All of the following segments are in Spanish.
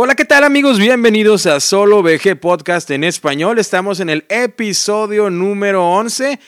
Hola, ¿qué tal amigos? Bienvenidos a Solo VG Podcast en español. Estamos en el episodio número 11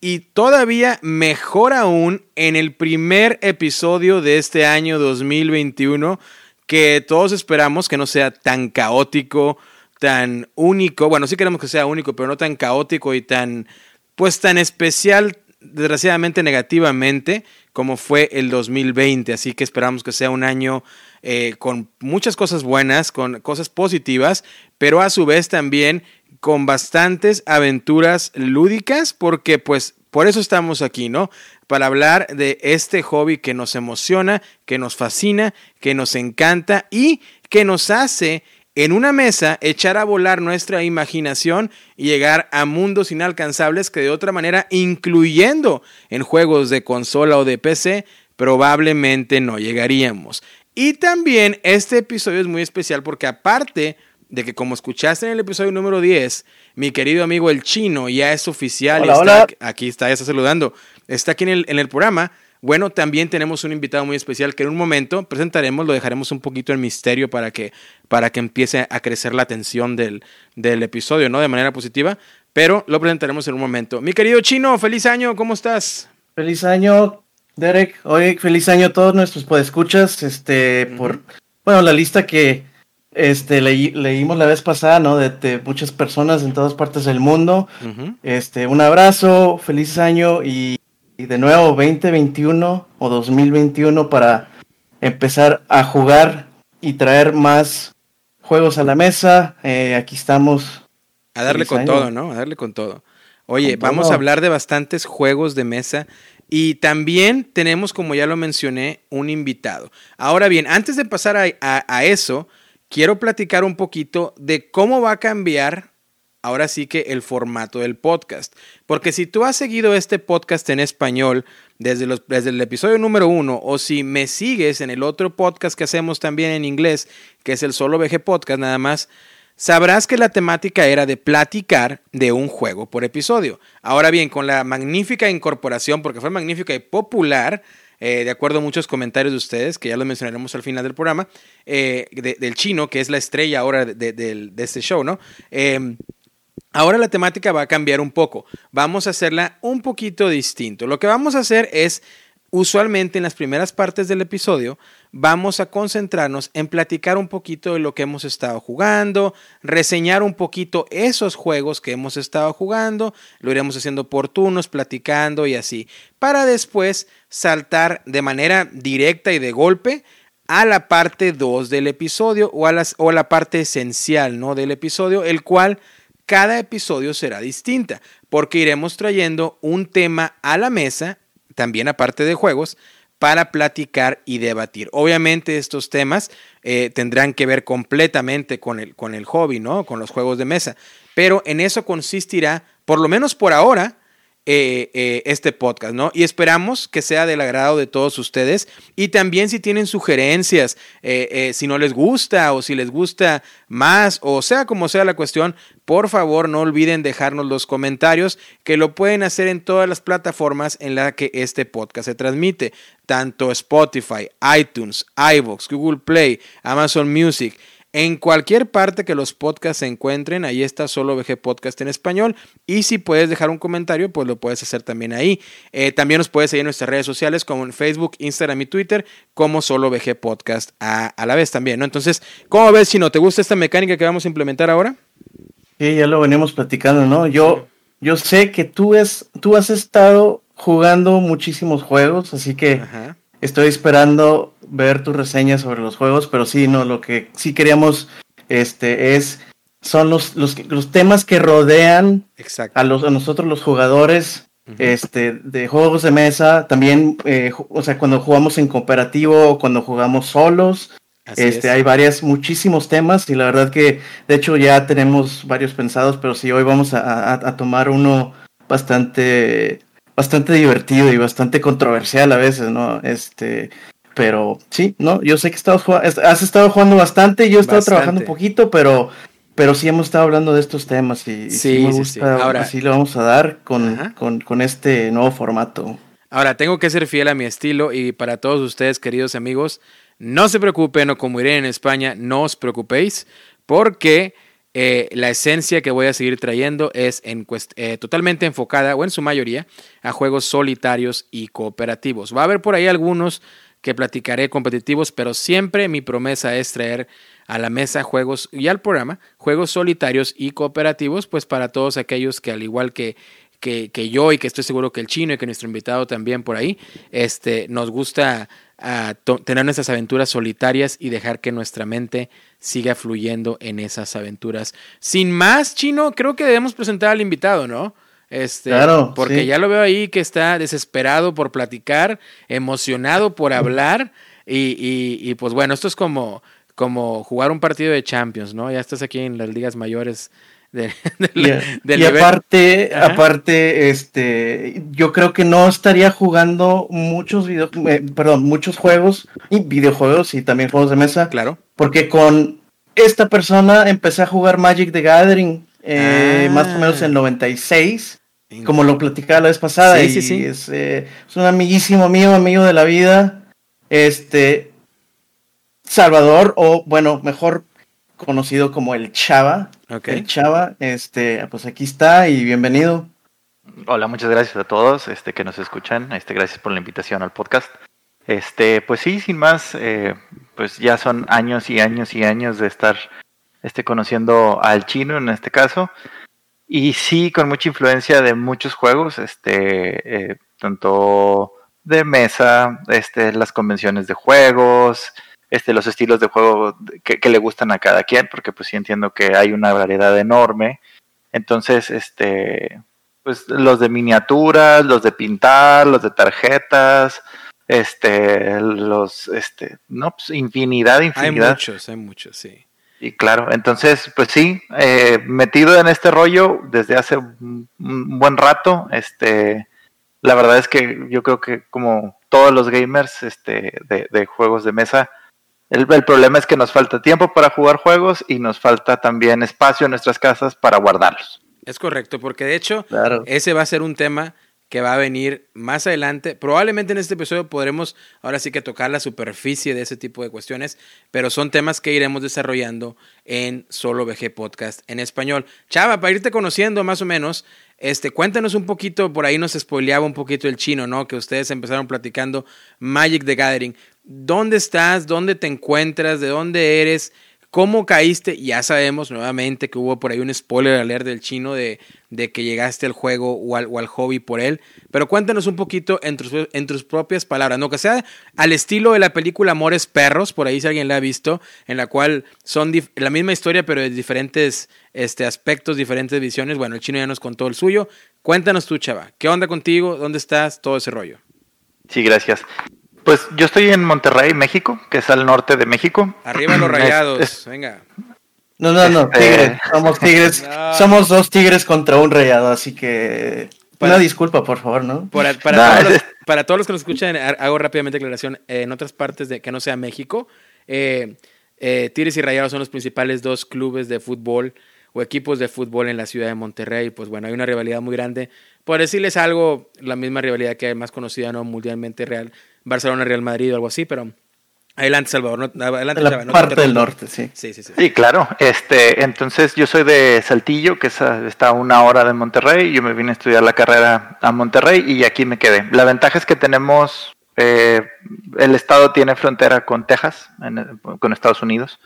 y todavía mejor aún en el primer episodio de este año 2021 que todos esperamos que no sea tan caótico, tan único. Bueno, sí queremos que sea único, pero no tan caótico y tan, pues tan especial, desgraciadamente negativamente, como fue el 2020. Así que esperamos que sea un año eh, con muchas cosas buenas, con cosas positivas, pero a su vez también con bastantes aventuras lúdicas, porque pues por eso estamos aquí, ¿no? Para hablar de este hobby que nos emociona, que nos fascina, que nos encanta y que nos hace en una mesa echar a volar nuestra imaginación y llegar a mundos inalcanzables que de otra manera, incluyendo en juegos de consola o de PC, probablemente no llegaríamos. Y también este episodio es muy especial porque aparte de que como escuchaste en el episodio número 10, mi querido amigo el chino ya es oficial. está, Aquí está, ya está saludando. Está aquí en el, en el programa. Bueno, también tenemos un invitado muy especial que en un momento presentaremos, lo dejaremos un poquito en misterio para que, para que empiece a crecer la atención del, del episodio, ¿no? De manera positiva, pero lo presentaremos en un momento. Mi querido chino, feliz año, ¿cómo estás? Feliz año, Derek, hoy feliz año a todos nuestros podescuchas, este, por, bueno, la lista que, este, leímos la vez pasada, ¿no? De, muchas personas en todas partes del mundo, este, un abrazo, feliz año y, de nuevo 2021 o 2021 para empezar a jugar y traer más juegos a la mesa, eh, aquí estamos. A darle con todo, ¿no? A darle con todo. Oye, vamos a hablar de bastantes juegos de mesa y también tenemos, como ya lo mencioné, un invitado. Ahora bien, antes de pasar a, eso, quiero platicar un poquito de cómo va a cambiar ahora sí que el formato del podcast. Porque si tú has seguido este podcast en español desde, desde el episodio número uno, o si me sigues en el otro podcast que hacemos también en inglés, que es el Solo VG Podcast nada más, sabrás que la temática era de platicar de un juego por episodio. Ahora bien, con la magnífica incorporación, porque fue magnífica y popular, eh, de acuerdo a muchos comentarios de ustedes, que ya lo mencionaremos al final del programa, eh, del chino, que es la estrella ahora de, este show, ¿no? Em, ahora la temática va a cambiar un poco. Vamos a hacerla un poquito distinto. Lo que vamos a hacer es usualmente en las primeras partes del episodio vamos a concentrarnos en platicar un poquito de lo que hemos estado jugando, reseñar un poquito esos juegos que hemos estado jugando, lo iremos haciendo por turnos, platicando y así, para después saltar de manera directa y de golpe a la parte 2 del episodio o a, o a la parte esencial ¿no? del episodio, el cual cada episodio será distinta, porque iremos trayendo un tema a la mesa también aparte de juegos, para platicar y debatir. Obviamente estos temas eh, tendrán que ver completamente con el, con el hobby, ¿no? Con los juegos de mesa. Pero en eso consistirá, por lo menos por ahora, eh, eh, este podcast, ¿no? Y esperamos que sea del agrado de todos ustedes. Y también si tienen sugerencias, eh, si no les gusta o si les gusta más, o sea como sea la cuestión, por favor no olviden dejarnos los comentarios, que lo pueden hacer en todas las plataformas en las que este podcast se transmite, tanto Spotify, iTunes, iVoox, Google Play, Amazon Music. En cualquier parte que los podcasts se encuentren, ahí está solo VG Podcast en español. Y si puedes dejar un comentario, pues lo puedes hacer también ahí. Eh, también nos puedes seguir en nuestras redes sociales como en Facebook, Instagram y Twitter, como solo VG Podcast a, la vez también, ¿no? Entonces, ¿cómo ves si no te gusta esta mecánica que vamos a implementar ahora? Sí, ya lo venimos platicando, ¿no? Yo, yo sé que tú, es, tú has estado jugando muchísimos juegos, así que estoy esperando ver tu reseña sobre los juegos, pero sí, no, lo que sí queríamos este es son los, los, temas que rodean a los a nosotros los jugadores este de juegos de mesa, también eh, o sea, cuando jugamos en cooperativo o cuando jugamos solos, este, hay varias, muchísimos temas y la verdad que de hecho ya tenemos varios pensados, pero sí hoy vamos a, a tomar uno bastante bastante divertido y bastante controversial a veces, ¿no? Este, pero sí, ¿no? Yo sé que has estado jugando bastante, yo he estado trabajando un poquito, pero, pero sí hemos estado hablando de estos temas y sí, me gusta, sí, Ahora, así le vamos a dar con, con, con este nuevo formato. Ahora, tengo que ser fiel a mi estilo y para todos ustedes, queridos amigos, no se preocupen, o como iré en España, no os preocupéis, porque eh, la esencia que voy a seguir trayendo es en, eh, totalmente enfocada, o en su mayoría, a juegos solitarios y cooperativos. Va a haber por ahí algunos que platicaré competitivos, pero siempre mi promesa es traer a la mesa juegos y al programa juegos solitarios y cooperativos, pues para todos aquellos que al igual que, que, que yo y que estoy seguro que el chino y que nuestro invitado también por ahí, este, nos gusta a tener nuestras aventuras solitarias y dejar que nuestra mente siga fluyendo en esas aventuras. Sin más, Chino, creo que debemos presentar al invitado, ¿no? Este, claro, porque ya lo veo ahí que está desesperado por platicar, emocionado por hablar y, y, pues bueno, esto es como, como jugar un partido de Champions, ¿no? Ya estás aquí en las ligas mayores y, aparte, aparte, este, yo creo que no estaría jugando muchos video, eh, perdón, muchos juegos y videojuegos y también juegos de mesa. Claro. Porque con esta persona empecé a jugar Magic the Gathering eh, más o menos en 96. Como lo platicaba la vez pasada, y Es, eh, es un amiguísimo mío, amigo de la vida. Este, Salvador, o bueno, mejor conocido como el Chava. El Chava, este, pues aquí está y bienvenido. Hola, muchas gracias a todos este, que nos escuchan. Este, gracias por la invitación al podcast. Este, pues sí, sin más, eh, pues ya son años y años y años de estar este, conociendo al chino en este caso. Y sí, con mucha influencia de muchos juegos, este, eh, tanto de mesa, este, las convenciones de juegos, este, los estilos de juego que, le gustan a cada quien, porque pues sí entiendo que hay una variedad enorme. Entonces, este, pues los de miniaturas, los de pintar, los de tarjetas, este, los, este, no, pues infinidad, infinidad. Hay muchos, hay muchos, sí. Y claro, entonces, pues sí, eh, metido en este rollo desde hace un, buen rato, este, la verdad es que yo creo que como todos los gamers, este, de, de juegos de mesa, el, problema es que nos falta tiempo para jugar juegos y nos falta también espacio en nuestras casas para guardarlos. Es correcto, porque de hecho ese va a ser un tema que va a venir más adelante. Probablemente en este episodio podremos ahora sí que tocar la superficie de ese tipo de cuestiones, pero son temas que iremos desarrollando en Solo VG Podcast en español. Chava, para irte conociendo más o menos, este, cuéntanos un poquito, por ahí nos spoileaba un poquito el chino, ¿no? Que ustedes empezaron platicando Magic the Gathering dónde estás, dónde te encuentras, de dónde eres, cómo caíste. Ya sabemos nuevamente que hubo por ahí un spoiler alert del chino de, de que llegaste al juego o al, hobby por él. Pero cuéntanos un poquito en tus, en tus, propias palabras, ¿no? Que sea al estilo de la película Amores Perros, por ahí si alguien la ha visto, en la cual son la misma historia, pero de diferentes este, aspectos, diferentes visiones. Bueno, el chino ya nos contó el suyo. Cuéntanos tú, chava, ¿qué onda contigo? ¿Dónde estás? Todo ese rollo. Sí, gracias. Pues yo estoy en Monterrey, México, que es al norte de México. Arriba los rayados, venga. No, no, no, este, tigres, somos tigres, somos dos tigres contra un rayado, así que una disculpa, por favor, ¿no? Para, todos, los, que nos escuchan, hago rápidamente aclaración, en otras partes de que no sea México, eh, eh, Tigres y Rayados son los principales dos clubes de fútbol o equipos de fútbol en la ciudad de Monterrey, pues bueno, hay una rivalidad muy grande. Por decirles algo, la misma rivalidad que es más conocida, ¿no? Mundialmente real, Barcelona, Real Madrid o algo así, pero adelante, Salvador. adelante, la parte del norte, sí. Sí, sí, sí. Sí, claro. Este, entonces yo soy de Saltillo, que está a una hora de Monterrey. Yo me vine a estudiar la carrera a Monterrey y aquí me quedé. La ventaja es que tenemos, eh, el estado tiene frontera con Texas, con Estados Unidos.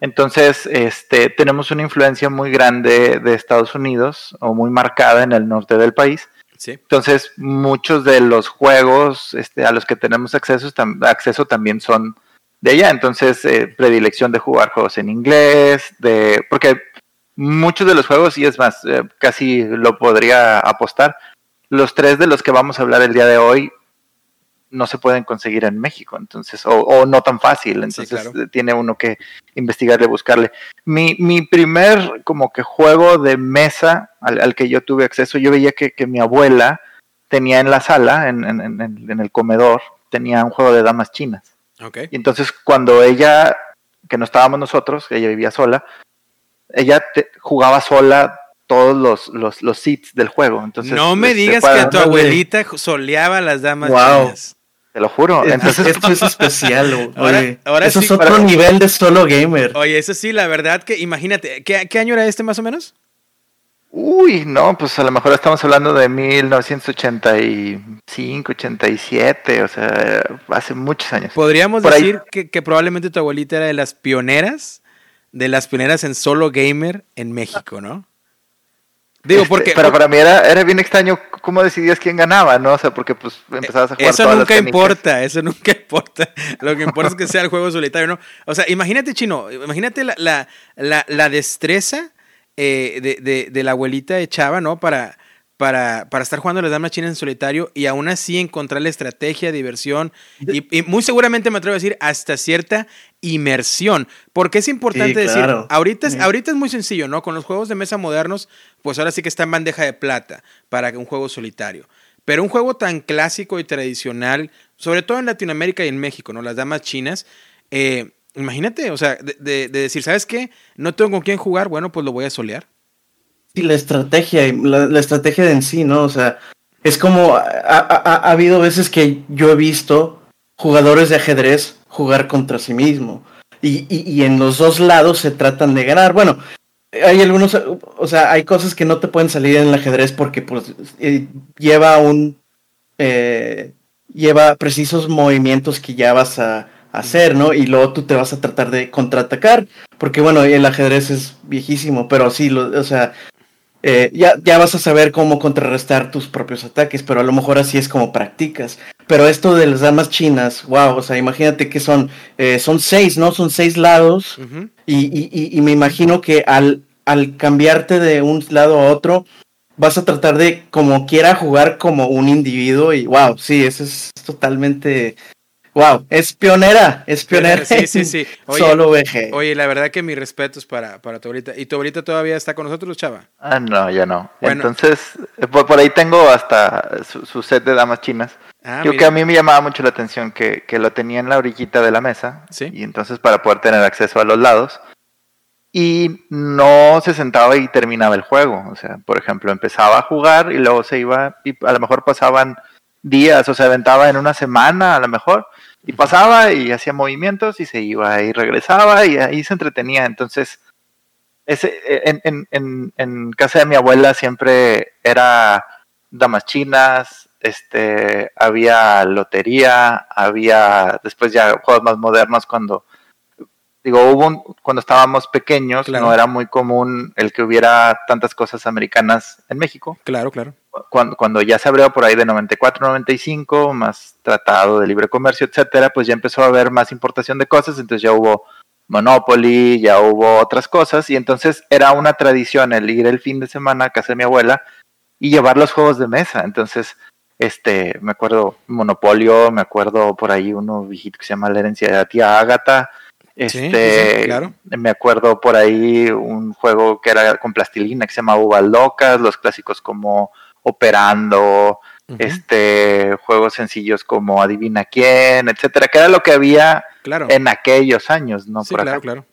Entonces, este, tenemos una influencia muy grande de Estados Unidos o muy marcada en el norte del país. Entonces, muchos de los juegos este, a los que tenemos acceso, acceso también son de allá. Entonces, eh, predilección de jugar juegos en inglés, de porque muchos de los juegos, y es más, eh, casi lo podría apostar, los tres de los que vamos a hablar el día de hoy no se pueden conseguir en México, entonces, o, no tan fácil, entonces tiene uno que investigarle, buscarle. Mi, mi primer como que juego de mesa al, que yo tuve acceso, yo veía que, mi abuela tenía en la sala, en, en, el comedor, tenía un juego de damas chinas. Okay. Y entonces cuando ella, que no estábamos nosotros, ella vivía sola, ella jugaba sola todos los, los, los seats del juego. Entonces, no me este, digas que tu abuelita soleaba las damas chinas. Te lo juro. Entonces, esto es especial, ahora, Eso es otro nivel de solo gamer. Oye, eso sí, la verdad que imagínate, ¿qué, ¿qué año era este más o menos? Uy, no, pues a lo mejor estamos hablando de 1985, 87, o sea, hace muchos años. Podríamos decir que, que, probablemente tu abuelita era de las pioneras, de las pioneras en solo gamer en México, ¿no? Digo, este, porque. Pero para mí era, era bien extraño cómo decidías quién ganaba, ¿no? O sea, porque pues empezabas a jugar. Eso nunca importa, eso nunca importa. Lo que importa es que sea el juego solitario, ¿no? O sea, imagínate, chino, imagínate la, la, la, la destreza eh, de, de, de, la abuelita de Chava, ¿no? Para, para, para estar jugando las damas chinas en solitario y aún así encontrar la estrategia, diversión y, muy seguramente me atrevo a decir hasta cierta inmersión. Porque es importante decir, ahorita, es, ahorita es muy sencillo, ¿no? Con los juegos de mesa modernos, pues ahora sí que está en bandeja de plata para un juego solitario. Pero un juego tan clásico y tradicional, sobre todo en Latinoamérica y en México, ¿no? Las damas chinas, eh, Imagínate, o sea, de, decir, ¿sabes qué? No tengo con quién jugar, bueno, pues lo voy a solear. Sí, la estrategia, la, estrategia de en sí, ¿no? O sea, es como, ha, habido veces que yo he visto jugadores de ajedrez jugar contra sí mismo. Y, y, en los dos lados se tratan de ganar. Bueno, hay algunos, o sea, hay cosas que no te pueden salir en el ajedrez porque pues eh, lleva un, eh, lleva precisos movimientos que ya vas a, hacer, ¿no? Y luego tú te vas a tratar de contraatacar, porque bueno, el ajedrez es viejísimo, pero sí, lo, o sea, eh, ya, ya vas a saber cómo contrarrestar tus propios ataques, pero a lo mejor así es como practicas. Pero esto de las damas chinas, wow, o sea, imagínate que son, eh, son seis, ¿no? Son seis lados, y, y, y, me imagino que al, al cambiarte de un lado a otro, vas a tratar de como quiera jugar como un individuo y wow, sí, eso es totalmente Wow, es pionera, es pionera. Sí, sí, sí. solo VG. Oye, la verdad que mis respetos para, para tu abuelita. ¿Y tu abuelita todavía está con nosotros, chava? Ah, no, ya no. Entonces, eh, por, ahí tengo hasta su, set de damas chinas. Ah, Creo que a mí me llamaba mucho la atención que, que, lo tenía en la orillita de la mesa. Sí. Y entonces para poder tener acceso a los lados. Y no se sentaba y terminaba el juego. O sea, por ejemplo, empezaba a jugar y luego se iba y a lo mejor pasaban días o se aventaba en una semana a lo mejor y pasaba y hacía movimientos y se iba y regresaba y ahí se entretenía. Entonces, ese, en, en, en, en casa de mi abuela siempre era damas chinas, este, había lotería, había después ya juegos más modernos cuando digo, hubo cuando estábamos pequeños, no era muy común el que hubiera tantas cosas americanas en México. Claro, claro. Cuando, cuando ya se abrió por ahí de 94, 95, más tratado de libre comercio, etcétera, pues ya empezó a haber más importación de cosas, entonces ya hubo Monopoly, ya hubo otras cosas, y entonces era una tradición el ir el fin de semana a casa de mi abuela y llevar los juegos de mesa. Entonces, este, me acuerdo Monopolio, me acuerdo por ahí uno viejito que se llama La herencia de la tía Ágata, este, claro. Me acuerdo por ahí un juego que era con plastilina que se llama Uvas Locas, los clásicos como Operando, este, juegos sencillos como Adivina quién, etcétera, que era lo que había en aquellos años, ¿no? Sí, claro, claro.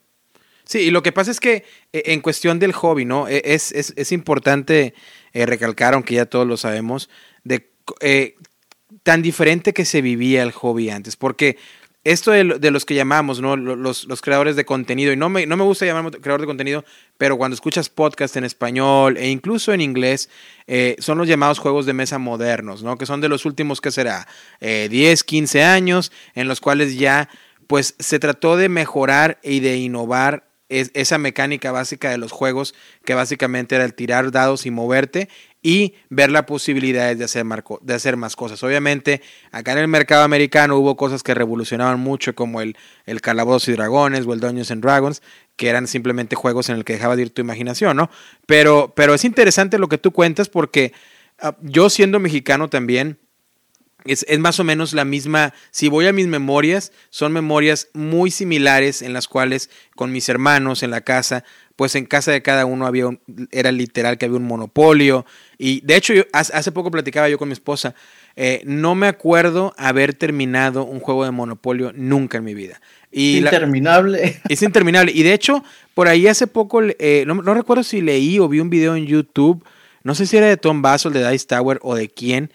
Sí, y lo que pasa es que eh, en cuestión del hobby, ¿no? E, es, es, es importante eh, recalcar, aunque ya todos lo sabemos, de eh, tan diferente que se vivía el hobby antes, porque esto de, los que llamamos, ¿no? Los, los, creadores de contenido, y no me, no me gusta llamar creador de contenido, pero cuando escuchas podcast en español e incluso en inglés, eh, son los llamados juegos de mesa modernos, ¿no? Que son de los últimos, ¿qué será? 10, eh, 15 años, en los cuales ya, pues, se trató de mejorar y de innovar esa mecánica básica de los juegos, que básicamente era el tirar dados y moverte, y ver la posibilidad de hacer, de hacer más cosas. Obviamente, acá en el mercado americano hubo cosas que revolucionaban mucho, como el, el y Dragones o el Dungeons and Dragons, que eran simplemente juegos en el que dejaba de ir tu imaginación, ¿no? Pero, pero es interesante lo que tú cuentas porque ah, yo siendo mexicano también, es, es, más o menos la misma, si voy a mis memorias, son memorias muy similares en las cuales con mis hermanos en la casa pues en casa de cada uno había un, era literal que había un monopolio. Y de hecho, yo, hace poco platicaba yo con mi esposa, eh, no me acuerdo haber terminado un juego de monopolio nunca en mi vida. Y interminable. es interminable. Y de hecho, por ahí hace poco, eh, no, recuerdo si leí o vi un video en YouTube, no sé si era de Tom Basel, de Dice Tower o de quién,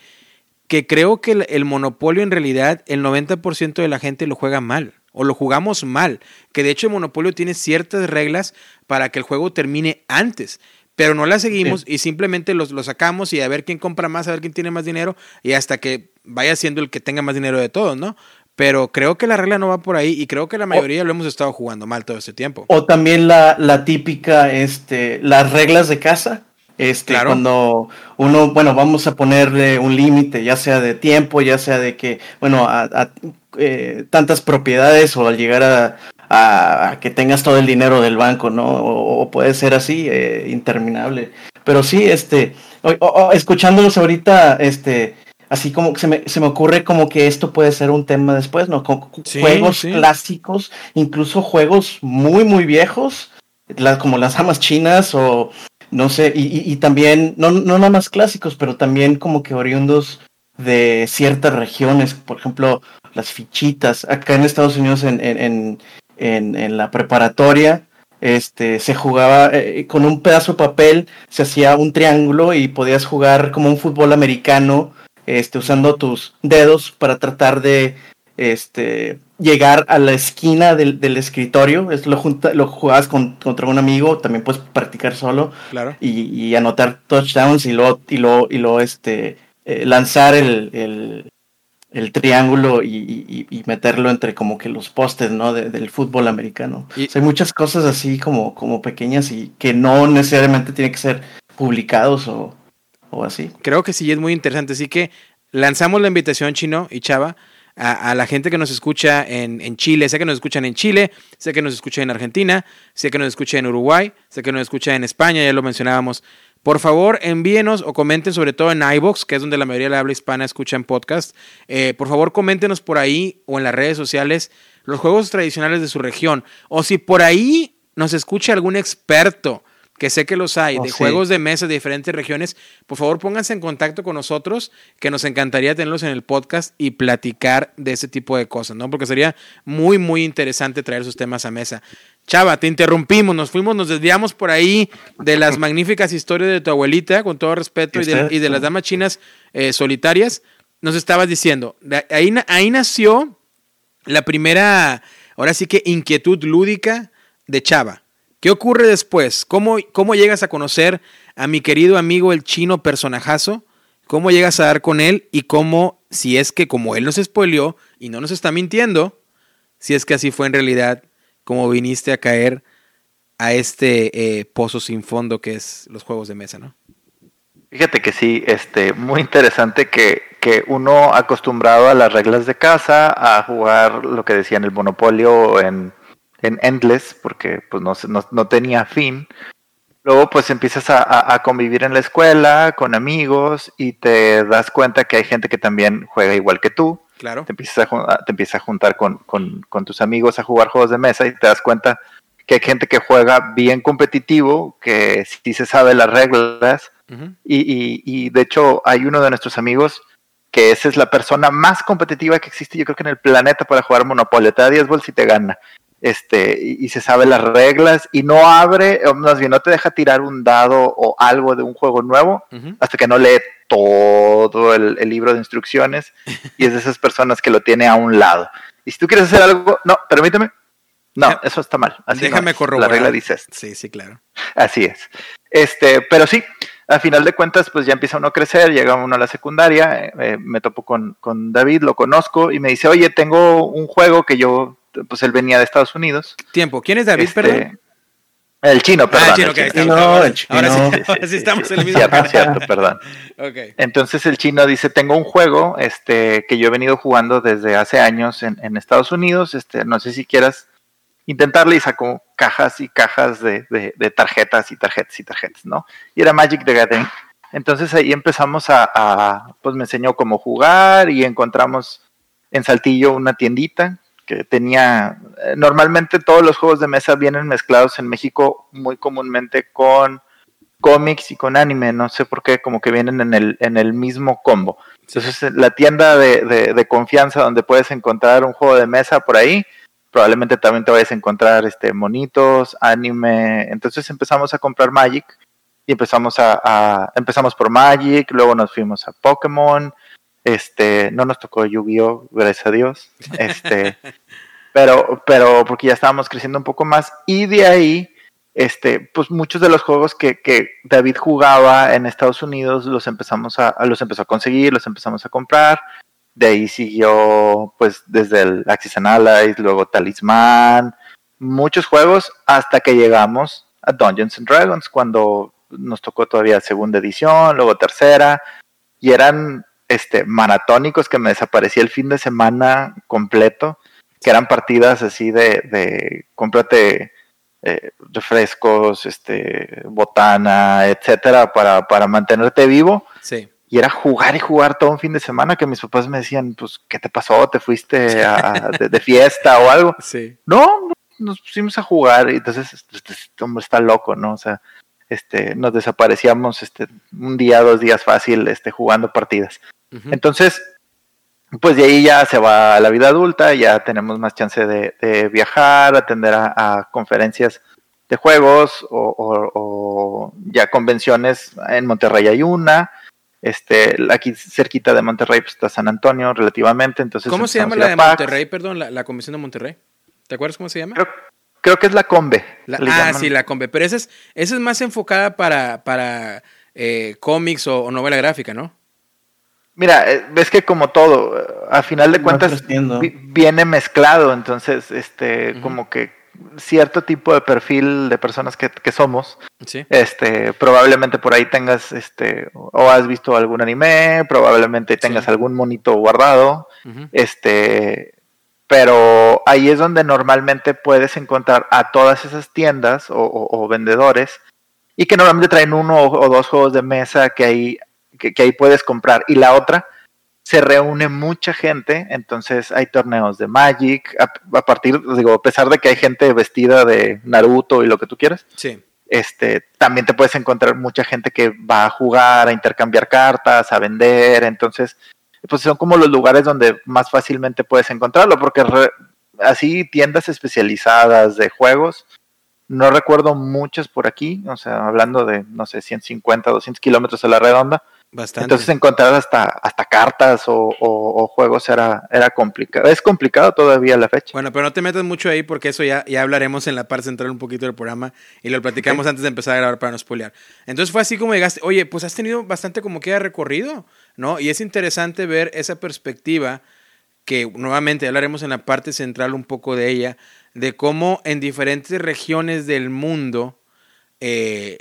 que creo que el, monopolio en realidad el 90% de la gente lo juega mal o lo jugamos mal, que de hecho el monopolio tiene ciertas reglas para que el juego termine antes, pero no las seguimos y simplemente lo, sacamos y a ver quién compra más, a ver quién tiene más dinero y hasta que vaya siendo el que tenga más dinero de todos, ¿no? Pero creo que la regla no va por ahí y creo que la mayoría lo hemos estado jugando mal todo este tiempo. O también la, la típica, este, las reglas de casa. Este, cuando uno, bueno, vamos a ponerle un límite, ya sea de tiempo, ya sea de que, bueno, a, eh, tantas propiedades o al llegar a, a, que tengas todo el dinero del banco, ¿no? O, puede ser así, eh, interminable. Pero sí, este, escuchándolos ahorita, este, así como se me, se me ocurre como que esto puede ser un tema después, ¿no? juegos clásicos, incluso juegos muy, muy viejos, como las amas chinas o no sé, y, y, también, no, no nada más clásicos, pero también como que oriundos de ciertas regiones, por ejemplo, las fichitas. Acá en Estados Unidos, en, en, en, en la preparatoria, este, se jugaba eh, con un pedazo de papel, se hacía un triángulo y podías jugar como un fútbol americano este, usando tus dedos para tratar de este, llegar a la esquina del, escritorio. Es, lo, junta, lo jugabas contra un amigo, también puedes practicar solo. Claro. Y, anotar touchdowns y lo, y lo, y lo este, eh, lanzar el, triángulo y, meterlo entre como que los postes, ¿no? del fútbol americano. hay muchas cosas así como, como pequeñas y que no necesariamente tienen que ser publicados o, o así. Creo que sí es muy interesante. Así que lanzamos la invitación, Chino y Chava, a, la gente que nos escucha en, Chile. Sé que nos escuchan en Chile, sé que nos escuchan en Argentina, sé que nos escuchan en Uruguay, sé que nos escuchan en España, ya lo mencionábamos. Por favor, envíenos o comenten, sobre todo en iBox, que es donde la mayoría de la habla hispana escucha en podcast. Eh, por favor, coméntenos por ahí o en las redes sociales los juegos tradicionales de su región. O si por ahí nos escucha algún experto que sé que los hay, oh, de juegos de mesa de diferentes regiones, por favor pónganse en contacto con nosotros, que nos encantaría tenerlos en el podcast y platicar de ese tipo de cosas, ¿no? Porque sería muy, muy interesante traer sus temas a mesa. Chava, te interrumpimos, nos fuimos, nos desviamos por ahí de las magníficas historias de tu abuelita, con todo respeto, y de, las damas chinas eh, solitarias. Nos estabas diciendo, ahí, ahí nació la primera, ahora sí que inquietud lúdica de Chava. ¿Qué ocurre después? ¿Cómo, ¿Cómo llegas a conocer a mi querido amigo el chino personajazo? ¿Cómo llegas a dar con él? Y cómo, si es que como él nos spoileó y no nos está mintiendo, si es que así fue en realidad, como viniste a caer a este eh, pozo sin fondo que es los juegos de mesa, ¿no? Fíjate que sí, este, muy interesante que, que uno acostumbrado a las reglas de casa, a jugar lo que decían el monopolio en en Endless, porque pues no, no, tenía fin. Luego pues empiezas a, convivir en la escuela, con amigos, y te das cuenta que hay gente que también juega igual que tú. Claro. Te empiezas a, te empiezas a juntar con, tus amigos a jugar juegos de mesa y te das cuenta que hay gente que juega bien competitivo, que sí se sabe las reglas. y, y, de hecho hay uno de nuestros amigos que esa es la persona más competitiva que existe yo creo que en el planeta para jugar Monopoly. Te da 10 bols y te gana este, y, se sabe las reglas y no abre, o más bien no te deja tirar un dado o algo de un juego nuevo hasta que no lee todo el, libro de instrucciones y es de esas personas que lo tiene a un lado. Y si tú quieres hacer algo, no, permíteme. No, eso está mal. Así Déjame corroborar. La regla dice esto. Sí, sí, claro. Así es. Este, pero sí, a final de cuentas, pues ya empieza uno a crecer, llega uno a la secundaria, eh, me topo con, con, David, lo conozco y me dice, oye, tengo un juego que yo pues él venía de Estados Unidos. Tiempo, ¿quién es David, este, perdón? El chino, perdón. Ah, el chino, Ahora, sí, ahora sí estamos en el mismo. Cierto, cierto, perdón. okay. Entonces el chino dice, tengo un juego este, que yo he venido jugando desde hace años en, en Estados Unidos, este, no sé si quieras intentarle y sacó cajas y cajas de, de, tarjetas y tarjetas y tarjetas, ¿no? Y era Magic the Gathering. Entonces ahí empezamos a, a, pues me enseñó cómo jugar y encontramos en Saltillo una tiendita que tenía, eh, normalmente todos los juegos de mesa vienen mezclados en México muy comúnmente con cómics y con anime, no sé por qué, como que vienen en el, en el mismo combo. Entonces, la tienda de, de, confianza donde puedes encontrar un juego de mesa por ahí, probablemente también te vayas a encontrar este, monitos, anime. Entonces empezamos a comprar Magic y empezamos a, a, empezamos por Magic, luego nos fuimos a Pokémon, Este, no nos tocó Yu-Gi-Oh, gracias a Dios. Este, pero, pero porque ya estábamos creciendo un poco más. Y de ahí, este, pues muchos de los juegos que, que David jugaba en Estados Unidos los empezamos a, los empezó a conseguir, los empezamos a comprar. De ahí siguió, pues, desde el Axis and Allies, luego Talismán, muchos juegos, hasta que llegamos a Dungeons and Dragons, cuando nos tocó todavía segunda edición, luego tercera, y eran este, maratónicos que me desaparecía el fin de semana completo, que eran partidas así de, de cómprate eh, refrescos, este, botana, etcétera, para, para mantenerte vivo. Sí. Y era jugar y jugar todo un fin de semana que mis papás me decían, pues, ¿qué te pasó? ¿Te fuiste de, fiesta o algo? Sí. No, nos pusimos a jugar y entonces este, este hombre está loco, ¿no? O sea, este, nos desaparecíamos este, un día, dos días fácil este, jugando partidas. Entonces, pues de ahí ya se va a la vida adulta, ya tenemos más chance de, viajar, atender a, conferencias de juegos o, ya convenciones. En Monterrey hay una, este, aquí cerquita de Monterrey pues, está San Antonio relativamente. Entonces ¿Cómo se llama la de Monterrey? Perdón, la, convención de Monterrey. ¿Te acuerdas cómo se llama? Creo que es la Combe. ah, sí, la Combe. Pero esa es, esa es más enfocada para, para eh, cómics o, novela gráfica, ¿no? Mira, eh, ves que como todo, a final de cuentas viene mezclado, entonces, este, como que cierto tipo de perfil de personas que, somos, este, probablemente por ahí tengas, este, o has visto algún anime, probablemente tengas algún monito guardado, este, pero ahí es donde normalmente puedes encontrar a todas esas tiendas o, vendedores y que normalmente traen uno o, dos juegos de mesa que ahí, que, ahí puedes comprar. Y la otra, se reúne mucha gente, entonces hay torneos de Magic, a, partir, digo, a pesar de que hay gente vestida de Naruto y lo que tú quieras. Sí. Este, también te puedes encontrar mucha gente que va a jugar, a intercambiar cartas, a vender, entonces pues son como los lugares donde más fácilmente puedes encontrarlo, porque así tiendas especializadas de juegos, no recuerdo muchas por aquí, o sea, hablando de, no sé, 150, 200 kilómetros a la redonda. Bastante. Entonces encontrar hasta, hasta cartas o, juegos era, era complicado. Es complicado todavía la fecha. Bueno, pero no te metas mucho ahí porque eso ya, ya hablaremos en la parte central un poquito del programa y lo platicamos antes de empezar a grabar para no spoilear. Entonces fue así como llegaste, oye, pues has tenido bastante como que recorrido. ¿no? Y es interesante ver esa perspectiva que nuevamente hablaremos en la parte central un poco de ella, de cómo en diferentes regiones del mundo, eh,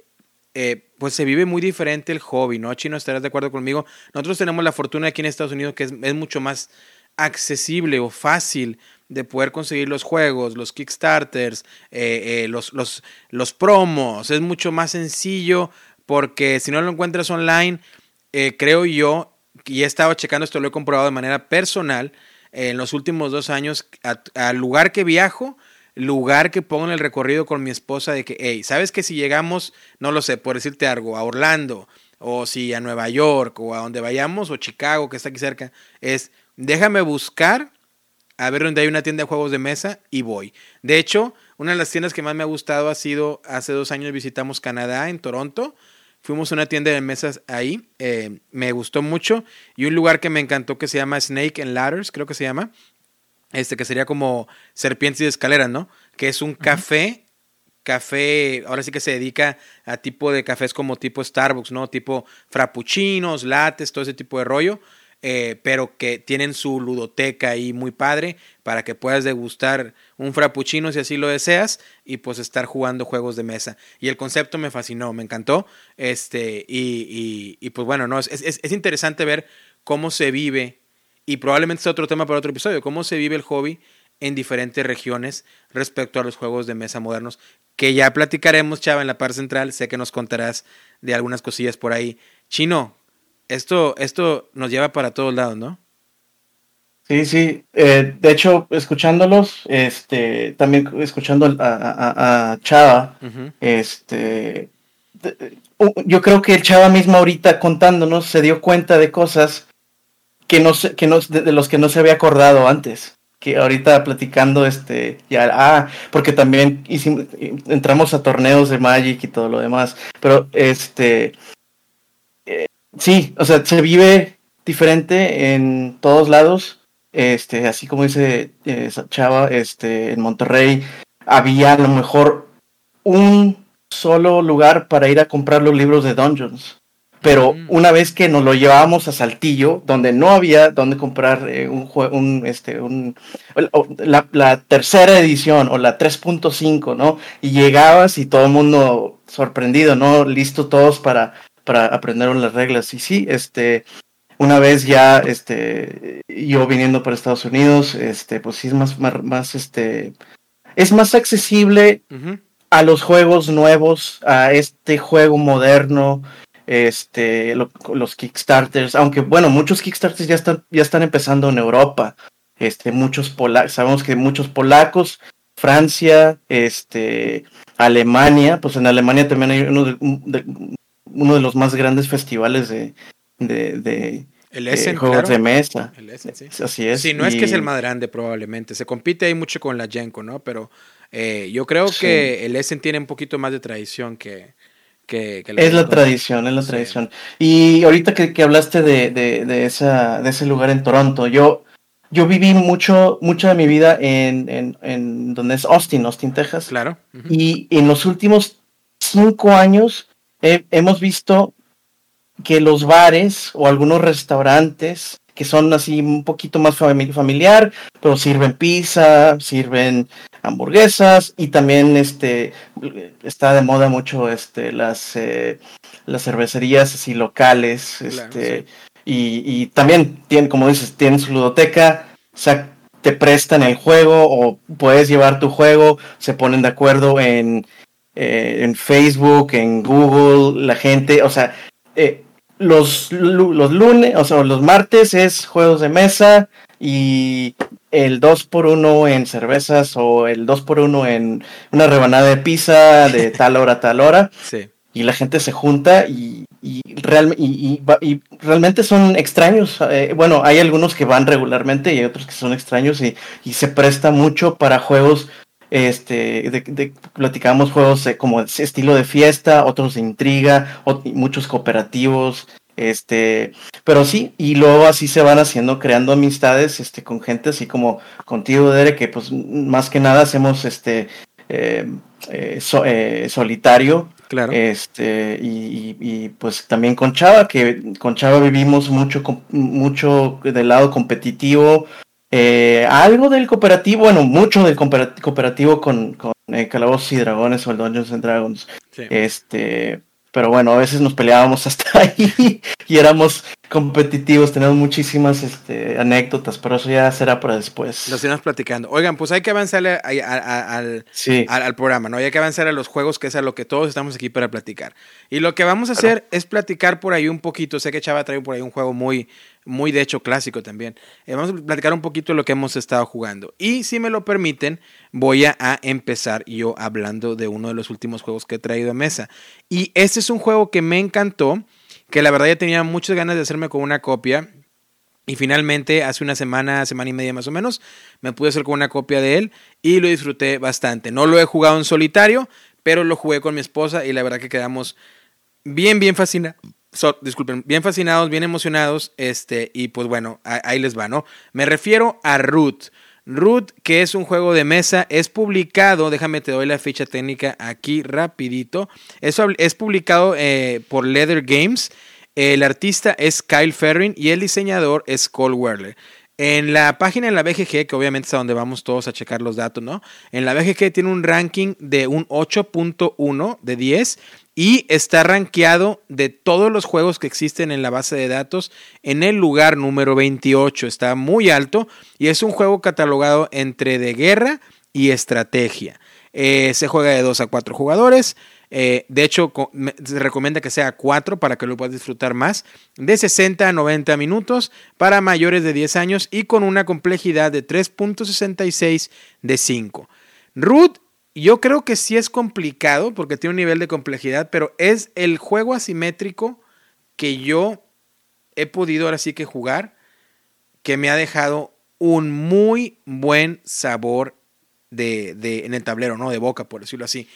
eh, pues se vive muy diferente el hobby, ¿no? Chino, estarás de acuerdo conmigo. Nosotros tenemos la fortuna aquí en Estados Unidos que es, mucho más accesible o fácil de poder conseguir los juegos, los Kickstarters, eh, los, los, los promos. Es mucho más sencillo porque si no lo encuentras online, eh, creo yo, y he estado checando esto, lo he comprobado de manera personal, en los últimos dos años, al lugar que viajo, lugar que pongo en el recorrido con mi esposa de que, hey, ¿sabes que si llegamos, no lo sé, por decirte algo, a Orlando, o si a Nueva York, o a donde vayamos, o Chicago, que está aquí cerca, es, déjame buscar a ver dónde hay una tienda de juegos de mesa y voy. De hecho, una de las tiendas que más me ha gustado ha sido, hace dos años visitamos Canadá, en Toronto, Fuimos a una tienda de mesas ahí, eh, me gustó mucho. Y un lugar que me encantó que se llama Snake and Ladders, creo que se llama. Este que sería como serpientes y escaleras, ¿no? Que es un café, café, ahora sí que se dedica a tipo de cafés como tipo Starbucks, ¿no? Tipo frappuccinos, lates, todo ese tipo de rollo. Eh, pero que tienen su ludoteca ahí muy padre para que puedas degustar un frappuccino si así lo deseas y pues estar jugando juegos de mesa. Y el concepto me fascinó, me encantó. Este, y, y, pues bueno, no, es, es, es, interesante ver cómo se vive, y probablemente es otro tema para otro episodio, cómo se vive el hobby en diferentes regiones respecto a los juegos de mesa modernos, que ya platicaremos, Chava, en la parte central. Sé que nos contarás de algunas cosillas por ahí. Chino, esto, esto nos lleva para todos lados, ¿no? Sí, sí. Eh, de hecho, escuchándolos, este, también escuchando a, Chava, este, yo creo que el Chava mismo ahorita contándonos se dio cuenta de cosas que no que no, de, los que no se había acordado antes. Que ahorita platicando, este, ya, ah, porque también hicimos, entramos a torneos de Magic y todo lo demás, pero este, Sí, o sea, se vive diferente en todos lados. Este, así como dice eh, Chava, este, en Monterrey había a lo mejor un solo lugar para ir a comprar los libros de Dungeons. Pero mm. una vez que nos lo llevábamos a Saltillo, donde no había donde comprar eh, un un, este, un, la, tercera edición o la 3.5, ¿no? Y llegabas y todo el mundo sorprendido, ¿no? Listo todos para, para aprender las reglas. Y sí, este, una vez ya, este, yo viniendo para Estados Unidos, este, pues sí es más, más, este, es más accesible a los juegos nuevos, a este juego moderno, este, los Kickstarters, aunque bueno, muchos Kickstarters ya están, ya están empezando en Europa, este, muchos polacos, sabemos que muchos polacos, Francia, este, Alemania, pues en Alemania también hay uno de, uno de los más grandes festivales de, de, juegos de mesa. Así es. Sí, no es que es el más grande probablemente, se compite ahí mucho con la Genko, ¿no? Pero eh, yo creo que el Essen tiene un poquito más de tradición que, es la tradición, es la tradición. Y ahorita que, hablaste de, de, esa, de ese lugar en Toronto, yo, yo viví mucho, mucha de mi vida en, en, donde es Austin, Austin, Texas. Claro. Y en los últimos cinco años hemos visto que los bares o algunos restaurantes que son así un poquito más familiar, pero sirven pizza, sirven hamburguesas y también este está de moda mucho este las eh, las cervecerías así locales este y, y, también tienen como dices tienen su ludoteca o sea te prestan el juego o puedes llevar tu juego se ponen de acuerdo en eh, en Facebook en Google la gente o sea eh, los, los lunes, o sea, los martes es juegos de mesa y el 2 por 1 en cervezas o el 2 por 1 en una rebanada de pizza de tal hora a tal hora. Sí. Y la gente se junta y, y, real, y, y realmente son extraños. Eh, bueno, hay algunos que van regularmente y hay otros que son extraños y, se presta mucho para juegos este de, platicamos juegos como estilo de fiesta, otros de intriga, muchos cooperativos, este, pero sí, y luego así se van haciendo, creando amistades, este, con gente así como contigo, Dere, que pues más que nada hacemos este eh, eh, eh, solitario. Claro. Este, y, pues también con Chava, que con Chava vivimos mucho, mucho del lado competitivo, algo del cooperativo, bueno, mucho del cooperativo con, con Calabozos y Dragones o el Dungeons and Dragons. Este, pero bueno, a veces nos peleábamos hasta ahí y éramos competitivos, tenemos muchísimas este, anécdotas, pero eso ya será para después. Lo seguimos platicando. Oigan, pues hay que avanzar al, al, programa, ¿no? hay que avanzar a los juegos, que es a lo que todos estamos aquí para platicar. Y lo que vamos a hacer es platicar por ahí un poquito. Sé que Chava trae por ahí un juego muy, muy de hecho clásico también. Eh, vamos a platicar un poquito de lo que hemos estado jugando. Y si me lo permiten, voy a, empezar yo hablando de uno de los últimos juegos que he traído a mesa. Y este es un juego que me encantó, que la verdad ya tenía muchas ganas de hacerme con una copia. Y finalmente, hace una semana, semana y media más o menos, me pude hacer con una copia de él y lo disfruté bastante. No lo he jugado en solitario, pero lo jugué con mi esposa y la verdad que quedamos bien, bien fascinados disculpen, bien fascinados, bien emocionados, este, y pues bueno, ahí, les va, ¿no? Me refiero a Root. Root, que es un juego de mesa, es publicado, déjame te doy la ficha técnica aquí rapidito, es, es publicado eh, por Leather Games, el artista es Kyle Ferrin y el diseñador es Cole Werler. En la página en la BGG, que obviamente es a donde vamos todos a checar los datos, ¿no? En la BGG tiene un ranking de un 8.1 de 10 y está rankeado de todos los juegos que existen en la base de datos en el lugar número 28. Está muy alto y es un juego catalogado entre de guerra y estrategia. Eh, se juega de 2 a 4 jugadores. Eh, de hecho, se recomienda que sea 4 para que lo puedas disfrutar más. De 60 a 90 minutos para mayores de 10 años y con una complejidad de 3.66 de 5. Root yo creo que sí es complicado porque tiene un nivel de complejidad, pero es el juego asimétrico que yo he podido ahora sí que jugar, que me ha dejado un muy buen sabor de, en el tablero, ¿no? De boca, por decirlo así.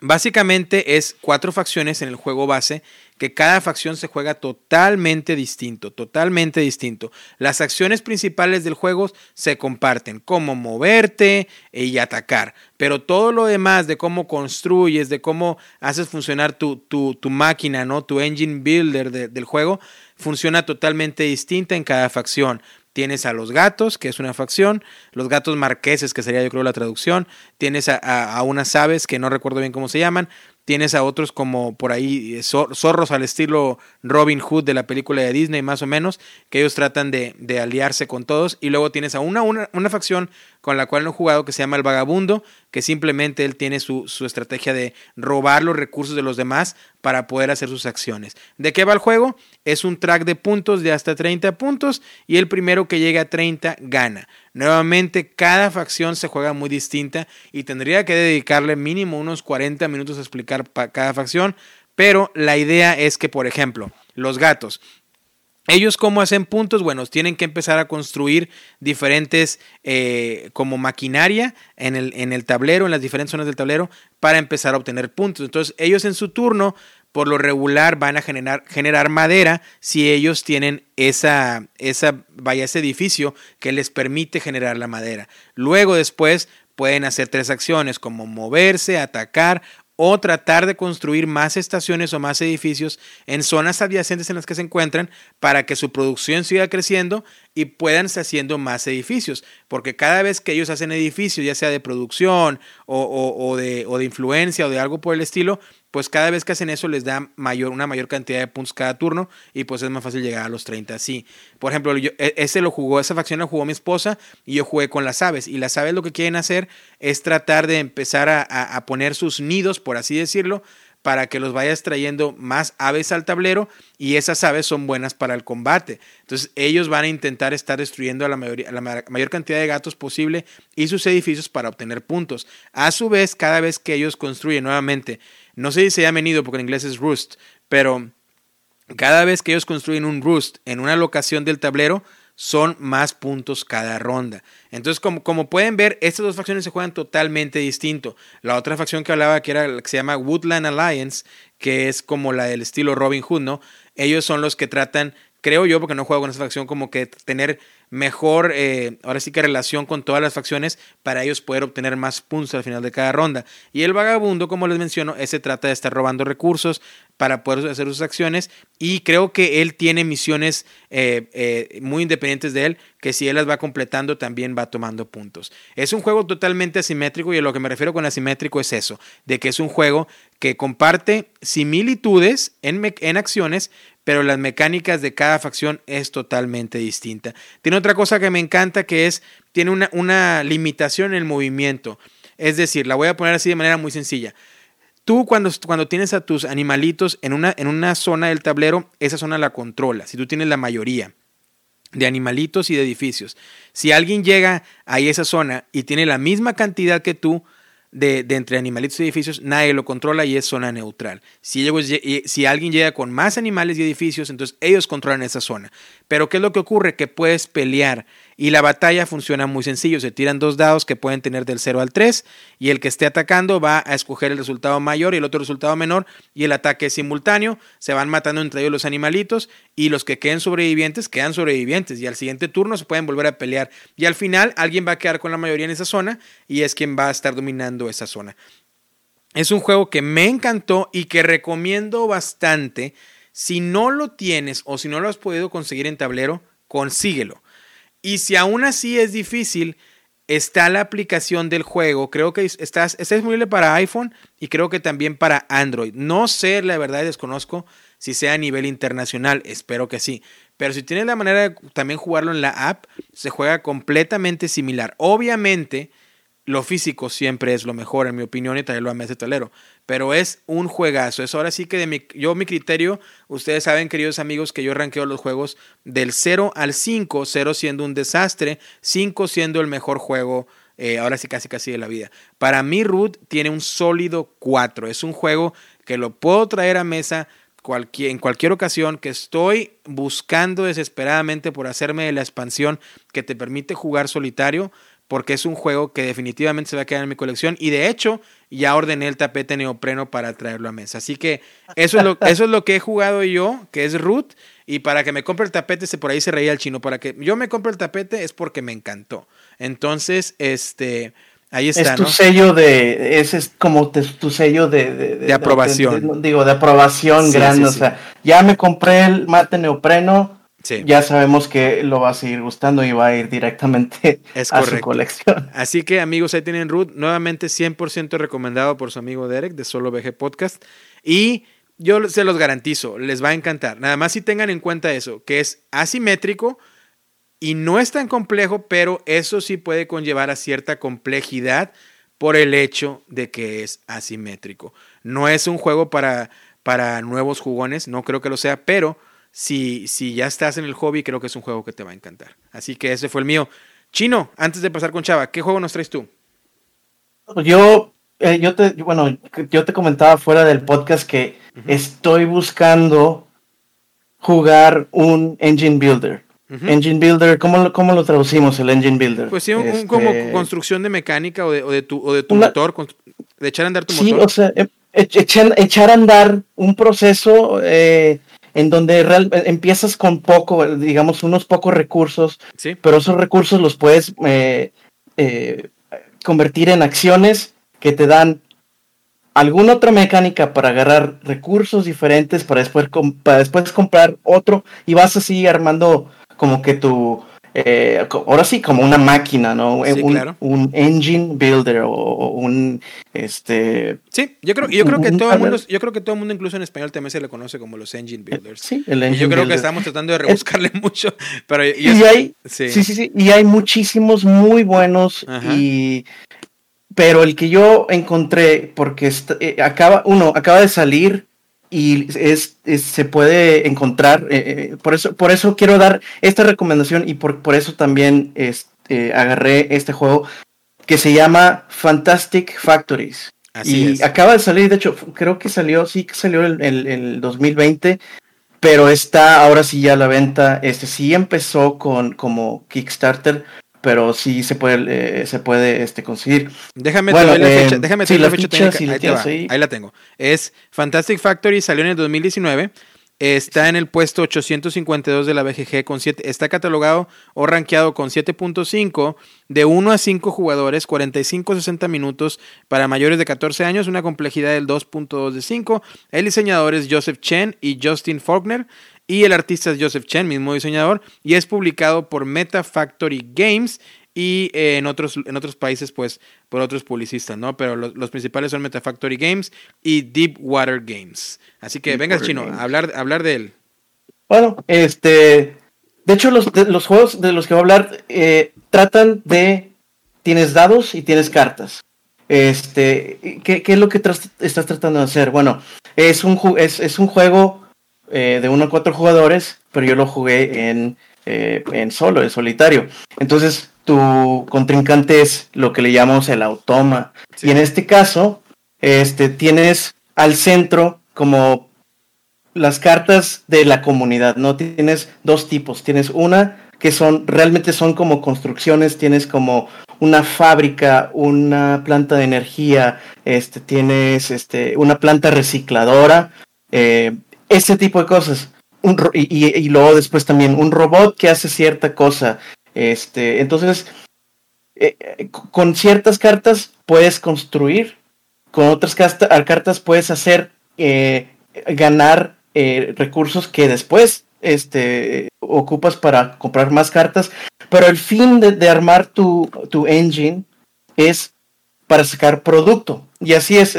Básicamente es cuatro facciones en el juego base, que cada facción se juega totalmente distinto, totalmente distinto. Las acciones principales del juego se comparten, como moverte y atacar, pero todo lo demás de cómo construyes, de cómo haces funcionar tu, tu, máquina, ¿no? tu engine builder del juego, funciona totalmente distinta en cada facción. Tienes a los gatos, que es una facción, los gatos marqueses, que sería yo creo la traducción, tienes a, unas aves que no recuerdo bien cómo se llaman, tienes a otros como por ahí eh, zorros al estilo Robin Hood de la película de Disney más o menos, que ellos tratan de, aliarse con todos, y luego tienes a una, una, una facción con la cual no he jugado que se llama El Vagabundo, que simplemente él tiene su, estrategia de robar los recursos de los demás para poder hacer sus acciones. ¿De qué va el juego? Es un track de puntos de hasta 30 puntos y el primero que llegue a 30 gana. Nuevamente, cada facción se juega muy distinta y tendría que dedicarle mínimo unos 40 minutos a explicar cada facción, pero la idea es que, por ejemplo, los gatos ellos cómo hacen puntos, bueno, tienen que empezar a construir diferentes eh, como maquinaria en el, en el tablero, en las diferentes zonas del tablero, para empezar a obtener puntos. Entonces ellos en su turno, por lo regular, van a generar, generar madera si ellos tienen esa, esa, vaya, ese edificio que les permite generar la madera. Luego después pueden hacer tres acciones como moverse, atacar o tratar de construir más estaciones o más edificios en zonas adyacentes en las que se encuentran para que su producción siga creciendo y puedan estar haciendo más edificios. Porque cada vez que ellos hacen edificios, ya sea de producción o, de, o de influencia o de algo por el estilo, pues cada vez que hacen eso les da mayor, una mayor cantidad de puntos cada turno y pues es más fácil llegar a los 30 así. Por ejemplo, e, ese lo jugó, esa facción la jugó mi esposa y yo jugué con las aves. Y las aves lo que quieren hacer es tratar de empezar a, a poner sus nidos, por así decirlo, para que los vayas trayendo más aves al tablero y esas aves son buenas para el combate. Entonces ellos van a intentar estar destruyendo a la, mayoría, la mayor cantidad de gatos posible y sus edificios para obtener puntos. A su vez, cada vez que ellos construyen nuevamente no sé si se llama nido porque en inglés es roost, pero cada vez que ellos construyen un roost en una locación del tablero, son más puntos cada ronda. Entonces, como, como, pueden ver, estas dos facciones se juegan totalmente distinto. La otra facción que hablaba, que era que se llama Woodland Alliance, que es como la del estilo Robin Hood, ¿no? Ellos son los que tratan, creo yo, porque no juego con esa facción, como que tener mejor, eh, ahora sí que relación con todas las facciones para ellos poder obtener más puntos al final de cada ronda. Y el vagabundo, como les menciono, ese trata de estar robando recursos para poder hacer sus acciones y creo que él tiene misiones eh, eh, muy independientes de él que si él las va completando también va tomando puntos. Es un juego totalmente asimétrico y a lo que me refiero con asimétrico es eso, de que es un juego que comparte similitudes en, en acciones, pero las mecánicas de cada facción es totalmente distinta. Tiene otra cosa que me encanta que es, tiene una, una limitación en el movimiento. Es decir, la voy a poner así de manera muy sencilla. Tú cuando, cuando tienes a tus animalitos en una, en una zona del tablero, esa zona la controla. Si tú tienes la mayoría de animalitos y de edificios. Si alguien llega a esa zona y tiene la misma cantidad que tú, de, entre animalitos y edificios, nadie lo controla y es zona neutral. Si, si alguien llega con más animales y edificios, entonces ellos controlan esa zona. Pero ¿qué es lo que ocurre? Que puedes pelear y la batalla funciona muy sencillo. Se tiran dos dados que pueden tener del 0 al 3 y el que esté atacando va a escoger el resultado mayor y el otro resultado menor y el ataque es simultáneo. Se van matando entre ellos los animalitos y los que queden sobrevivientes quedan sobrevivientes y al siguiente turno se pueden volver a pelear. Y al final alguien va a quedar con la mayoría en esa zona y es quien va a estar dominando esa zona. Es un juego que me encantó y que recomiendo bastante. Si no lo tienes o si no lo has podido conseguir en tablero, consíguelo y si aún así es difícil, está la aplicación del juego. Creo que está, está disponible para iPhone y creo que también para Android. No sé, la verdad, desconozco si sea a nivel internacional. Espero que sí. Pero si tienes la manera de también jugarlo en la app, se juega completamente similar. Obviamente, lo físico siempre es lo mejor, en mi opinión, y traerlo a mesa de talero. Pero es un juegazo. Es ahora sí que de mi, yo, mi criterio, ustedes saben, queridos amigos, que yo ranqueo los juegos del 0 al 5, 0 siendo un desastre, 5 siendo el mejor juego. Eh, ahora sí, casi casi de la vida. Para mí, Root tiene un sólido 4. Es un juego que lo puedo traer a mesa cualquier, en cualquier ocasión, que estoy buscando desesperadamente por hacerme de la expansión que te permite jugar solitario porque es un juego que definitivamente se va a quedar en mi colección y de hecho ya ordené el tapete neopreno para traerlo a mesa. Así que eso es lo, eso es lo que he jugado yo, que es root, y para que me compre el tapete, se por ahí se reía el chino, para que yo me compre el tapete es porque me encantó. Entonces, este, ahí está. Es tu sello de, ese es como tu sello de, de, aprobación. digo, de aprobación grande, o sea, ya me compré el mate neopreno, ya sabemos que lo va a seguir gustando y va a ir directamente a su colección. Así que amigos, ahí tienen Root, nuevamente 100% recomendado por su amigo Derek de Solo VG Podcast. Y yo se los garantizo, les va a encantar. Nada más si tengan en cuenta eso, que es asimétrico y no es tan complejo, pero eso sí puede conllevar a cierta complejidad por el hecho de que es asimétrico. No es un juego para, para nuevos jugones, no creo que lo sea, pero si, si ya estás en el hobby, creo que es un juego que te va a encantar. Así que ese fue el mío. Chino, antes de pasar con Chava, ¿qué juego nos traes tú? Yo, eh, yo te, bueno, yo te comentaba fuera del podcast que estoy buscando jugar un engine builder. Engine Builder, ¿cómo, lo traducimos el Engine Builder? Pues sí, un, como este, construcción de mecánica o de, o de tu, o de tu motor, de echar a andar tu motor. Sí, o sea, e, echar, echar a andar un proceso eh, en donde real, empiezas con poco, digamos, unos pocos recursos, pero esos recursos los puedes eh, eh, convertir en acciones que te dan alguna otra mecánica para agarrar recursos diferentes para después, para después comprar otro y vas así armando como que tu eh, ahora sí, como una máquina, ¿no? un, engine builder o, un este. Sí, yo creo, yo creo que todo el mundo, yo creo que todo el mundo, incluso en español, también se le conoce como los engine builders. Sí, el engine y yo creo que estamos tratando de rebuscarle mucho, pero y, hay, sí. sí. sí, y hay muchísimos muy buenos y pero el que yo encontré porque eh, acaba uno acaba de salir y es, se puede encontrar, eh, eh, por, eso, por eso quiero dar esta recomendación y por, por eso también este, agarré este juego que se llama Fantastic Factories. y acaba de salir, de hecho, creo que salió, sí que salió el, el, el, 2020, pero está ahora sí ya a la venta. Este sí empezó con como Kickstarter, pero sí se puede, eh, se puede este, conseguir. Déjame bueno, la fecha, eh, déjame la fecha, ahí, ahí, la tengo. Es Fantastic Factory, salió en el 2019. Está en el puesto 852 de la BGG con 7, está catalogado o rankeado con 7.5 de 1 a 5 jugadores, 45 60 minutos para mayores de 14 años, una complejidad del 2.2 de 5. El diseñador es Joseph Chen y Justin Faulkner y el artista es Joseph Chen, mismo diseñador, y es publicado por Meta Factory Games y eh, en, otros, en otros países, pues, por otros publicistas, ¿no? Pero los, principales son Meta Factory Games y Deepwater Games. Así que venga, Chino, a hablar, hablar de él. Bueno, este. De hecho, los, los juegos de los que voy a hablar eh, tratan de. Tienes dados y tienes cartas. Este, ¿qué, qué es lo que estás tratando de hacer? Bueno, es un, es, es un juego eh, de uno a cuatro jugadores, pero yo lo jugué en, eh, en solo, en solitario. Entonces, tu contrincante es lo que le llamamos el automa. Y en este caso, este, tienes al centro como las cartas de la comunidad, ¿no? Tienes dos tipos. Tienes una que son, realmente son como construcciones, tienes como una fábrica, una planta de energía, este, tienes este, una planta recicladora, eh, ese tipo de cosas. Un y, luego después también un robot que hace cierta cosa. Este, entonces, eh, eh, con ciertas cartas puedes construir, con otras cartas puedes hacer eh, ganar recursos que después este, ocupas para comprar más cartas. Pero el fin de, armar tu, engine es para sacar producto. Y así es,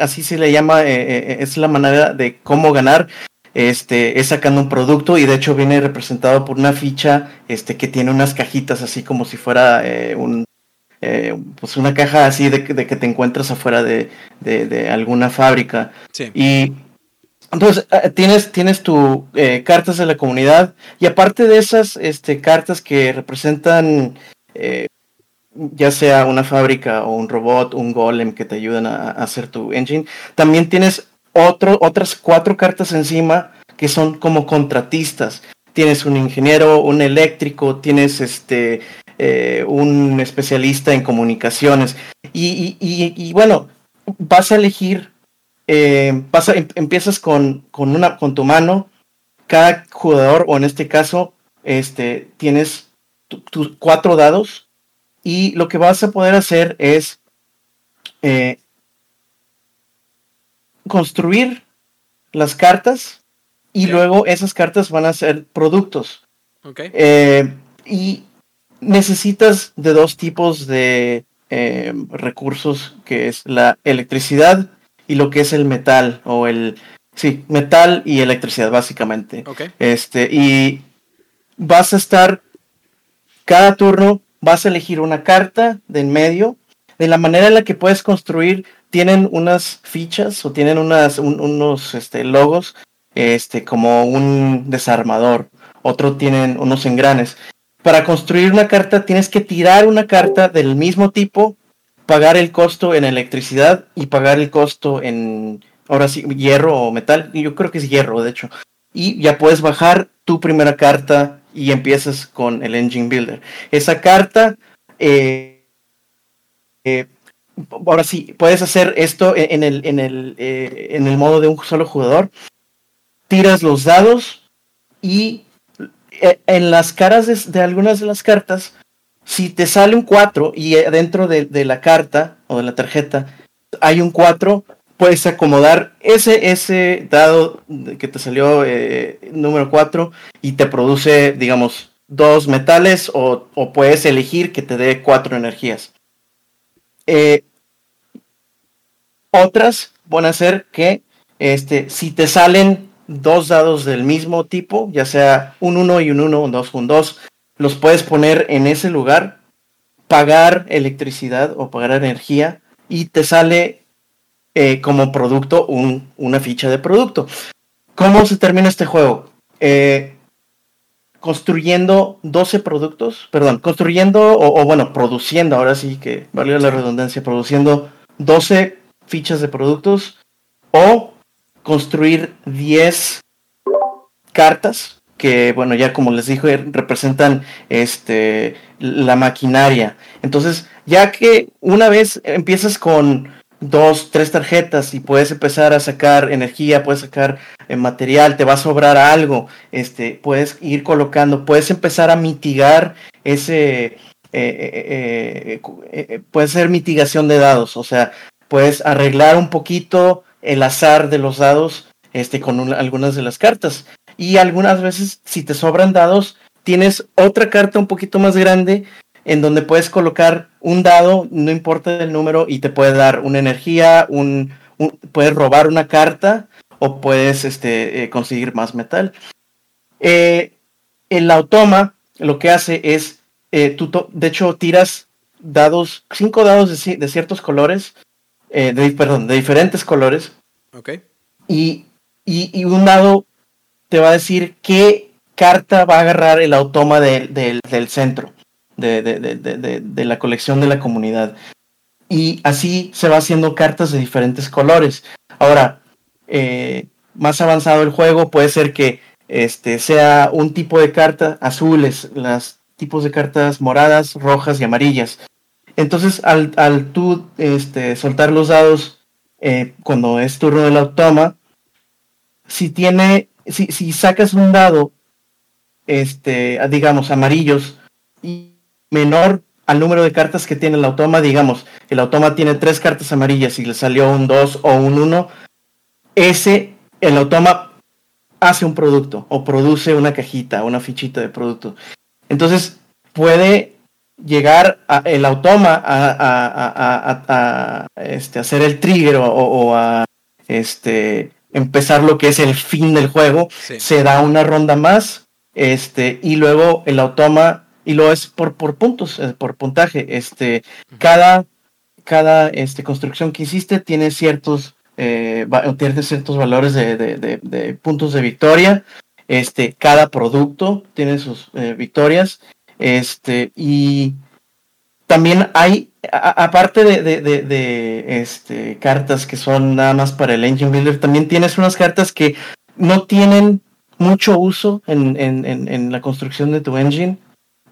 así se le llama, es la manera de cómo ganar. Este, es sacando un producto y de hecho viene representado por una ficha este, que tiene unas cajitas así como si fuera eh, un, pues una caja así de, de, que te encuentras afuera de, de, alguna fábrica. Y entonces tienes, tienes tu cartas de la comunidad y aparte de esas este, cartas que representan ya sea una fábrica o un robot, un golem que te ayuden a, hacer tu engine. También tienes otras cuatro cartas encima que son como contratistas. Tienes un ingeniero, un eléctrico, tienes este eh, un especialista en comunicaciones. Y, bueno, vas a elegir, eh, em, empiezas con, con, una, con tu mano, cada jugador, o en este caso, este, tienes tus cuatro dados, y lo que vas a poder hacer es eh, construir las cartas y luego esas cartas van a ser productos. Eh, y necesitas de dos tipos de eh, recursos, que es la electricidad y lo que es el metal, o el, sí, metal y electricidad, básicamente. Este, y vas a estar, cada turno vas a elegir una carta de en medio, de la manera en la que puedes construir, tienen unas fichas o tienen unas, unos este, logos este, como un desarmador, otro tienen unos engranes. Para construir una carta tienes que tirar una carta del mismo tipo, pagar el costo en electricidad y pagar el costo en, ahora sí, hierro o metal. Yo creo que es hierro, de hecho. Y ya puedes bajar tu primera carta y empiezas con el Engine Builder. Esa carta, eh, eh, ahora sí, puedes hacer esto en el, en el, eh, en el modo de un solo jugador tiras los dados y eh, en las caras de, algunas de las cartas, si te sale un 4 y dentro de, la carta o de la tarjeta hay un 4, puedes acomodar ese, ese dado que te salió número 4 y te produce, digamos, dos metales o, puedes elegir que te dé cuatro energías. Otras van a ser que este, si te salen dos dados del mismo tipo, ya sea un 1 y un 1, un 2, un 2, los puedes poner en ese lugar, pagar electricidad o pagar energía y te sale eh, como producto una ficha de producto. ¿Cómo se termina este juego? Eh, construyendo 12 productos, perdón, construyendo o, bueno, produciendo, ahora sí que valió la redundancia, produciendo 12 fichas de productos o construir 10 cartas que, bueno, ya como les dije, representan este, la maquinaria. Entonces, ya que una vez empiezas con dos, tres tarjetas y puedes empezar a sacar energía, puedes sacar eh, material, te va a sobrar algo, este, puedes ir colocando, puedes empezar a mitigar ese, eh, eh, puede ser mitigación de dados, o sea, puedes arreglar un poquito el azar de los dados este, con algunas de las cartas. Y algunas veces, si te sobran dados, tienes otra carta un poquito más grande en donde puedes colocar un dado, no importa el número, y te puede dar una energía, un, puedes robar una carta o puedes este, eh, conseguir más metal. Eh, el automa lo que hace es, eh, tú de hecho, tiras dados, cinco dados de ciertos colores de, perdón, de diferentes colores. Ok. Y, y, un dado te va a decir qué carta va a agarrar el automa del centro de, de, la colección de la comunidad. Y así se va haciendo cartas de diferentes colores. Ahora, eh, más avanzado el juego puede ser que este, sea un tipo de carta azules, los tipos de cartas moradas, rojas y amarillas. Entonces, al, al tú este, soltar los dados eh, cuando es turno del automa, si tiene, si, si sacas un dado, este, digamos, amarillos, y menor al número de cartas que tiene el automa, digamos, el automa tiene tres cartas amarillas y le salió un 2 o un 1, ese, el automa hace un producto o produce una cajita, una fichita de producto. Entonces, puede llegar a, el automa a, este, hacer el trigger o, a este, empezar lo que es el fin del juego, se da una ronda más este, y luego el automa, y lo es por, por puntos, eh, por puntaje. Este, cada, cada este, construcción que hiciste tiene ciertos, eh, tiene ciertos valores de, de, puntos de victoria. Este, cada producto tiene sus eh, victorias este, y también hay, aparte de, este, cartas que son nada más para el Engine Builder, también tienes unas cartas que no tienen mucho uso en, la construcción de tu engine,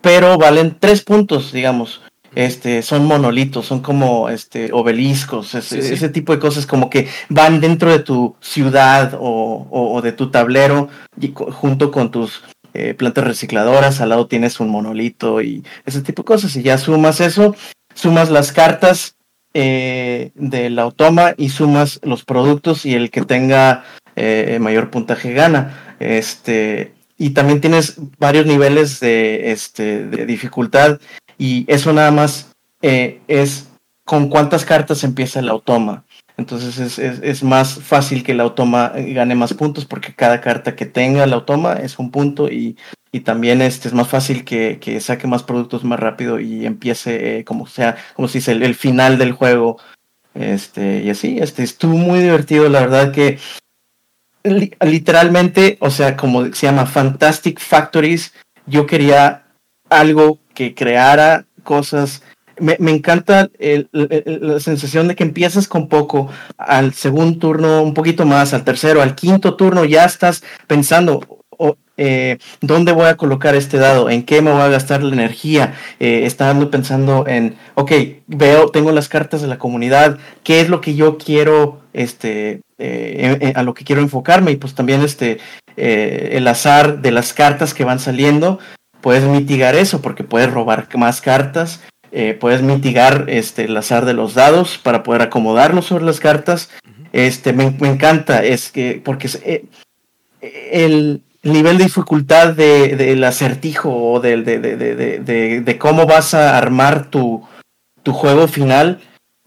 pero valen tres puntos, digamos. Este, son monolitos, son como este, obeliscos, ese, tipo de cosas como que van dentro de tu ciudad o, de tu tablero y, junto con tus eh, plantas recicladoras, al lado tienes un monolito y ese tipo de cosas. Y ya sumas eso, sumas las cartas eh, del automa y sumas los productos y el que tenga eh, mayor puntaje gana. Este, y también tienes varios niveles de, este, de dificultad y eso nada más eh, es con cuántas cartas empieza el automa. Entonces es, es, más fácil que el automa gane más puntos porque cada carta que tenga el automa es un punto y, y también este, es más fácil que, que, saque más productos más rápido y empiece eh, como sea, como se dice, el, final del juego. Este, y así, este, estuvo muy divertido, la verdad que literalmente, o sea, como se llama Fantastic Factories, yo quería algo que creara cosas me, encanta la sensación de que empiezas con poco, al segundo turno un poquito más, al tercero, al quinto turno ya estás pensando, eh, ¿dónde voy a colocar este dado? ¿En qué me voy a gastar la energía? Eh, estando pensando en, ok, veo, tengo las cartas de la comunidad, ¿qué es lo que yo quiero, este, eh, a lo que quiero enfocarme? Y pues también este, el azar de las cartas que van saliendo, puedes mitigar eso porque puedes robar más cartas eh, puedes mitigar este, el azar de los dados para poder acomodarlos sobre las cartas. Este, me, encanta, es que, porque eh, el nivel de dificultad del acertijo o de, de, cómo vas a armar tu, tu juego final,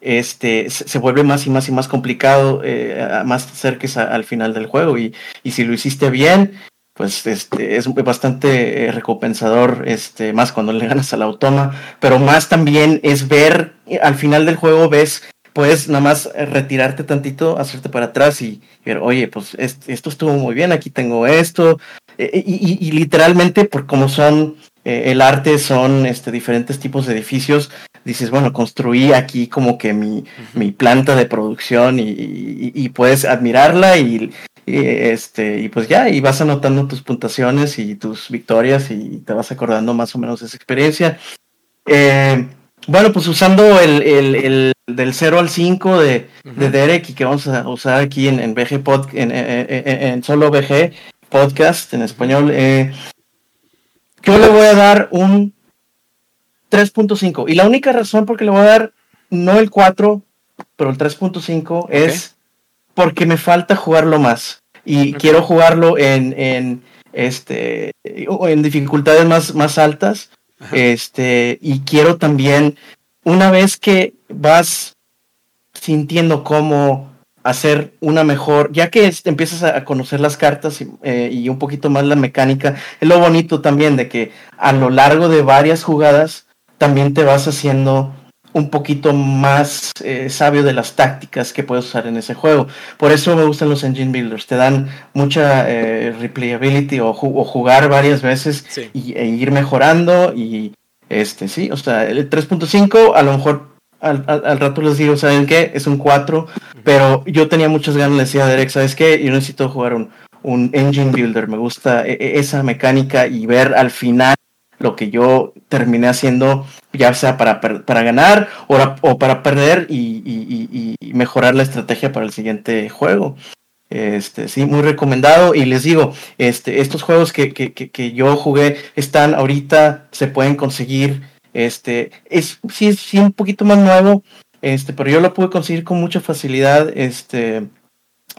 este, se, vuelve más y más y más complicado, eh, más cerca al final del juego. Y, y si lo hiciste bien, pues este, es bastante eh, recompensador, este, más cuando le ganas al automa, pero más también es ver, eh, al final del juego ves, puedes nada más eh, retirarte tantito, hacerte para atrás y ver, oye, pues esto estuvo muy bien, aquí tengo esto, y, literalmente, por como son, el arte son este, diferentes tipos de edificios, dices, bueno, construí aquí como que mi, mi planta de producción y, y puedes admirarla y y, este, y pues ya, y vas anotando tus puntuaciones y tus victorias y te vas acordando más o menos de esa experiencia. Eh, bueno, pues usando el, el, del 0 al 5 de, de, Derek y que vamos a usar aquí en, en BG Pod, en, en, solo BG Podcast en español, eh, yo le voy a dar un 3.5. Y la única razón por que le voy a dar no el 4, pero el 3.5 es porque me falta jugarlo más. Y quiero jugarlo en, en, este, en dificultades más, más altas. Este, y quiero también, una vez que vas sintiendo cómo hacer una mejor, ya que empiezas a, conocer las cartas y, eh, y, un poquito más la mecánica, es lo bonito también de que a lo largo de varias jugadas también te vas haciendo un poquito más eh, sabio de las tácticas que puedes usar en ese juego. Por eso me gustan los engine builders, te dan mucha eh, replayability o, jugar varias veces y, e ir mejorando y este sí, o sea, el 3.5 a lo mejor al, rato les digo, ¿saben qué? Es un 4, pero yo tenía muchas ganas, le decía a Derek, ¿sabes qué? Yo necesito jugar un, un engine builder, me gusta e, e, esa mecánica y ver al final lo que yo terminé haciendo, ya sea para, para ganar o, para perder y, mejorar la estrategia para el siguiente juego. Este, sí, muy recomendado. Y les digo, este, estos juegos que, que, que, yo jugué están ahorita, se pueden conseguir. Este, es sí, sí, un poquito más nuevo, este, pero yo lo pude conseguir con mucha facilidad. Este,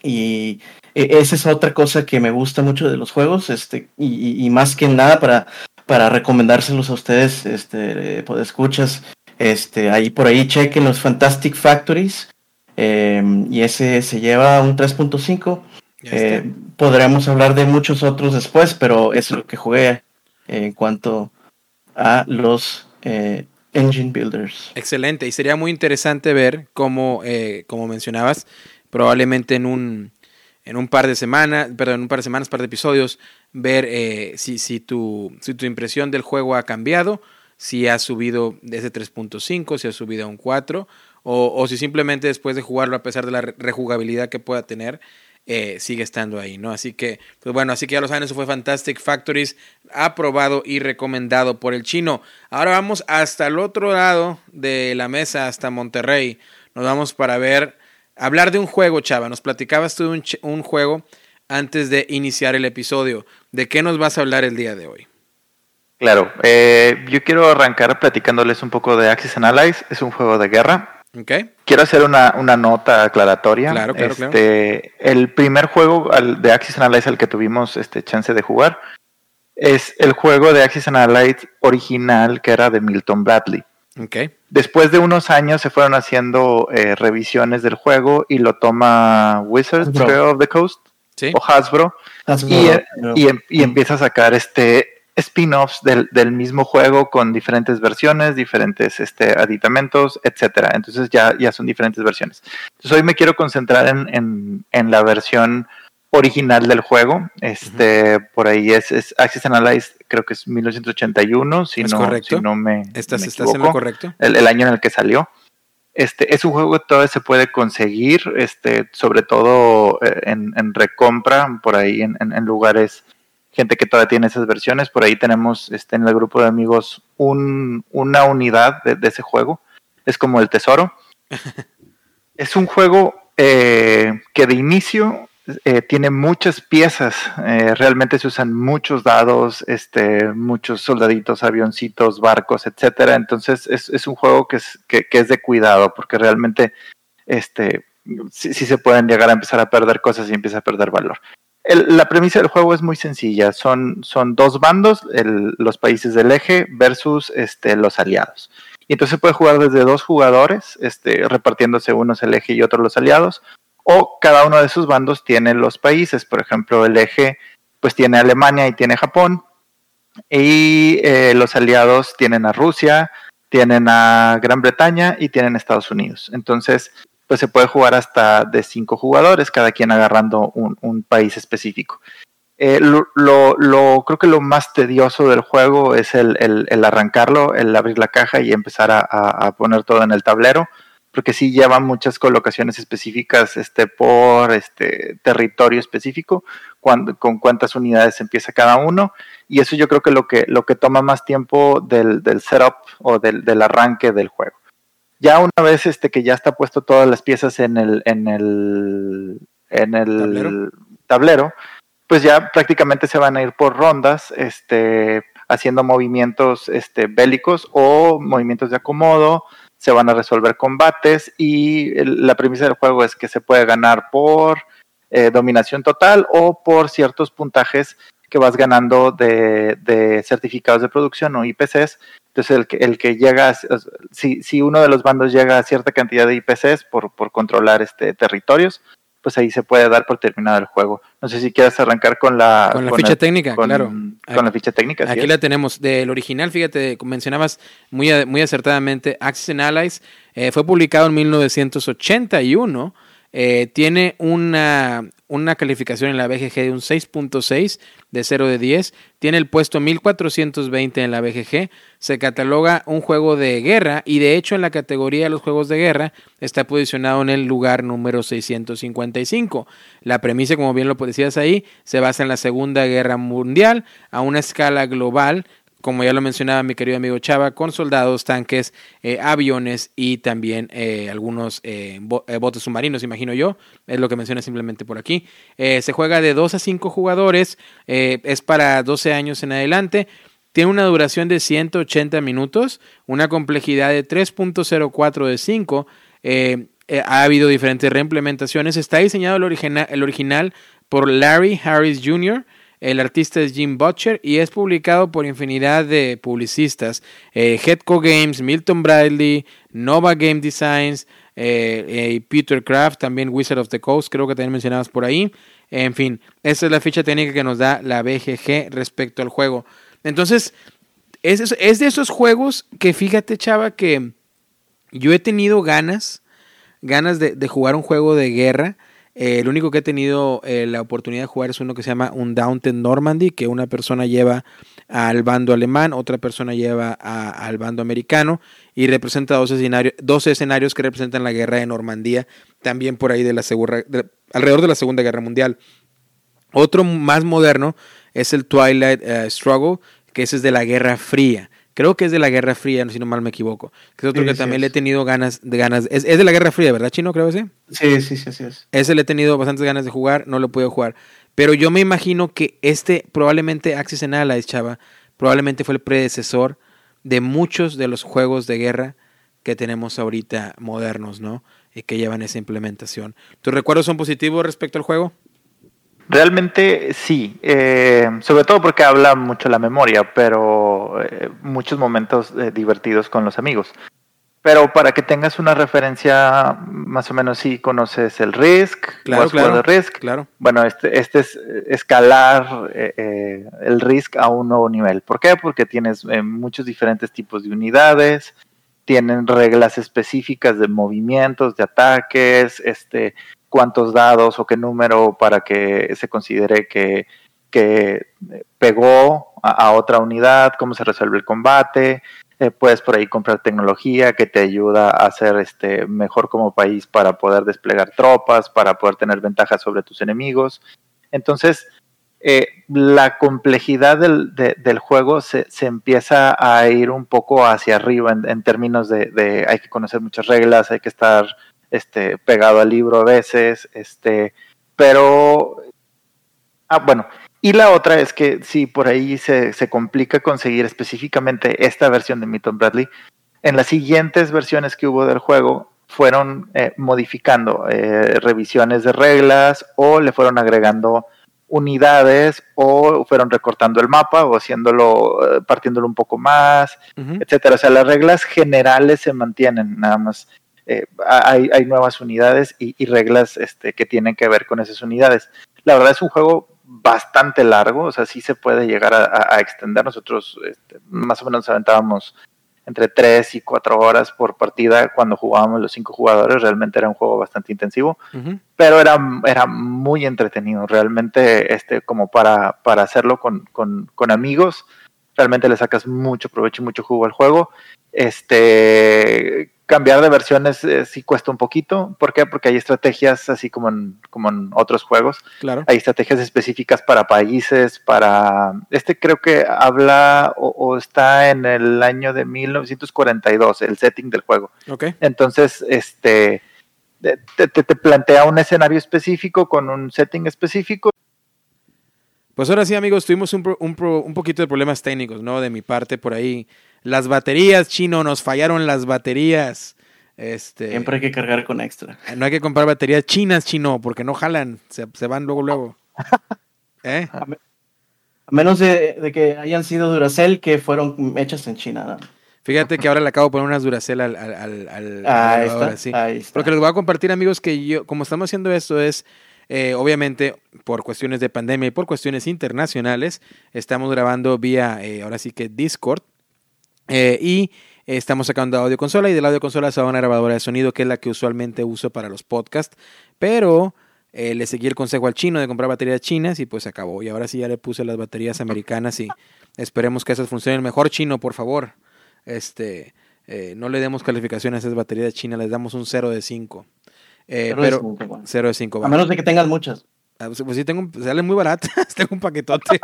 y e, esa es otra cosa que me gusta mucho de los juegos, este, y más que nada para para recomendárselos a ustedes, este, pues, escuchas, este, ahí por ahí chequen los Fantastic Factories, em, y ese se lleva un 3.5. Eh, podremos hablar de muchos otros después, pero es lo que jugué en cuanto a los eh, engine builders. Excelente, y sería muy interesante ver cómo, eh, como mencionabas, probablemente en un en un par de semanas, perdón, en un par de semanas, par de episodios, ver eh, si, si, tu, si tu impresión del juego ha cambiado, si ha subido de ese 3.5, si ha subido a un 4, o, o, si simplemente después de jugarlo, a pesar de la rejugabilidad que pueda tener, eh, sigue estando ahí, ¿no? Así que, pues bueno, así que ya lo saben, eso fue Fantastic Factories, aprobado y recomendado por el chino. Ahora vamos hasta el otro lado de la mesa, hasta Monterrey. Nos vamos para ver, hablar de un juego, Chava. Nos platicabas tú de un, un juego antes de iniciar el episodio. ¿De qué nos vas a hablar el día de hoy? Claro, eh, yo quiero arrancar platicándoles un poco de Axis Analyze. Es un juego de guerra Quiero hacer una, nota aclaratoria. Claro, claro, este, El primer juego de Axis Analyze al que tuvimos este chance de jugar es el juego de Axis Analyze original que era de Milton Bradley. Okay. Después de unos años se fueron haciendo eh, revisiones del juego y lo toma Wizards of the Coast o Hasbro, y, y, y, empieza a sacar este spin-offs del, del, mismo juego con diferentes versiones, diferentes este, aditamentos, etcétera. Entonces ya, ya son diferentes versiones. Entonces hoy me quiero concentrar en, en, la versión original del juego. Este, por ahí es, es Access Analyze, creo que es 1981, si, no, si no me. ¿Estás, en lo correcto? El, año en el que salió. Este, es un juego que todavía se puede conseguir, este, sobre todo eh, en, en recompra, por ahí en, en lugares gente que todavía tiene esas versiones. Por ahí tenemos este, en el grupo de amigos un, una unidad de, ese juego. Es como el tesoro. es un juego eh, que de inicio eh, tiene muchas piezas. Eh, realmente se usan muchos dados, este, muchos soldaditos, avioncitos, barcos, etcétera. Entonces es, un juego que es, de cuidado porque realmente este, sí, se pueden llegar a empezar a perder cosas y empieza a perder valor la premisa del juego es muy sencilla. Son, dos bandos, los países del eje versus este, los aliados. Y entonces se puede jugar desde dos jugadores, repartiéndose unos el eje y otros los aliados. O cada uno de sus bandos tiene los países. Por ejemplo, el eje pues tiene Alemania y tiene Japón. Y eh, los aliados tienen a Rusia, tienen a Gran Bretaña y tienen Estados Unidos. Entonces, pues se puede jugar hasta de cinco jugadores, cada quien agarrando un, país específico. Eh, lo, lo, creo que lo más tedioso del juego es el, el, arrancarlo, el abrir la caja y empezar a, poner todo en el tablero, porque sí lleva muchas colocaciones específicas este, por este territorio específico, con cuántas unidades empieza cada uno, y eso yo creo que lo que, lo que toma más tiempo del, del setup o del, del arranque del juego. Ya una vez este que ya está puesto todas las piezas en el, en el, en el ¿Tablero? pues ya prácticamente se van a ir por rondas, este, haciendo movimientos este, bélicos o movimientos de acomodo, se van a resolver combates y la premisa del juego es que se puede ganar por eh, dominación total o por ciertos puntajes que vas ganando de, de certificados de producción o IPCs entonces, el que, el que llega, si, si uno de los bandos llega a cierta cantidad de IPCs por, por controlar este territorios, pues ahí se puede dar por terminado el juego. No sé si quieres arrancar con la, con la ficha técnica, claro. Con la ficha técnica. Aquí la tenemos. Del original, fíjate, mencionabas muy, muy acertadamente, Access and Allies eh, fue publicado en 1981. Eh, tiene una, una calificación en la BGG de un 6.6 de 0 de 10. Tiene el puesto 1420 en la BGG. Se cataloga un juego de guerra y de hecho en la categoría de los juegos de guerra está posicionado en el lugar número 655. La premisa, como bien lo decías ahí, se basa en la Segunda Guerra Mundial a una escala global como ya lo mencionaba mi querido amigo Chava, con soldados, tanques, eh, aviones y también eh, algunos eh, botes submarinos, imagino yo. Es lo que menciona simplemente por aquí. se juega de 2 a 5 jugadores, es para 12 años en adelante. Tiene una duración de 180 minutos, una complejidad de 3.04 de 5. ha habido diferentes reimplementaciones. Está diseñado el, el original por Larry Harris Jr., el artista es Jim Butcher y es publicado por infinidad de publicistas. Eh, Headco Games, Milton Bradley, Nova Game Designs, eh, eh, Peter Kraft, también Wizard of the Coast, creo que también mencionabas por ahí. En fin, esa es la ficha técnica que nos da la BGG respecto al juego. Entonces, es, de esos juegos que fíjate, chava, que yo he tenido ganas, ganas de jugar un juego de guerra eh, el único que he tenido eh, la oportunidad de jugar es uno que se llama un Downton Normandy, que una persona lleva al bando alemán, otra persona lleva al bando americano y representa dos escenarios, dos escenarios que representan la guerra de Normandía, también por ahí de la segunda, alrededor de la Segunda Guerra Mundial. Otro más moderno es el Twilight eh, Struggle, que ese es de la Guerra Fría. Creo que es de la Guerra Fría, si no mal me equivoco. Que es otro que también le he tenido ganas de ganas. Es, de la Guerra Fría, ¿verdad, Chino? Creo que sí. Sí, sí, sí, sí es. Ese le he tenido bastantes ganas de jugar, no lo puedo jugar. Pero yo me imagino que este, probablemente Axis and Allies, chava, probablemente fue el predecesor de muchos de los juegos de guerra que tenemos ahorita modernos, ¿no? Y que llevan esa implementación. ¿Tus recuerdos son positivos respecto al juego? Realmente sí, eh, sobre todo porque habla mucho la memoria, pero eh, muchos momentos eh, divertidos con los amigos. Pero para que tengas una referencia, más o menos sí conoces el Risk, claro, claro, Risk. Claro. Bueno, este, este es escalar el Risk a un nuevo nivel. ¿Por qué? Porque tienes muchos diferentes tipos de unidades, tienen reglas específicas de movimientos, de ataques, este, cuántos dados o qué número para que se considere que, pegó a, otra unidad, cómo se resuelve el combate. Eh, puedes por ahí comprar tecnología que te ayuda a ser este, mejor como país para poder desplegar tropas, para poder tener ventajas sobre tus enemigos. Entonces, eh, la complejidad del, del juego se, se, empieza a ir un poco hacia arriba en, términos de, de, hay que conocer muchas reglas, hay que estar este, pegado al libro a veces, este, pero, ah, bueno, y la otra es que si por ahí se, se complica conseguir específicamente esta versión de Milton Bradley, en las siguientes versiones que hubo del juego fueron eh, modificando eh, revisiones de reglas o le fueron agregando unidades o fueron recortando el mapa o haciéndolo, eh, partiéndolo un poco más, etcétera. O sea, las reglas generales se mantienen, nada más eh, hay, hay, nuevas unidades y, reglas este, que tienen que ver con esas unidades. La verdad es un juego bastante largo, o sea, sí se puede llegar a, extender. Nosotros este, más o menos aventábamos entre 3 y 4 horas por partida cuando jugábamos los 5 jugadores. Realmente era un juego bastante intensivo, pero era, era muy entretenido. Realmente, este, como para, para hacerlo con, con, con amigos, realmente le sacas mucho provecho y mucho jugo al juego. Este, cambiar de versiones eh, sí cuesta un poquito. ¿Por qué? Porque hay estrategias, así como en, como en otros juegos. Claro. Hay estrategias específicas para países, para... Este creo que habla o, está en el año de 1942, el setting del juego. Ok. Entonces, este... Te, te, plantea un escenario específico con un setting específico. Pues ahora sí, amigos, tuvimos un, un, un poquito de problemas técnicos, ¿no? De mi parte por ahí las baterías, chino, nos fallaron las baterías. Este, Siempre hay que cargar con extra. No hay que comprar baterías chinas, chino, porque no jalan, se, van luego, luego. ¿Eh? A, menos de, que hayan sido Duracell que fueron hechas en China. Fíjate que ahora le acabo de poner unas Duracell al... al, al, ahí, está, ahí, Porque les voy a compartir, amigos, que yo, como estamos haciendo esto, es... Eh, obviamente, por cuestiones de pandemia y por cuestiones internacionales, estamos grabando vía, eh, ahora sí que Discord. Eh, y estamos sacando audio consola y del audio consola se va una grabadora de sonido que es la que usualmente uso para los podcasts. Pero eh, le seguí el consejo al chino de comprar baterías chinas y pues se acabó. Y ahora sí ya le puse las baterías americanas y esperemos que esas funcionen mejor. Chino, por favor. Este, eh, no le demos calificación a esas baterías chinas, les damos un 0 de 5. pero 0 de 5. A menos de que tengas muchas. Ah, pues, pues sí, tengo, salen muy baratas, tengo un paquetote.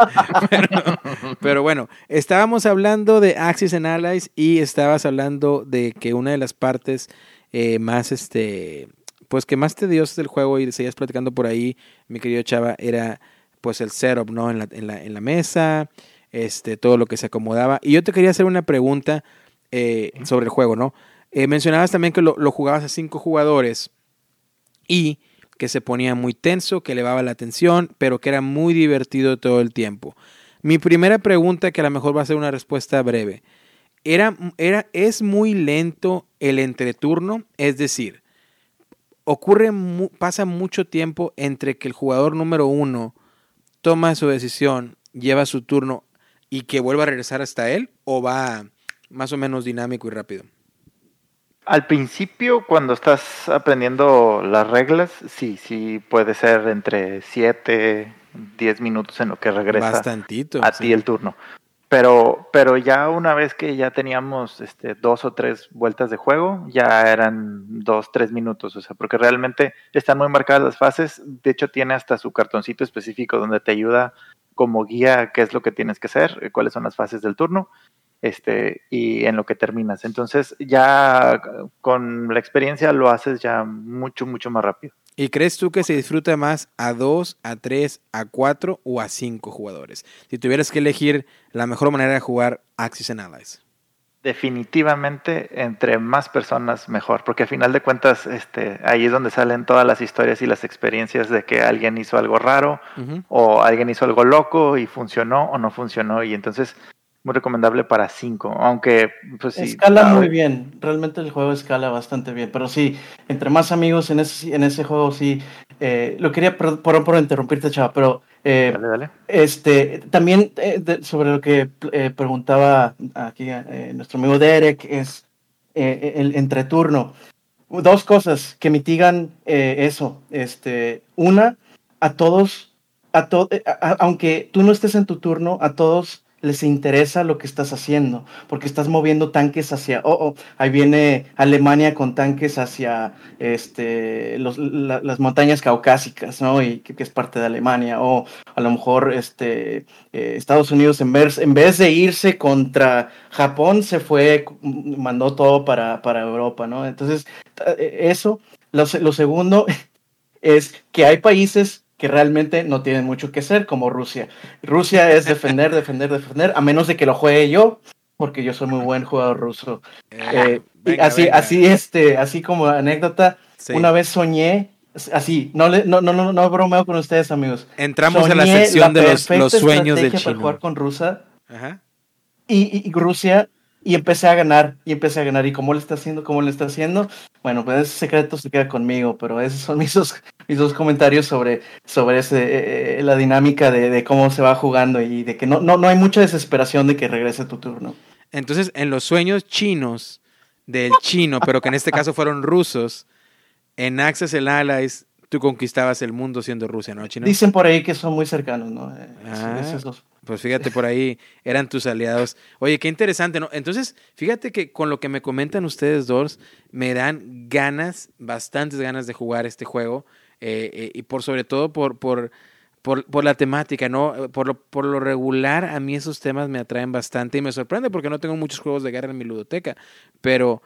pero, bueno, estábamos hablando de Axis and Allies y estabas hablando de que una de las partes eh, más, este, pues que más tediosas del juego y seguías platicando por ahí, mi querido Chava, era pues el setup, ¿no? En la, en la, en la mesa, este, todo lo que se acomodaba. Y yo te quería hacer una pregunta eh, sobre el juego, ¿no? Eh, mencionabas también que lo, lo jugabas a cinco jugadores y que se ponía muy tenso, que elevaba la atención, pero que era muy divertido todo el tiempo. Mi primera pregunta, que a lo mejor va a ser una respuesta breve, era, era, ¿es muy lento el entreturno? Es decir, ocurre, pasa mucho tiempo entre que el jugador número uno toma su decisión, lleva su turno y que vuelva a regresar hasta él, o va más o menos dinámico y rápido? Al principio, cuando estás aprendiendo las reglas, sí, sí puede ser entre 7, 10 minutos en lo que regresa Bastantito, a ti el turno. pero, pero ya una vez que ya teníamos este, dos o tres vueltas de juego, ya eran dos, tres minutos, o sea, porque realmente están muy marcadas las fases, de hecho tiene hasta su cartoncito específico donde te ayuda como guía qué es lo que tienes que hacer, eh, cuáles son las fases del turno, este, y en lo que terminas. Entonces ya con la experiencia lo haces ya mucho, mucho más rápido. ¿Y crees tú que se disfruta más a dos, a tres, a cuatro o a cinco jugadores? Si tuvieras que elegir la mejor manera de jugar Axis and Allies. Definitivamente, entre más personas mejor, porque a final de cuentas, este, ahí es donde salen todas las historias y las experiencias de que alguien hizo algo raro o alguien hizo algo loco y funcionó o no funcionó. Y entonces muy recomendable para 5, aunque pues sí. Escala muy bien, realmente el juego escala bastante bien, pero sí, entre más amigos en ese, en ese juego sí, eh, lo quería, por, por, interrumpirte, chava, pero eh, dale, dale. este también eh, sobre lo que preguntaba aquí nuestro amigo Derek, es el entreturno. Dos cosas que mitigan eso. Este, una, a todos, a to aunque tú no estés en tu turno, a todos les interesa lo que estás haciendo, porque estás moviendo tanques hacia, oh, oh ahí viene Alemania con tanques hacia este, las montañas caucásicas, ¿no? Y que, es parte de Alemania, o a lo mejor este, eh, Estados Unidos en vez, en vez de irse contra Japón, se fue, mandó todo para, para Europa, ¿no? Entonces, eh, eso. Lo, lo segundo es que hay países que realmente no tienen mucho que hacer, como Rusia. Rusia es defender, defender, defender, a menos de que lo juegue yo, porque yo soy muy buen jugador ruso. Eh, eh, así, así, este, así como anécdota, una vez soñé, así, no, le, no, no, no, no bromeo con ustedes, amigos. Entramos en la sección de los, los sueños de Chino. para jugar con Rusia. Y, y, Rusia y empecé a ganar, y empecé a ganar. ¿Y cómo le está haciendo? ¿Cómo le está haciendo? Bueno, pues ese secreto se queda conmigo, pero esos son mis dos, mis dos comentarios sobre, sobre ese, eh, eh, la dinámica de, cómo se va jugando y de que no, no, no hay mucha desesperación de que regrese tu turno. Entonces, en los sueños chinos del chino, pero que en este caso fueron rusos, en Access el Allies tú conquistabas el mundo siendo Rusia, ¿no, Chino? Dicen por ahí que son muy cercanos, ¿no? Eh, ah, pues fíjate, por ahí eran tus aliados. Oye, qué interesante, ¿no? Entonces, fíjate que con lo que me comentan ustedes dos, me dan ganas, bastantes ganas de jugar este juego. Eh, eh, y por sobre todo por, por, por, la temática, ¿no? Por lo, por lo regular, a mí esos temas me atraen bastante y me sorprende porque no tengo muchos juegos de guerra en mi ludoteca. Pero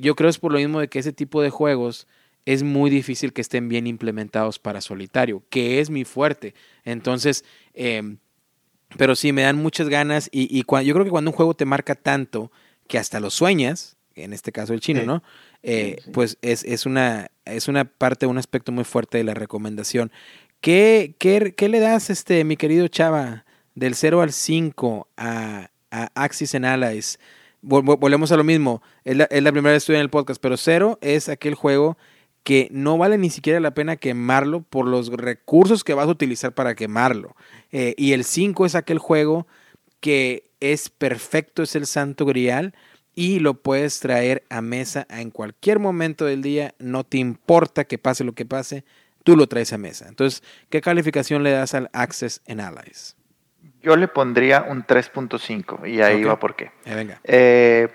yo creo es por lo mismo de que ese tipo de juegos es muy difícil que estén bien implementados para solitario, que es mi fuerte. Entonces, em, pero sí, me dan muchas ganas y, y yo creo que cuando un juego te marca tanto que hasta lo sueñas, en este caso el chino, ¿no? Eh, pues es, es, una, es una parte, un aspecto muy fuerte de la recomendación. ¿Qué, qué, qué le das, este, mi querido Chava, del 0 al 5 a, a Axis and Allies? Volvemos a lo mismo, es la, es la primera vez que estoy en el podcast, pero 0 es aquel juego que no vale ni siquiera la pena quemarlo por los recursos que vas a utilizar para quemarlo. Eh, y el 5 es aquel juego que es perfecto, es el santo grial y lo puedes traer a mesa en cualquier momento del día, no te importa que pase lo que pase, tú lo traes a mesa. Entonces, ¿qué calificación le das al Access en Allies? Yo le pondría un 3.5 y ahí va por qué. Eh, venga. Eh,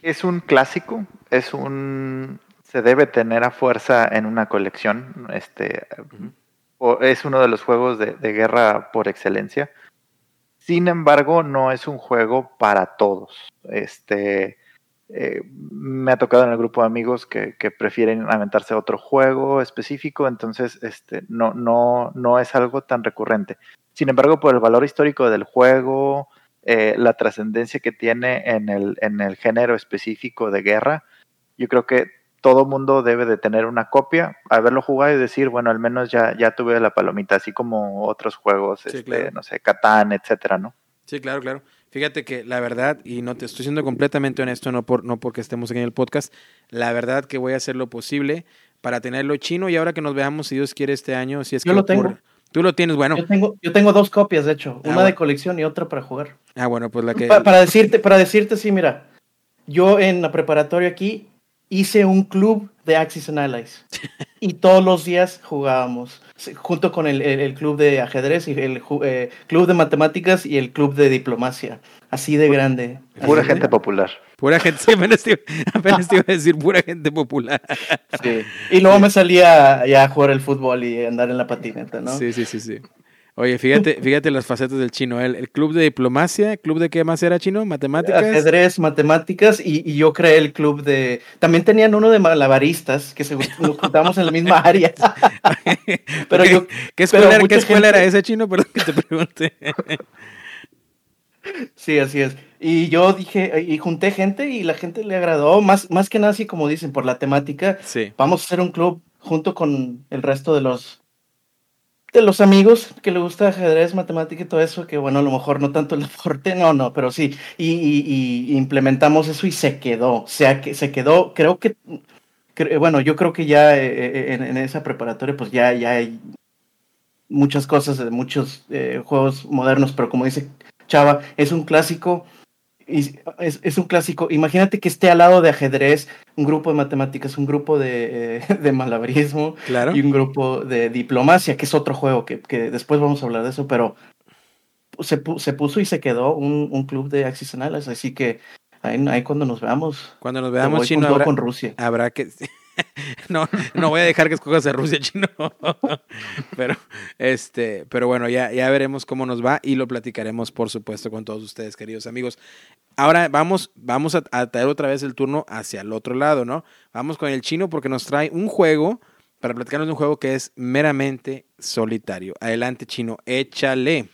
es un clásico, es un se debe tener a fuerza en una colección. Este, es uno de los juegos de, guerra por excelencia. Sin embargo, no es un juego para todos. Este, eh, me ha tocado en el grupo de amigos que, prefieren aventarse a otro juego específico, entonces este, no, no, no es algo tan recurrente. Sin embargo, por el valor histórico del juego, eh, la trascendencia que tiene en el, en el género específico de guerra, yo creo que todo mundo debe de tener una copia, haberlo jugado y decir, bueno, al menos ya, ya tuve la palomita, así como otros juegos, este, no sé, Catán, etcétera, ¿no? Sí, claro, claro. Fíjate que la verdad, y no te estoy siendo completamente honesto, no, por, no porque estemos aquí en el podcast, la verdad que voy a hacer lo posible para tenerlo chino y ahora que nos veamos, si Dios quiere, este año, si es Yo que lo tengo. Tú lo tienes, bueno. Yo tengo, yo tengo dos copias, de hecho, ah, una de colección y otra para jugar. Ah, bueno, pues la que... para decirte, para decirte, sí, mira, yo en la preparatoria aquí hice un club de Axis and Allies. y todos los días jugábamos, junto con el, club de ajedrez y el eh, club de matemáticas y el club de diplomacia. Así de grande. Pura gente popular. Pura gente, sí, apenas, te, apenas iba a decir pura gente popular. Sí. Y luego me salía ya a jugar el fútbol y andar en la patineta, ¿no? Sí, sí, sí, sí. Oye, fíjate, fíjate las facetas del chino. El, el, club de diplomacia, ¿club de qué más era chino? ¿Matemáticas? Ajedrez, matemáticas y, yo creé el club de... También tenían uno de malabaristas, que se nos juntamos en la misma área. pero yo, ¿Qué escuela, ¿qué escuela era ese chino? Perdón que te pregunte. sí, así es. Y yo dije, y junté gente y la gente le agradó, más, más que nada así como dicen, por la temática. Sí. Vamos a hacer un club junto con el resto de los de los amigos que le gusta ajedrez, matemática y todo eso, que bueno, a lo mejor no tanto el deporte, no, no, pero sí, y, implementamos eso y se quedó, o sea, que se quedó, creo que, bueno, yo creo que ya eh, eh, en, esa preparatoria pues ya, ya hay muchas cosas de muchos eh, juegos modernos, pero como dice Chava, es un clásico es, es, un clásico. Imagínate que esté al lado de ajedrez, un grupo de matemáticas, un grupo de, eh, de malabarismo y un grupo de diplomacia, que es otro juego que, que después vamos a hablar de eso, pero se, se puso y se quedó un, un club de Axis Analysis, así que ahí, ahí, cuando nos veamos. Cuando nos veamos, habrá, con Rusia. habrá que no, no voy a dejar que escojas a Rusia, chino. pero, este, pero bueno, ya, ya veremos cómo nos va y lo platicaremos, por supuesto, con todos ustedes, queridos amigos. Ahora vamos, vamos a, traer otra vez el turno hacia el otro lado, ¿no? Vamos con el chino porque nos trae un juego para platicarnos de un juego que es meramente solitario. Adelante, chino, échale.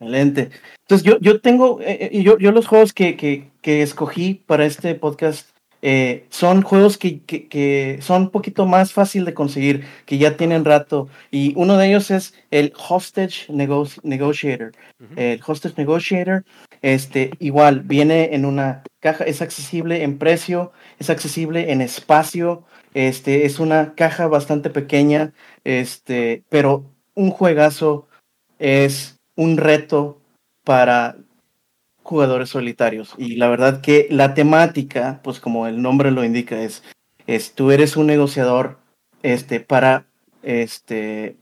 Excelente. Entonces, yo, yo tengo, eh, eh, yo, yo los juegos que, que, que escogí para este podcast eh, son juegos que, que, son un poquito más fácil de conseguir, que ya tienen rato. Y uno de ellos es el Hostage Negotiator. El Hostage Negotiator, este, igual, viene en una caja, es accesible en precio, es accesible en espacio. Este, es una caja bastante pequeña, este, pero un juegazo es un reto para jugadores solitarios. Y la verdad que la temática, pues como el nombre lo indica, es, es tú eres un negociador este, para este,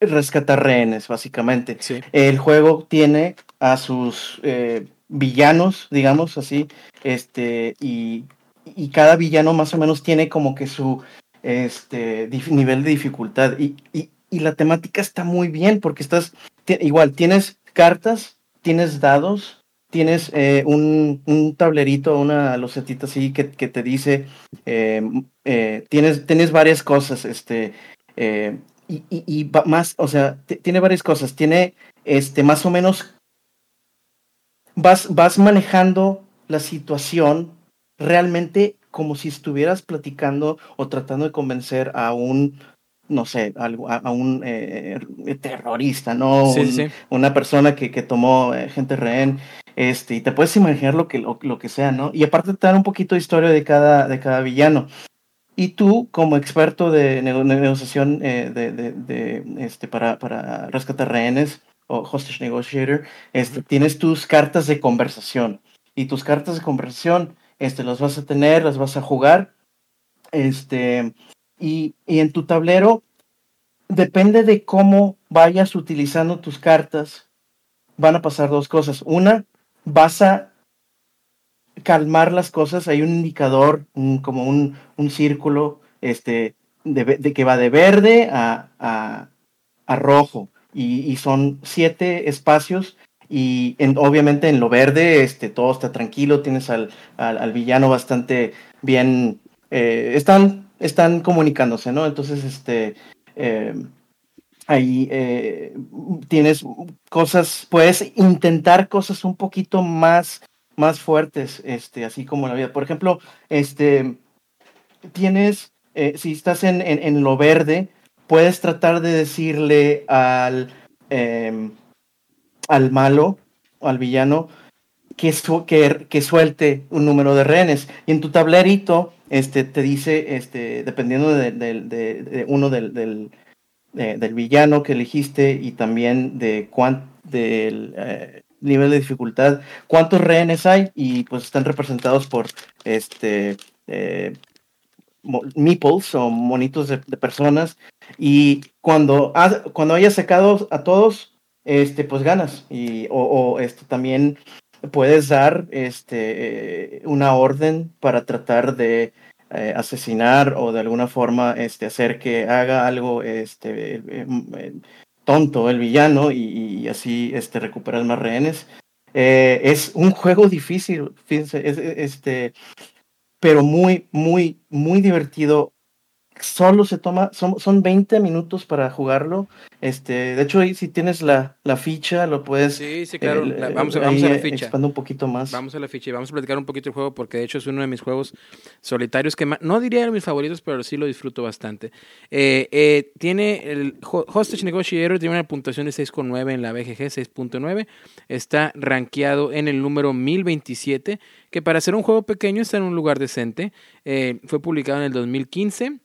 rescatar rehenes, básicamente. El juego tiene a sus eh, villanos, digamos así, este, y, y, cada villano más o menos tiene como que su este, nivel de dificultad. Y, y, y la temática está muy bien porque estás, igual, tienes cartas, tienes dados, tienes eh, un, un, tablerito, una losetita así que, que te dice, eh, eh, tienes, tienes varias cosas, este, y, y, y, más, o sea, tiene varias cosas, tiene, este, más o menos, vas, vas manejando la situación realmente como si estuvieras platicando o tratando de convencer a un no sé, a, un eh, terrorista, ¿no? Una persona que, que tomó eh, gente rehén, este, y te puedes imaginar lo que, lo, que sea, ¿no? Y aparte te dan un poquito de historia de cada, de cada villano. Y tú, como experto de negociación eh, de, de, este, para, para rescatar rehenes o hostage negotiator, este, tienes tus cartas de conversación. Y tus cartas de conversación, este, las vas a tener, las vas a jugar. Este, y, en tu tablero, depende de cómo vayas utilizando tus cartas, van a pasar dos cosas. Una, vas a calmar las cosas. Hay un indicador, como un, círculo, este, de, que va de verde a, rojo. Y, son siete espacios. Y obviamente en lo verde este, todo está tranquilo, tienes al, al, villano bastante bien. Eh, están están comunicándose, ¿no? Entonces, este, eh, ahí eh, tienes cosas, puedes intentar cosas un poquito más, más fuertes, este, así como la vida. Por ejemplo, este, tienes, eh, si estás en, en, lo verde, puedes tratar de decirle al, em, al malo, al villano, que, que, que, suelte un número de rehenes. Y en tu tablerito este, te dice, este, dependiendo de, uno del, del, villano que elegiste y también de cuán, del eh, nivel de dificultad, cuántos rehenes hay. Y pues están representados por este, eh, o monitos de, personas. Y cuando, cuando hayas sacado a todos, este, pues ganas. Y o, este, también puedes dar este, una orden para tratar de eh, asesinar o de alguna forma este, hacer que haga algo este, eh, eh, tonto el villano y, así este, recuperar más rehenes. es un juego difícil, fíjense, este, pero muy, muy, muy divertido solo se toma, son, son 20 minutos para jugarlo. Este, de hecho, ahí si tienes la, la ficha, lo puedes. Sí, sí, claro. vamos, vamos a la ficha. Expando un poquito más. Vamos a la ficha y vamos a platicar un poquito el juego porque de hecho es uno de mis juegos solitarios que no diría mis favoritos, pero sí lo disfruto bastante. Eh, eh, tiene el Hostage Negotiator, tiene una puntuación de 6.9 en la BGG, 6.9. Está rankeado en el número 1027, que para ser un juego pequeño está en un lugar decente. Eh, fue publicado en el 2015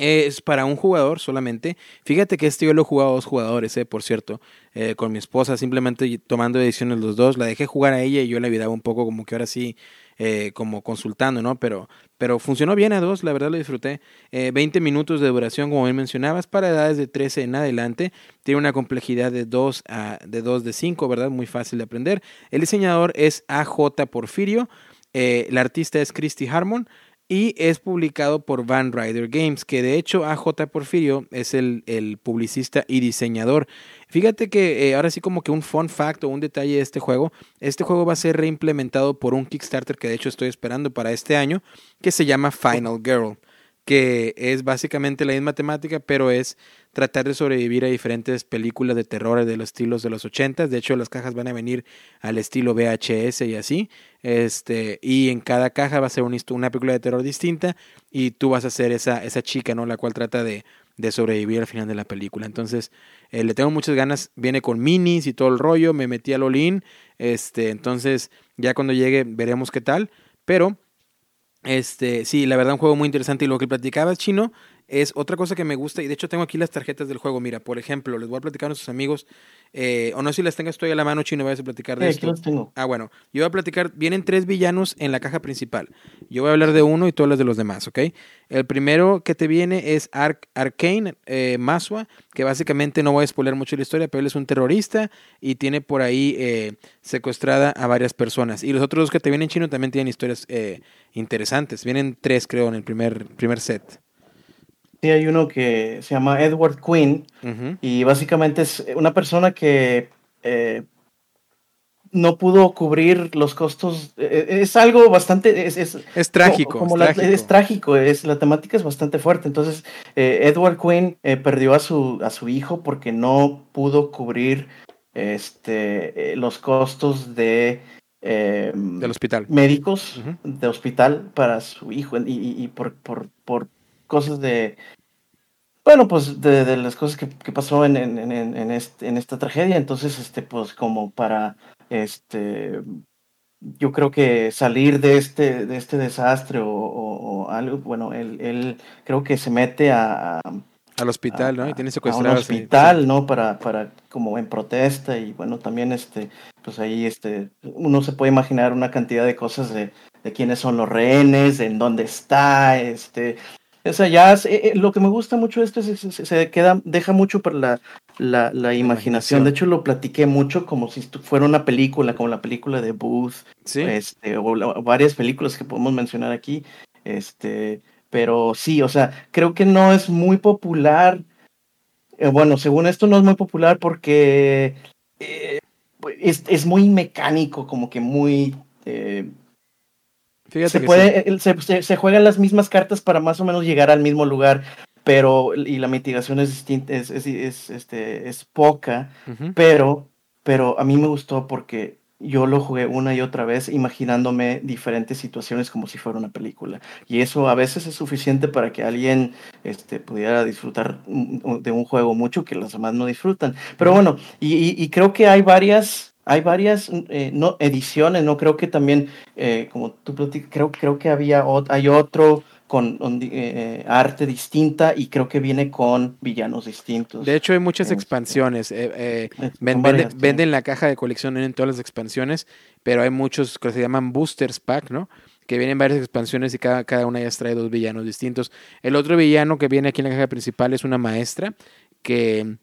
es para un jugador solamente. Fíjate que este yo lo he jugado a dos jugadores, eh, por cierto, eh, con mi esposa, simplemente tomando decisiones los dos. La dejé jugar a ella y yo le ayudaba un poco, como que ahora sí, eh, como consultando, ¿no? Pero, pero funcionó bien a dos, la verdad lo disfruté. 20 minutos de duración, como bien mencionabas, para edades de 13 en adelante. Tiene una complejidad de 2 a, de 2 de 5, ¿verdad? Muy fácil de aprender. El diseñador es AJ Porfirio. el artista es Christy Harmon y es publicado por Van Ryder Games, que de hecho AJ Porfirio es el, el publicista y diseñador. Fíjate que eh, ahora sí como que un fun fact o un detalle de este juego, este juego va a ser reimplementado por un Kickstarter que de hecho estoy esperando para este año, que se llama Final Girl que es básicamente la misma temática, pero es tratar de sobrevivir a diferentes películas de terror de los estilos de los 80. De hecho, las cajas van a venir al estilo VHS y así. Este, y en cada caja va a ser una película de terror distinta y tú vas a ser esa, esa chica, ¿no? La cual trata de, de sobrevivir al final de la película. Entonces, eh, le tengo muchas ganas. Viene con minis y todo el rollo. Me metí al Olin. Este, entonces, ya cuando llegue veremos qué tal. Pero este, sí, la verdad, un juego muy interesante. Y lo que platicabas, Chino, es otra cosa que me gusta. Y de hecho, tengo aquí las tarjetas del juego. Mira, por ejemplo, les voy a platicar a nuestros amigos. Eh, o no sé si las tengas estoy a la mano, Chino, vas a platicar de esto. tengo. Ah, bueno. Yo voy a platicar. Vienen tres villanos en la caja principal. Yo voy a hablar de uno y todos los de los demás, ¿ok? El primero que te viene es Arcane eh, Maswa, que básicamente no voy a spoiler mucho la historia, pero él es un terrorista y tiene por ahí eh, secuestrada a varias personas. Y los otros dos que te vienen chino también tienen historias eh, interesantes. Vienen tres, creo, en el primer, primer set. Sí, hay uno que se llama Edward Quinn y básicamente es una persona que eh, no pudo cubrir los costos. Eh, es algo bastante. Es, es, trágico. es, trágico. es la temática es bastante fuerte. Entonces, eh, Edward Quinn perdió a su, a su hijo porque no pudo cubrir este, los costos de. del hospital. Médicos de hospital para su hijo y, y por, por, por cosas de, bueno, pues de, las cosas que, que pasó en, en, en, este, en esta tragedia, entonces, este, pues como para, este, yo creo que salir de este, de este desastre o, algo, bueno, él, él, creo que se mete a... al hospital, ¿no? Y tiene secuestrado. Al hospital, ¿no? Para, para, como en protesta y bueno, también este, pues ahí este, uno se puede imaginar una cantidad de cosas de, de quiénes son los rehenes, en dónde está, este, o sea, ya eh, eh, lo que me gusta mucho de esto es que se, queda, deja mucho para la, la, la imaginación. De hecho, lo platiqué mucho como si fuera una película, como la película de Booth, este, o, varias películas que podemos mencionar aquí. Este, pero sí, o sea, creo que no es muy popular. Eh, bueno, según esto no es muy popular porque es, es, muy mecánico, como que muy se, puede, se, se, juegan las mismas cartas para más o menos llegar al mismo lugar, pero y la mitigación es distinta, es, es, este, es poca, pero, pero a mí me gustó porque yo lo jugué una y otra vez imaginándome diferentes situaciones como si fuera una película. Y eso a veces es suficiente para que alguien este, pudiera disfrutar de un juego mucho que los demás no disfrutan. Pero bueno, y, y creo que hay varias hay varias eh, no, ediciones, ¿no? Creo que también, eh, como tú creo, creo que había hay otro con eh, arte distinta y creo que viene con villanos distintos. De hecho, hay muchas este, expansiones. venden, la caja de colección en todas las expansiones, pero hay muchos que se llaman boosters pack, ¿no? que vienen varias expansiones y cada, cada una ya trae dos villanos distintos. El otro villano que viene aquí en la caja principal es una maestra que,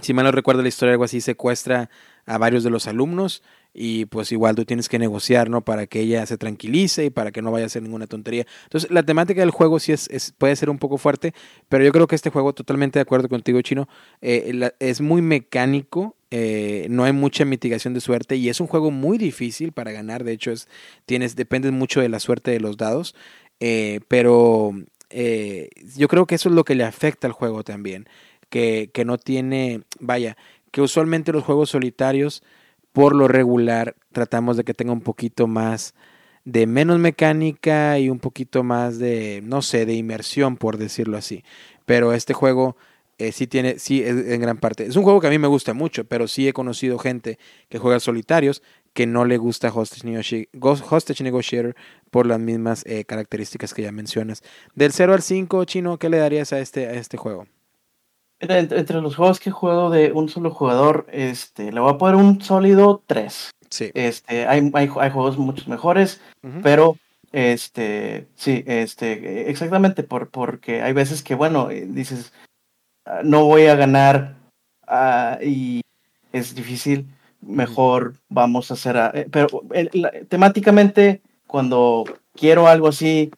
si mal no recuerdo la historia, algo así, secuestra a varios de los alumnos y pues igual tú tienes que negociar, ¿no? Para que ella se tranquilice y para que no vaya a hacer ninguna tontería. Entonces, la temática del juego sí es, puede ser un poco fuerte, pero yo creo que este juego, totalmente de acuerdo contigo, Chino, eh, es muy mecánico, eh, no hay mucha mitigación de suerte y es un juego muy difícil para ganar, de hecho, es, tienes, depende mucho de la suerte de los dados, eh, pero yo creo que eso es lo que le afecta al juego también, que, que no tiene, vaya, que usualmente los juegos solitarios por lo regular tratamos de que tenga un poquito más de menos mecánica y un poquito más de, no sé, de inmersión, por decirlo así. Pero este juego eh, sí tiene, sí, en gran parte. Es un juego que a mí me gusta mucho, pero sí he conocido gente que juega solitarios que no le gusta Hostage, Hostage Negotiator por las mismas eh, características que ya mencionas. Del 0 al 5, Chino, ¿qué le darías a este, a este juego? Entre, los juegos que juego de un solo jugador, este, le voy a poner un sólido 3. Sí. Este, hay, hay, hay juegos muchos mejores, pero este, sí, este, exactamente, por, porque hay veces que, bueno, eh, dices, ah, no voy a ganar uh, y es difícil, mejor vamos a hacer, eh, pero temáticamente, cuando quiero algo así,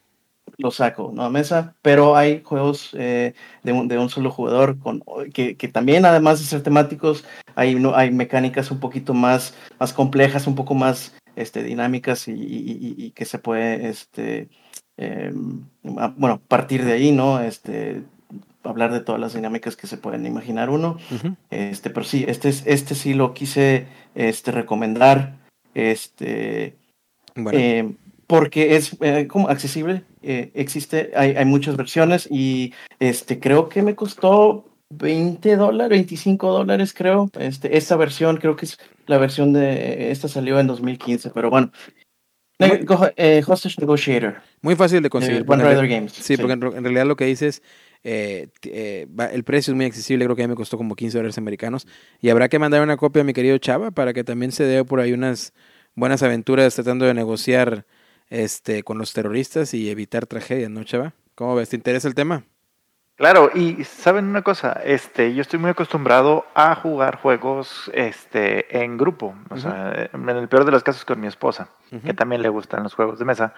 lo saco, ¿no? A mesa, pero hay juegos eh, de, un, de, un, solo jugador con, que, que, también, además de ser temáticos, hay, no, hay mecánicas un poquito más, más complejas, un poco más este, dinámicas y, y, que se puede, este, eh, bueno, partir de ahí, ¿no? Este, hablar de todas las dinámicas que se pueden imaginar uno. Este, pero sí, este, este sí lo quise este, recomendar. Este, bueno. eh, porque es eh, como accesible, eh, existe, hay, hay, muchas versiones y este creo que me costó 20 dólares, 25 dólares creo, este, esta versión creo que es la versión de, esta salió en 2015, pero bueno. Eh, Hostage Negotiator. Muy fácil de conseguir. One Rider Games. Sí, porque en, en, realidad lo que dices, eh, eh, el precio es muy accesible, creo que a mí me costó como 15 dólares americanos. Y habrá que mandar una copia a mi querido Chava para que también se dé por ahí unas buenas aventuras tratando de negociar este, con los terroristas y evitar tragedias, ¿no, Chava? ¿Cómo ves? ¿Te interesa el tema? Claro, y saben una cosa, este, yo estoy muy acostumbrado a jugar juegos este, en grupo, o sea, en el peor de los casos con mi esposa, que también le gustan los juegos de mesa.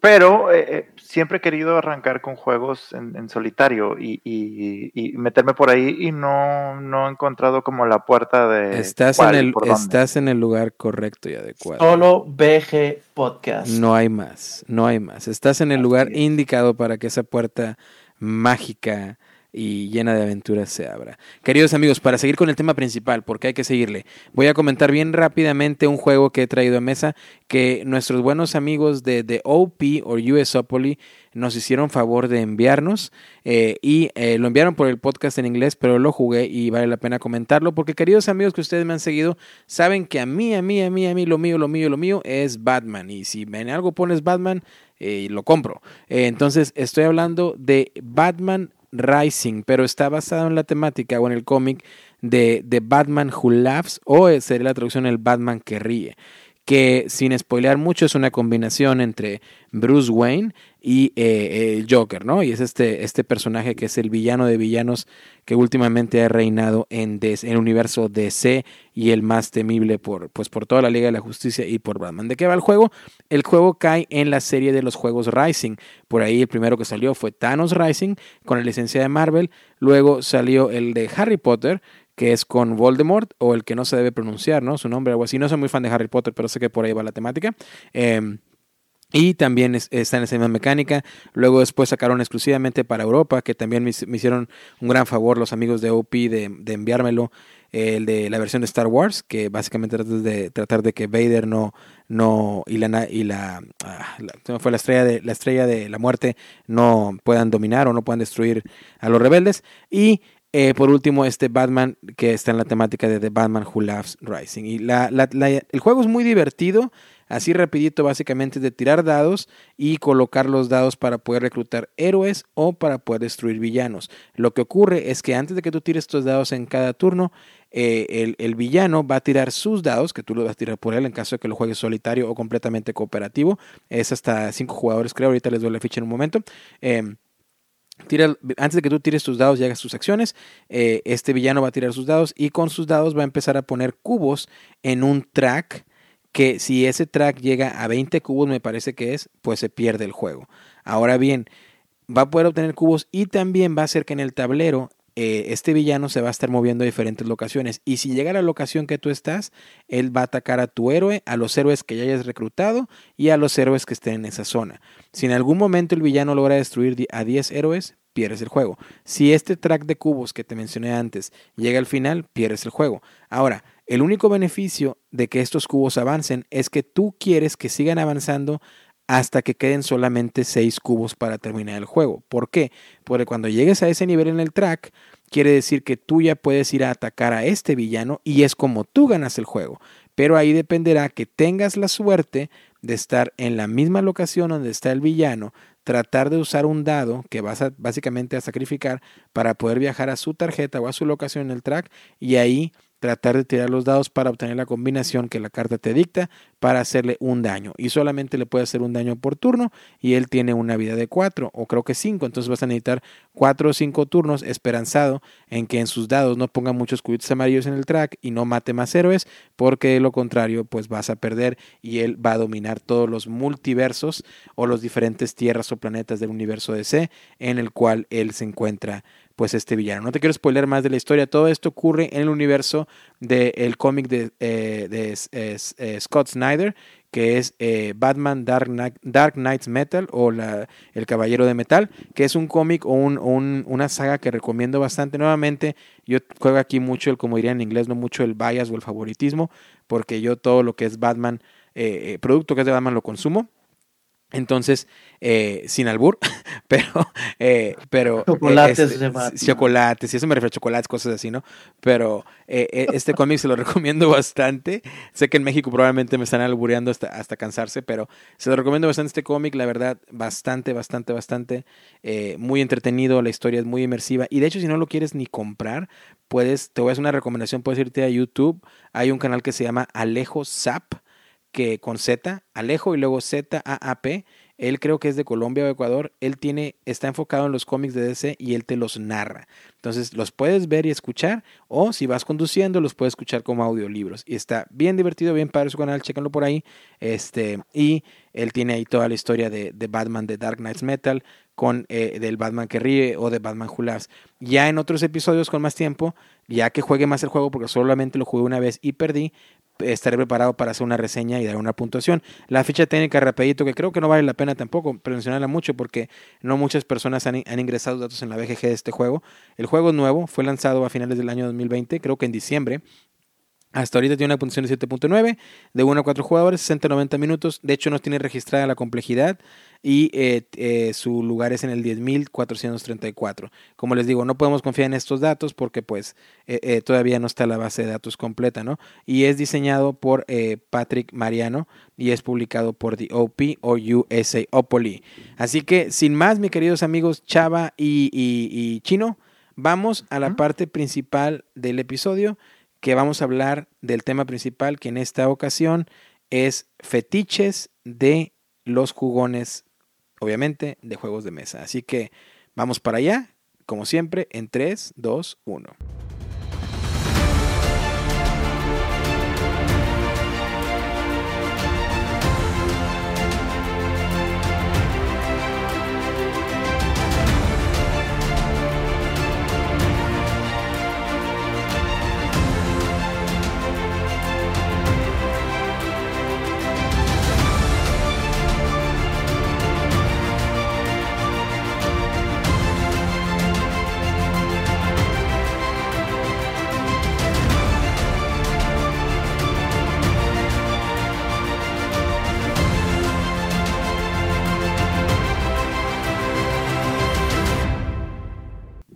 Pero eh, eh, siempre he querido arrancar con juegos en, solitario y, y, meterme por ahí y no, no he encontrado como la puerta de... Estás, en, el, estás en el lugar correcto y adecuado. Solo BG Podcast. No hay más, no hay más. Estás en el lugar indicado para que esa puerta mágica y llena de aventuras se abra. Queridos amigos, para seguir con el tema principal, porque hay que seguirle, voy a comentar bien rápidamente un juego que he traído a mesa que nuestros buenos amigos de, The OP o USOpoly nos hicieron favor de enviarnos eh, y eh, lo enviaron por el podcast en inglés, pero lo jugué y vale la pena comentarlo porque queridos amigos que ustedes me han seguido saben que a mí, a mí, a mí, a mí, lo mío, lo mío, lo mío es Batman y si en algo pones Batman, eh, lo compro. entonces estoy hablando de Batman Rising, pero está basado en la temática o en el cómic de, de Batman Who Laughs o sería la traducción el Batman que ríe que sin spoilear mucho es una combinación entre Bruce Wayne y eh, el Joker, ¿no? Y es este, este personaje que es el villano de villanos que últimamente ha reinado en, el universo DC y el más temible por, pues, por toda la Liga de la Justicia y por Batman. ¿De qué va el juego? El juego cae en la serie de los juegos Rising. Por ahí el primero que salió fue Thanos Rising con la licencia de Marvel. Luego salió el de Harry Potter que es con Voldemort, o el que no se debe pronunciar, ¿no? Su nombre, algo así. No soy muy fan de Harry Potter, pero sé que por ahí va la temática. Em, y también está en esa misma mecánica. Luego después sacaron exclusivamente para Europa, que también me, hicieron un gran favor los amigos de OP de, enviármelo. El de la versión de Star Wars, que básicamente trata de tratar de que Vader no, no y la y la, ah, fue la estrella de la estrella de la muerte no puedan dominar o no puedan destruir a los rebeldes. Y eh, por último, este Batman que está en la temática de The Batman Who Loves Rising. Y la, el juego es muy divertido, así rapidito básicamente de tirar dados y colocar los dados para poder reclutar héroes o para poder destruir villanos. Lo que ocurre es que antes de que tú tires estos dados en cada turno, eh, el, villano va a tirar sus dados, que tú lo vas a tirar por él en caso de que lo juegues solitario o completamente cooperativo. Es hasta cinco jugadores, creo. Ahorita les doy la ficha en un momento. Em, tira, antes de que tú tires tus dados y hagas tus acciones, eh, este villano va a tirar sus dados y con sus dados va a empezar a poner cubos en un track que si ese track llega a 20 cubos, me parece que es, pues se pierde el juego. Ahora bien, va a poder obtener cubos y también va a hacer que en el tablero eh, este villano se va a estar moviendo a diferentes locaciones. Y si llega a la locación que tú estás, él va a atacar a tu héroe, a los héroes que ya hayas reclutado y a los héroes que estén en esa zona. Si en algún momento el villano logra destruir a 10 héroes, pierdes el juego. Si este track de cubos que te mencioné antes llega al final, pierdes el juego. Ahora, el único beneficio de que estos cubos avancen es que tú quieres que sigan avanzando hasta que queden solamente 6 cubos para terminar el juego. ¿Por qué? Porque cuando llegues a ese nivel en el track, quiere decir que tú ya puedes ir a atacar a este villano y es como tú ganas el juego. Pero ahí dependerá que tengas la suerte de estar en la misma locación donde está el villano, tratar de usar un dado que vas a, básicamente a sacrificar para poder viajar a su tarjeta o a su locación en el track y ahí tratar de tirar los dados para obtener la combinación que la carta te dicta para hacerle un daño. Y solamente le puede hacer un daño por turno y él tiene una vida de 4 o creo que 5. Entonces vas a necesitar 4 o 5 turnos esperanzado en que en sus dados no ponga muchos cubitos amarillos en el track y no mate más héroes porque de lo contrario pues vas a perder y él va a dominar todos los multiversos o los diferentes tierras o planetas del universo DC en el cual él se encuentra pues este villano. No te quiero spoiler más de la historia, todo esto ocurre en el universo del cómic de, eh, de eh, Scott Snyder, que es eh, Batman Dark, Dark Knights Metal o la, El Caballero de Metal, que es un cómic o un, una saga que recomiendo bastante. Nuevamente, yo juego aquí mucho el, como diría en inglés, no mucho el bias o el favoritismo, porque yo todo lo que es Batman, producto que es de Batman lo consumo. Entonces, eh, sin albur, pero, eh, pero chocolates, este, chocolates, y eso me refiero a chocolates, cosas así, ¿no? Pero eh, este cómic se lo recomiendo bastante. Sé que en México probablemente me están albureando hasta, hasta cansarse, pero se lo recomiendo bastante este cómic, la verdad, bastante, bastante, bastante, muy entretenido, la historia es muy inmersiva. Y de hecho, si no lo quieres ni comprar, puedes, te voy a hacer una recomendación, puedes irte a YouTube, hay un canal que se llama Alejo Zap que con Z, Alejo y luego Z A A P, él creo que es de Colombia o Ecuador, él tiene está enfocado en los cómics de DC y él te los narra. Entonces, los puedes ver y escuchar o si vas conduciendo los puedes escuchar como audiolibros y está bien divertido, bien padre su canal, chéquenlo por ahí. Este, y él tiene ahí toda la historia de, de Batman de Dark Knights Metal con eh, del Batman que ríe o de Batman Who Ya en otros episodios con más tiempo, ya que juegue más el juego porque solamente lo jugué una vez y perdí, estaré preparado para hacer una reseña y dar una puntuación. La ficha técnica rapidito, que creo que no vale la pena tampoco mencionarla mucho porque no muchas personas han, ingresado datos en la BGG de este juego. El juego es nuevo, fue lanzado a finales del año 2020, creo que en diciembre. Hasta ahorita tiene una puntuación de 7.9, de 1 a 4 jugadores, 60-90 minutos. De hecho, no tiene registrada la complejidad y eh, eh, su lugar es en el 10.434. Como les digo, no podemos confiar en estos datos porque pues eh, todavía no está la base de datos completa, ¿no? Y es diseñado por Patrick Mariano y es publicado por The OP o USA Opoly. Así que, sin más, mis queridos amigos Chava y Chino, vamos a la parte principal del episodio que vamos a hablar del tema principal, que en esta ocasión es fetiches de los jugones, obviamente, de juegos de mesa. Así que vamos para allá, como siempre, en 3, 2, 1.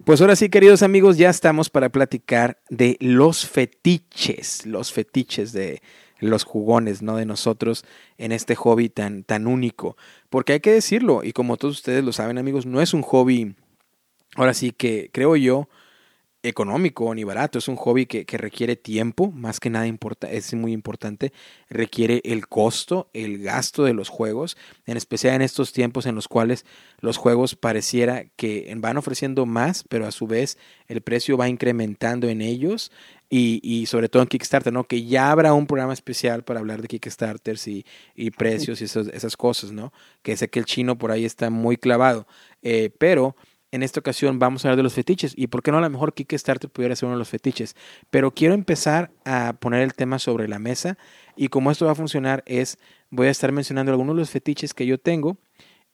Pues ahora sí, queridos amigos, ya estamos para platicar de los fetiches, los fetiches de los jugones, no de nosotros en este hobby tan, tan único. Porque hay que decirlo, y como todos ustedes lo saben, amigos, no es un hobby, ahora sí que creo yo, económico ni barato, es un hobby que, requiere tiempo, más que nada importa, es muy importante, requiere el costo, el gasto de los juegos, en especial en estos tiempos en los cuales los juegos pareciera que van ofreciendo más, pero a su vez el precio va incrementando en ellos y, sobre todo en Kickstarter, ¿no? Que ya habrá un programa especial para hablar de Kickstarters y, y precios y esas, cosas, ¿no? Que sé que el chino por ahí está muy clavado, eh, pero en esta ocasión vamos a hablar de los fetiches y por qué no a lo mejor Kickstarter pudiera ser uno de los fetiches. Pero quiero empezar a poner el tema sobre la mesa y como esto va a funcionar es, voy a estar mencionando algunos de los fetiches que yo tengo.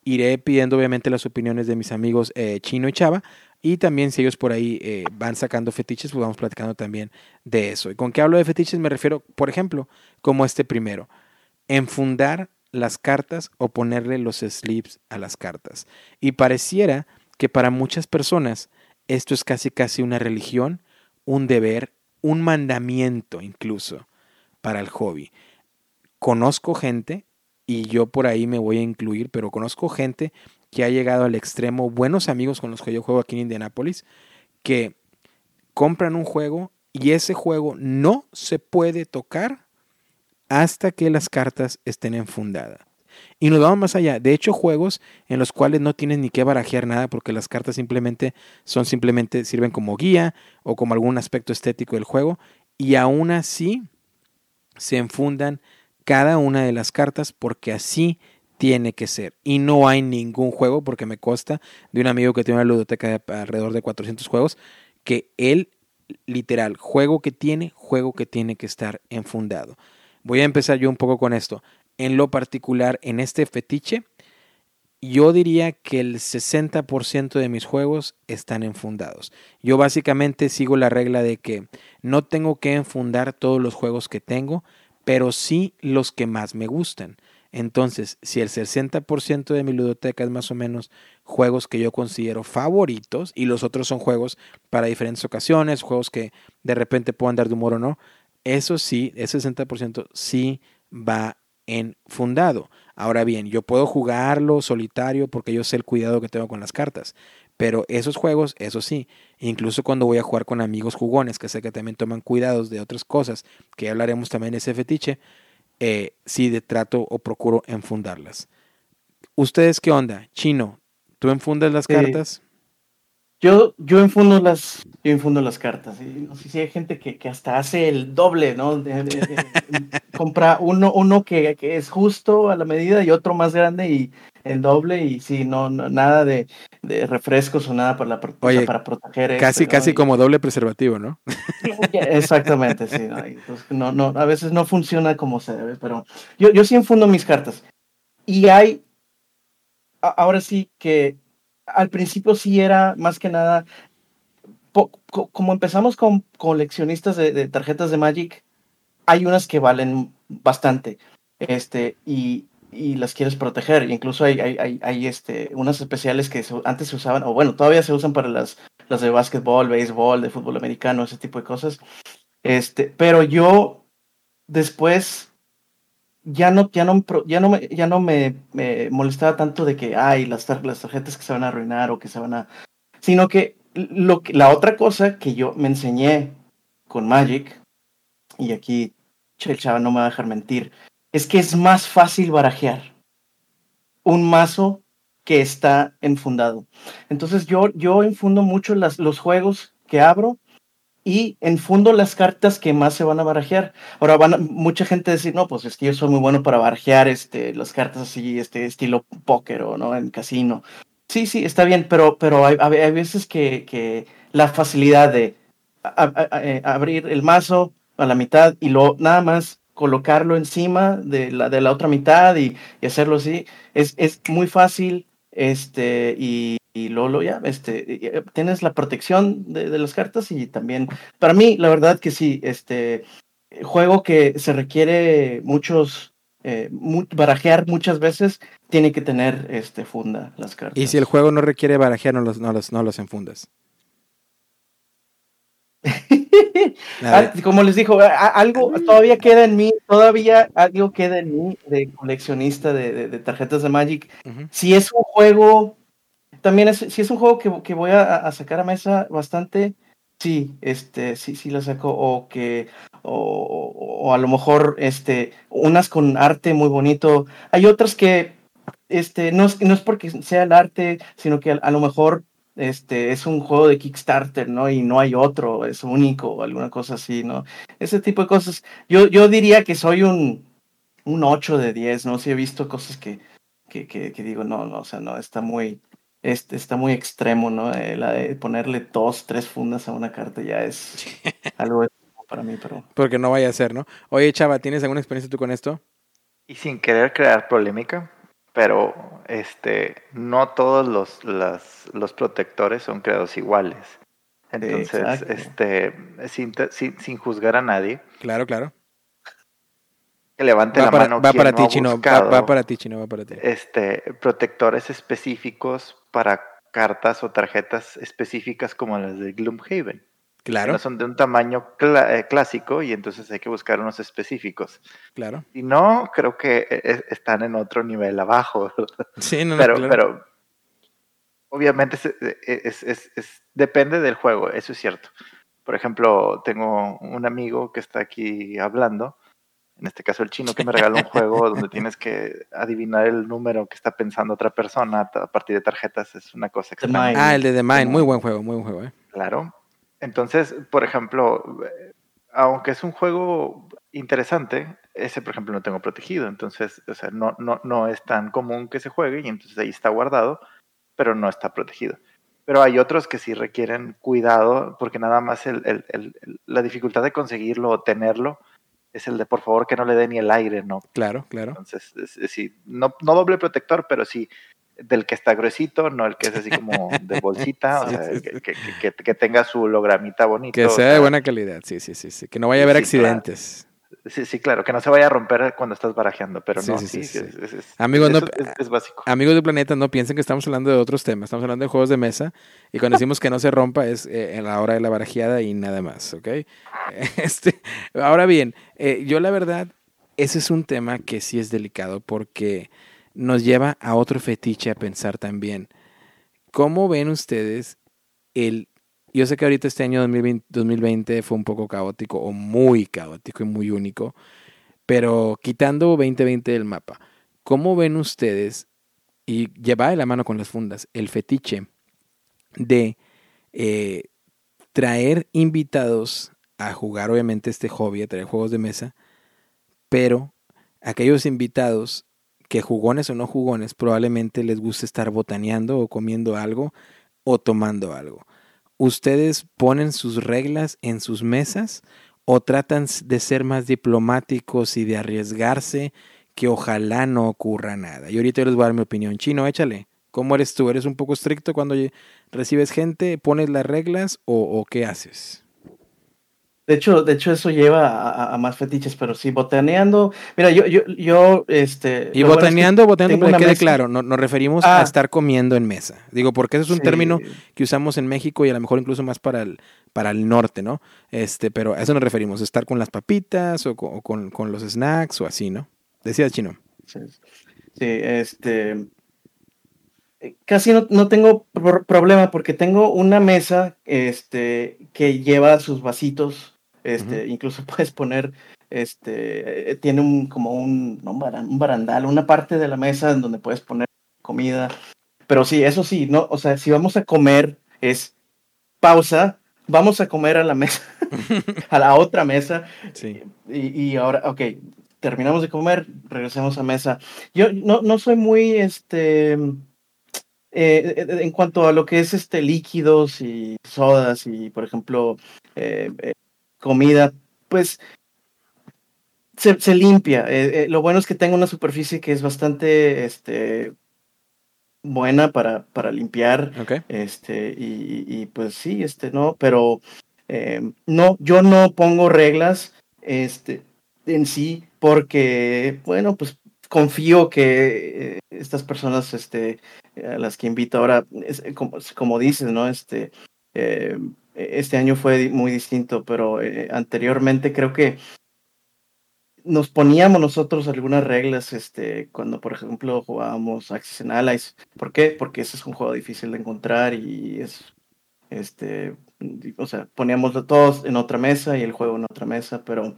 Iré pidiendo obviamente las opiniones de mis amigos eh, Chino y Chava y también si ellos por ahí eh, van sacando fetiches, pues vamos platicando también de eso. ¿Y con qué hablo de fetiches? Me refiero, por ejemplo, como este primero, enfundar las cartas o ponerle los slips a las cartas. Y pareciera que para muchas personas esto es casi casi una religión, un deber, un mandamiento incluso para el hobby. Conozco gente, y yo por ahí me voy a incluir, pero conozco gente que ha llegado al extremo, buenos amigos con los que yo juego aquí en Indianapolis, que compran un juego y ese juego no se puede tocar hasta que las cartas estén enfundadas. Y nos vamos más allá. De hecho, juegos en los cuales no tienes ni que barajear nada porque las cartas simplemente son simplemente sirven como guía o como algún aspecto estético del juego y aún así se enfundan cada una de las cartas porque así tiene que ser. Y no hay ningún juego, porque me consta de un amigo que tiene una ludoteca de alrededor de 400 juegos, que él, literal, juego que tiene, juego que tiene que estar enfundado. Voy a empezar yo un poco con esto. En lo particular, en este fetiche, yo diría que el 60% de mis juegos están enfundados. Yo básicamente sigo la regla de que no tengo que enfundar todos los juegos que tengo, pero sí los que más me gustan. Entonces, si el 60% de mi ludoteca es más o menos juegos que yo considero favoritos y los otros son juegos para diferentes ocasiones, juegos que de repente puedan dar de humor o no, eso sí, ese 60% sí va en fundado. Ahora bien, yo puedo jugarlo solitario porque yo sé el cuidado que tengo con las cartas, pero esos juegos, eso sí, incluso cuando voy a jugar con amigos jugones, que sé que también toman cuidados de otras cosas, que hablaremos también de ese fetiche, eh, sí de trato o procuro enfundarlas. ¿Ustedes qué onda? Chino, ¿tú enfundas las cartas? Yo, yo enfundo las, yo enfundo las cartas. No sé si hay gente que, hasta hace el doble, ¿no? compra uno, uno que, es justo a la medida y otro más grande y el doble y sí, no, nada de, refrescos o nada para, la, para proteger. Casi, casi como doble preservativo, ¿no? Exactamente, sí. ¿no? no, a veces no funciona como se debe, pero yo, yo sí enfundo mis cartas. Y hay, ahora sí que al principio sí era más que nada, como empezamos con coleccionistas de, tarjetas de Magic, hay unas que valen bastante, este, y, las quieres proteger. Incluso hay, hay, hay, este, unas especiales que antes se usaban, o bueno, todavía se usan para las, las de básquetbol, béisbol, de fútbol americano, ese tipo de cosas. Este, pero yo después ya no, ya no, ya no, me, ya no me, molestaba tanto de que, ay, las, las tarjetas que se van a arruinar o que se van a... Sino que, lo que la otra cosa que yo me enseñé con Magic, y aquí el chava no me va a dejar mentir, es que es más fácil barajear un mazo que está enfundado. Entonces yo, yo infundo mucho las, los juegos que abro y enfundo las cartas que más se van a barajear. Ahora van mucha gente decir, no, pues es que yo soy muy bueno para barajear este, las cartas así, este estilo póker o no en casino. Sí, sí, está bien, pero, pero hay, hay veces que, que, la facilidad de eh, abrir el mazo a la mitad y luego nada más colocarlo encima de la, de la otra mitad y, y hacerlo así, es, es muy fácil este, y, y Lolo ya, este, tienes la protección de, las cartas y también, para mí, la verdad que sí, este, juego que se requiere muchos, eh, barajear muchas veces, tiene que tener este, funda las cartas. Y si el juego no requiere barajear, no los, no los, no los enfundas. Ah, como les dijo, algo todavía queda en mí, todavía algo queda en mí de coleccionista de, tarjetas de Magic. Si es un juego también es, si es un juego que, que voy a, sacar a mesa bastante, sí, este, sí, sí la saco, o que, o, o, a lo mejor, este, unas con arte muy bonito. Hay otras que, este, no es, no es porque sea el arte, sino que a, lo mejor, este, es un juego de Kickstarter, ¿no? Y no hay otro, es único, o alguna cosa así, ¿no? Ese tipo de cosas. Yo, yo diría que soy un, un 8 de 10, ¿no? Sí he visto cosas que, que, que, que digo, no, no, o sea, no, está muy, este, está muy extremo, ¿no? Eh, la de ponerle dos, tres fundas a una carta ya es algo para mí, pero... Porque no vaya a ser, ¿no? Oye, Chava, ¿tienes alguna experiencia tú con esto? Y sin querer crear polémica, pero este, no todos los, los protectores son creados iguales. Entonces, este, sin, sin, sin, juzgar a nadie. Claro, claro. Que levante la mano. Va para ti, Chino. Va, para ti, Chino. Va para ti. Este, protectores específicos para cartas o tarjetas específicas como las de Gloomhaven. Claro. No son de un tamaño eh, clásico y entonces hay que buscar unos específicos. Claro. Y no, creo que e, e, están en otro nivel abajo. Sí, no, pero, pero obviamente es, depende del juego, eso es cierto. Por ejemplo, tengo un amigo que está aquí hablando en este caso el chino que me regaló un juego donde tienes que adivinar el número que está pensando otra persona a partir de tarjetas, es una cosa extraña. Ah, el de The Mind, muy buen juego, muy buen juego. ¿eh? Claro. Entonces, por ejemplo, aunque es un juego interesante, ese por ejemplo no tengo protegido, entonces, o sea, no, no, no es tan común que se juegue y entonces ahí está guardado, pero no está protegido. Pero hay otros que sí requieren cuidado porque nada más el, la dificultad de conseguirlo o tenerlo es el de por favor que no le dé ni el aire, ¿no? Claro, claro. Entonces, sí, no, no doble protector, pero sí del que está gruesito, no el que es así como de bolsita, o sea, que, que, tenga su hologramita bonito. Que sea, de buena calidad, sí, sí, sí, sí. Que no vaya a haber accidentes. Sí, sí, claro, que no se vaya a romper cuando estás barajeando, pero no, sí, es, amigos, no, es, básico. Amigos del planeta, no piensen que estamos hablando de otros temas, estamos hablando de juegos de mesa y cuando decimos que no se rompa es eh, en la hora de la barajeada y nada más, ¿ok? Este, ahora bien, eh, yo la verdad, ese es un tema que sí es delicado porque nos lleva a otro fetiche a pensar también. ¿Cómo ven ustedes el yo sé que ahorita este año 2020, fue un poco caótico o muy caótico y muy único, pero quitando 2020 del mapa, ¿cómo ven ustedes, y lleva de la mano con las fundas, el fetiche de eh, traer invitados a jugar obviamente este hobby, a traer juegos de mesa, pero aquellos invitados que jugones o no jugones probablemente les guste estar botaneando o comiendo algo o tomando algo. ¿ustedes ponen sus reglas en sus mesas o tratan de ser más diplomáticos y de arriesgarse que ojalá no ocurra nada? Y ahorita les voy a dar mi opinión. Chino, échale. ¿Cómo eres tú? ¿Eres un poco estricto cuando recibes gente? ¿Pones las reglas o, o qué haces? De hecho, de hecho eso lleva a, más fetiches, pero sí, botaneando. Mira, yo, yo, yo, este. Y botaneando, botaneando, para que quede claro, no, nos referimos a ah. estar comiendo en mesa. Digo, porque eso es un término que usamos en México y a lo mejor incluso más para el, para el norte, ¿no? Este, pero a eso nos referimos, estar con las papitas o con, con, los snacks o así, ¿no? Decía Chino. Sí, este. Casi no, no tengo problema porque tengo una mesa este, que lleva sus vasitos este, incluso puedes poner, este, eh, tiene un, como un, un barandal, una parte de la mesa en donde puedes poner comida. Pero sí, eso sí, no, o sea, si vamos a comer, es pausa, vamos a comer a la mesa, a la otra mesa. Sí. Y, ahora, ok, terminamos de comer, regresemos a mesa. Yo no, no soy muy, este, eh, en cuanto a lo que es este líquidos y sodas y, por ejemplo, eh, comida, pues se, limpia. Eh, eh, lo bueno es que tengo una superficie que es bastante este, buena para, para limpiar. Este, y, pues sí, este, no, pero em, no, yo no pongo reglas este, en sí porque, bueno, pues confío que eh, estas personas este, a las que invito ahora, como, como dices, ¿no? Este, em, este año fue muy distinto, pero eh, anteriormente creo que nos poníamos nosotros algunas reglas este, cuando, por ejemplo, jugábamos Access and Allies. ¿Por qué? Porque ese es un juego difícil de encontrar y es, este, o sea, poníamos todos en otra mesa y el juego en otra mesa, pero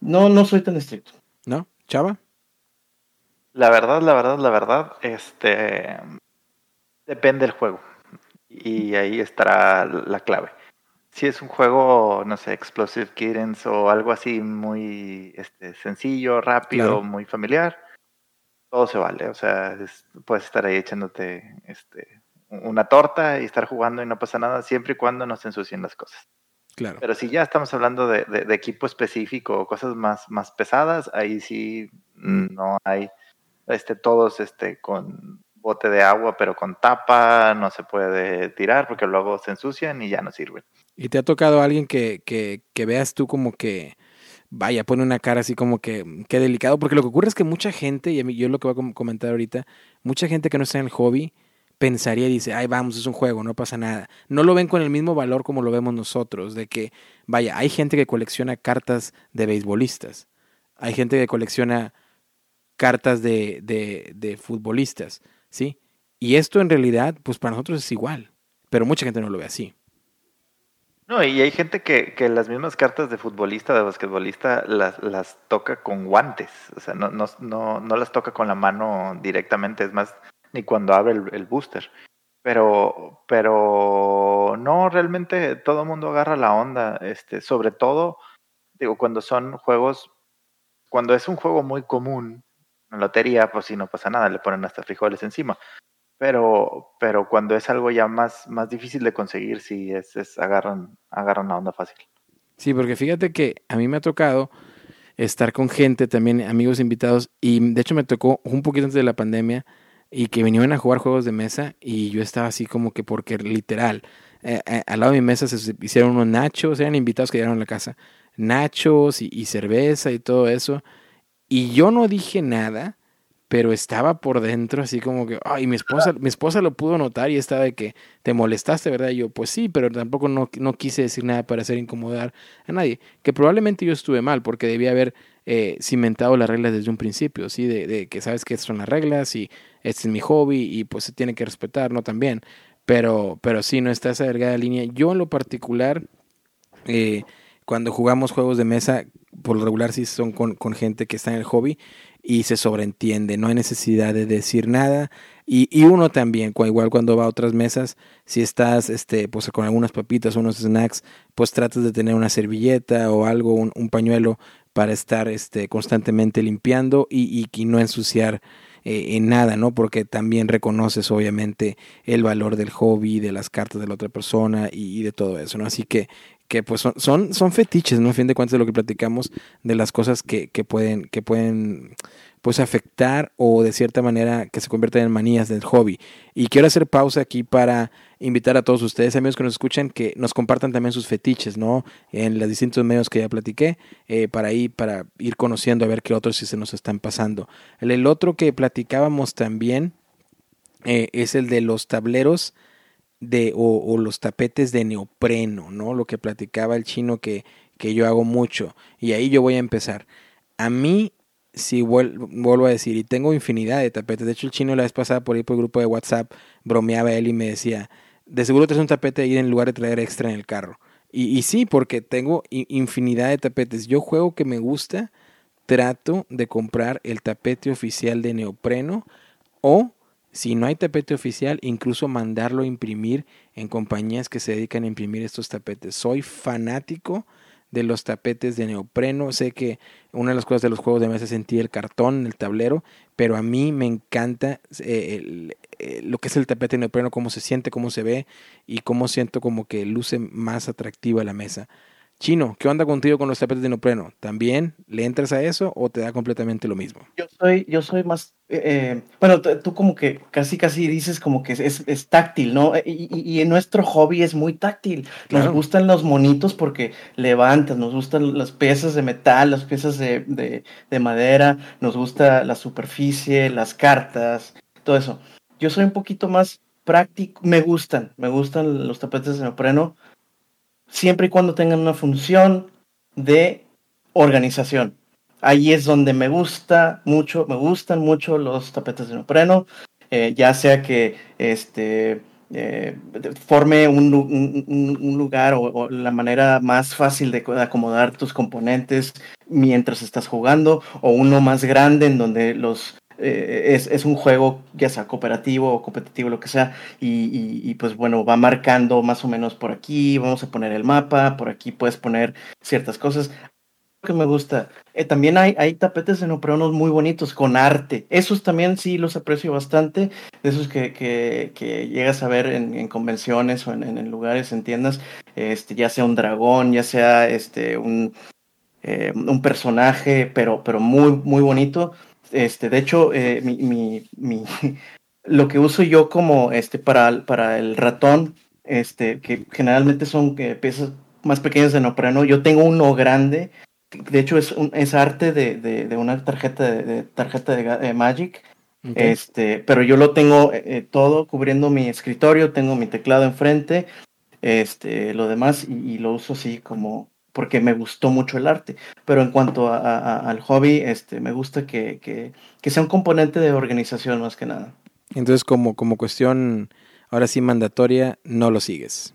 no, no soy tan estricto. ¿No? ¿Chava? La verdad, la verdad, la verdad, este depende del juego. Y ahí estará la clave. Si es un juego, no sé, Explosive Kittens o algo así muy este, sencillo, rápido, muy familiar, todo se vale. O sea, puedes estar ahí echándote este, una torta y estar jugando y no pasa nada, siempre y cuando no se ensucien las cosas. Claro. Pero si ya estamos hablando de, de, equipo específico o cosas más, más pesadas, ahí sí no hay este, todos este, con bote de agua, pero con tapa, no se puede tirar porque luego se ensucian y ya no sirven. ¿Y te ha tocado alguien que, que, que veas tú como que, vaya, pone una cara así como que, qué delicado? Porque lo que ocurre es que mucha gente, y yo lo que voy a comentar ahorita, mucha gente que no está en el hobby, pensaría y dice, ay, vamos, es un juego, no pasa nada. No lo ven con el mismo valor como lo vemos nosotros, de que, vaya, hay gente que colecciona cartas de beisbolistas, hay gente que colecciona cartas de, de, de futbolistas, ¿sí? Y esto en realidad, pues para nosotros es igual, pero mucha gente no lo ve así. No, y hay gente que, que las mismas cartas de futbolista, de basquetbolista, las, las toca con guantes. O sea, no, no, no, no las toca con la mano directamente. Es más, ni cuando abre el, booster. Pero, pero no, realmente todo el mundo agarra la onda, este, sobre todo, digo, cuando son juegos, cuando es un juego muy común, en lotería, pues si no pasa nada, le ponen hasta frijoles encima. Pero, pero cuando es algo ya más, más difícil de conseguir, sí, es, es agarran, agarran la onda fácil. Sí, porque fíjate que a mí me ha tocado estar con gente, también amigos invitados, y de hecho me tocó un poquito antes de la pandemia, y que venían a jugar juegos de mesa y yo estaba así como que porque literal, eh, eh, al lado de mi mesa se hicieron unos nachos, eran invitados que llegaron a la casa, nachos y, cerveza y todo eso. Y yo no dije nada, pero estaba por dentro así como que, ay, mi esposa, mi esposa lo pudo notar y estaba de que te molestaste, ¿verdad? Y yo, pues sí, pero tampoco no, no quise decir nada para hacer incomodar a nadie. Que probablemente yo estuve mal porque debía haber eh, cimentado las reglas desde un principio, ¿sí? De, de, que sabes que son las reglas y este es mi hobby y pues se tiene que respetar, ¿no? También. Pero, pero sí, no está esa delgada línea. Yo en lo particular, eh, cuando jugamos juegos de mesa, por lo regular sí son con, con gente que está en el hobby y se sobreentiende, no hay necesidad de decir nada. Y, y, uno también, igual cuando va a otras mesas, si estás este, pues, con algunas papitas unos snacks, pues tratas de tener una servilleta o algo, un, pañuelo para estar este, constantemente limpiando y, y, no ensuciar eh, en nada, ¿no? Porque también reconoces obviamente el valor del hobby, de las cartas de la otra persona y, de todo eso, ¿no? Así que, que pues son, son, fetiches, ¿no? A fin de cuentas de lo que platicamos de las cosas que, que pueden, que pueden pues afectar o de cierta manera que se conviertan en manías del hobby. Y quiero hacer pausa aquí para invitar a todos ustedes, amigos que nos escuchan, que nos compartan también sus fetiches, ¿no? En los distintos medios que ya platiqué, eh, para, ir, para ir conociendo a ver qué otros sí se nos están pasando. El, otro que platicábamos también eh, es el de los tableros de, o, los tapetes de neopreno, ¿no? Lo que platicaba el chino que, que yo hago mucho. Y ahí yo voy a empezar. A mí si vuelvo a decir, y tengo infinidad de tapetes. De hecho, el chino la vez pasada por ahí por el grupo de WhatsApp bromeaba él y me decía, de seguro traes un tapete ahí en lugar de traer extra en el carro. Y, y sí, porque tengo infinidad de tapetes. Yo juego que me gusta, trato de comprar el tapete oficial de neopreno o si no hay tapete oficial, incluso mandarlo a imprimir en compañías que se dedican a imprimir estos tapetes. Soy fanático de los tapetes de neopreno. Sé que una de las cosas de los juegos de mesa es sentir el cartón el tablero, pero a mí me encanta eh, eh, lo que es el tapete de neopreno, cómo se siente, cómo se ve y cómo siento como que luce más atractiva la mesa. Chino, ¿qué onda contigo con los tapetes de neopreno? ¿También le entras a eso o te da completamente lo mismo? Yo soy, yo soy más, eh, eh bueno, tú como que casi casi dices como que es, es táctil, ¿no? Y, y, en nuestro hobby es muy táctil. Nos gustan los monitos porque levantan, nos gustan las piezas de metal, las piezas de, de, de madera, nos gusta la superficie, las cartas, todo eso. Yo soy un poquito más práctico, me gustan, me gustan los tapetes de neopreno siempre y cuando tengan una función de organización. Ahí es donde me gusta mucho, me gustan mucho los tapetes de neopreno, eh, ya sea que este, eh, forme un, lugar o, la manera más fácil de acomodar tus componentes mientras estás jugando, o uno más grande en donde los eh, es, un juego ya sea cooperativo o competitivo, lo que sea, y, pues bueno, va marcando más o menos por aquí, vamos a poner el mapa, por aquí puedes poner ciertas cosas que me gusta. Eh, también hay, hay tapetes de neoprenos muy bonitos con arte. Esos también sí los aprecio bastante. De esos que, que, llegas a ver en, convenciones o en, lugares, en tiendas. Este, ya sea un dragón, ya sea este, un, eh, un personaje, pero, pero muy, muy bonito. Este, de hecho, eh, mi, mi, mi, lo que uso yo como este, para, para el ratón, este, que generalmente son piezas más pequeñas de neopreno, yo tengo uno grande de hecho es, un, es arte de, de, una tarjeta de, tarjeta de, Magic. Este, pero yo lo tengo eh, eh, todo cubriendo mi escritorio, tengo mi teclado enfrente, este, lo demás, y, lo uso así como porque me gustó mucho el arte. Pero en cuanto a, al hobby, este, me gusta que, que, que, sea un componente de organización más que nada. Entonces, como, como cuestión ahora sí mandatoria, no lo sigues.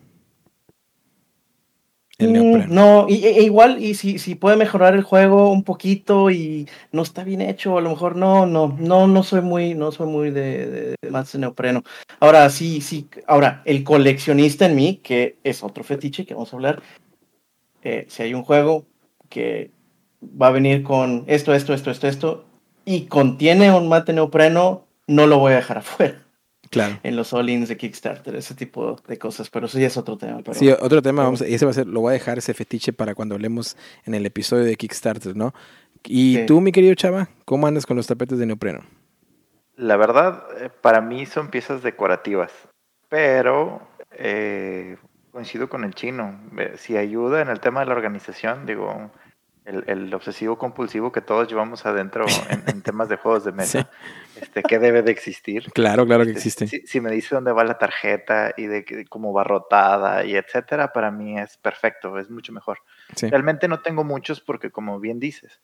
Mm, no, y, e, igual, y si, si puede mejorar el juego un poquito y no está bien hecho, a lo mejor no, no, no, no soy muy, no soy muy de, más neopreno. Ahora sí, sí, ahora, el coleccionista en mí, que es otro fetiche que vamos a hablar, eh, si hay un juego que va a venir con esto, esto, esto, esto, esto, y contiene un mate neopreno, no lo voy a dejar afuera claro. en los all-ins de Kickstarter, ese tipo de cosas, pero eso ya es otro tema. sí, otro tema, vamos, ese va a ser, lo voy a dejar ese fetiche para cuando hablemos en el episodio de Kickstarter, ¿no? Y tú, mi querido Chava, ¿cómo andas con los tapetes de neopreno? La verdad, eh, para mí son piezas decorativas, pero eh, coincido con el chino. Si ayuda en el tema de la organización, digo, el, obsesivo compulsivo que todos llevamos adentro en, temas de juegos de mesa, este, que debe de existir. Claro, claro que este, existe. Si, me dice dónde va la tarjeta y de cómo va rotada y etcétera, para mí es perfecto, es mucho mejor. Realmente no tengo muchos porque, como bien dices,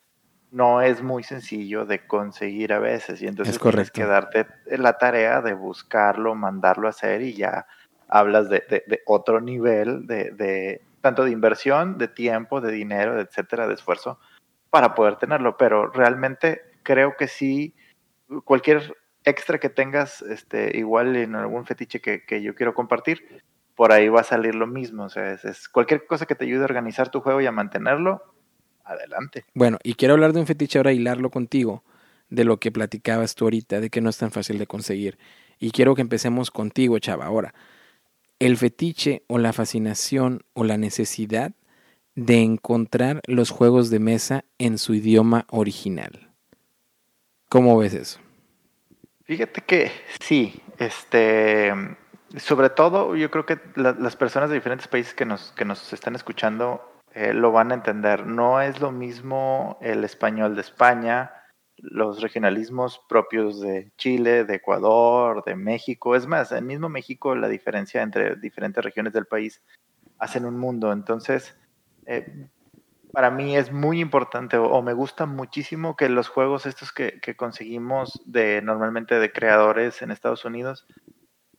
no es muy sencillo de conseguir a veces y entonces tienes que darte la tarea de buscarlo, mandarlo a hacer y ya hablas de, de otro nivel de tanto de inversión, de tiempo, de dinero, etcétera, de esfuerzo, para poder tenerlo. Pero realmente creo que sí, cualquier extra que tengas, este, igual en algún fetiche que, yo quiero compartir, por ahí va a salir lo mismo. O sea, es, cualquier cosa que te ayude a organizar tu juego y a mantenerlo, adelante. Bueno, y quiero hablar de un fetiche ahora, hilarlo contigo, de lo que platicabas tú ahorita, de que no es tan fácil de conseguir. Y quiero que empecemos contigo, Chava. Ahora, el fetiche o la fascinación o la necesidad de encontrar los juegos de mesa en su idioma original. ¿Cómo ves eso? Fíjate que sí, este, sobre todo yo creo que las personas de diferentes países que nos, que nos están escuchando eh, lo van a entender. No es lo mismo el español de España, los regionalismos propios de Chile, de Ecuador, de México. Es más, en mismo México la diferencia entre diferentes regiones del país hacen un mundo. Entonces, eh, para mí es muy importante o, me gusta muchísimo que los juegos estos que, conseguimos de normalmente de creadores en Estados Unidos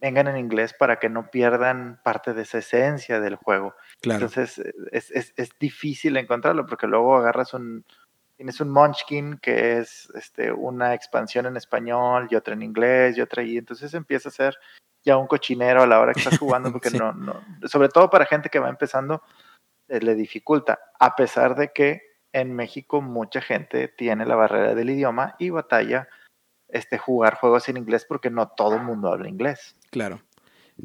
vengan en inglés para que no pierdan parte de esa esencia del juego. Entonces es, es, difícil encontrarlo porque luego agarras un, tienes un Munchkin que es este, una expansión en español y otra en inglés y otra y entonces empieza a ser ya un cochinero a la hora que estás jugando porque no, no, sobre todo para gente que va empezando eh, le dificulta, a pesar de que en México mucha gente tiene la barrera del idioma y batalla este, jugar juegos en inglés porque no todo el mundo habla inglés. Claro,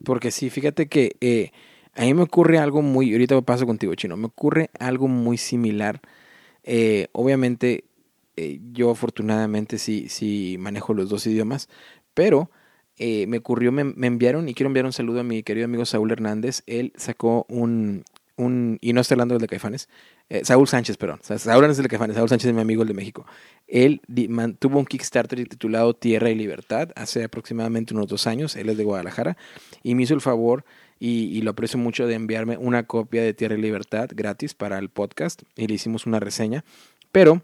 porque sí, fíjate que eh, a mí me ocurre algo muy, ahorita paso contigo, Chino, me ocurre algo muy similar eh, obviamente, eh, yo afortunadamente sí, sí manejo los dos idiomas, pero eh, me ocurrió, me, enviaron, y quiero enviar un saludo a mi querido amigo Saúl Hernández. Él sacó un, un y no estoy hablando del de Caifanes, Saúl Sánchez, perdón. Saúl Hernández de Caifanes, Saúl Sánchez es mi amigo el de México. Él tuvo un Kickstarter titulado Tierra y Libertad hace aproximadamente unos dos años. Él es de Guadalajara y me hizo el favor y, lo aprecio mucho de enviarme una copia de Tierra y Libertad gratis para el podcast y le hicimos una reseña. Pero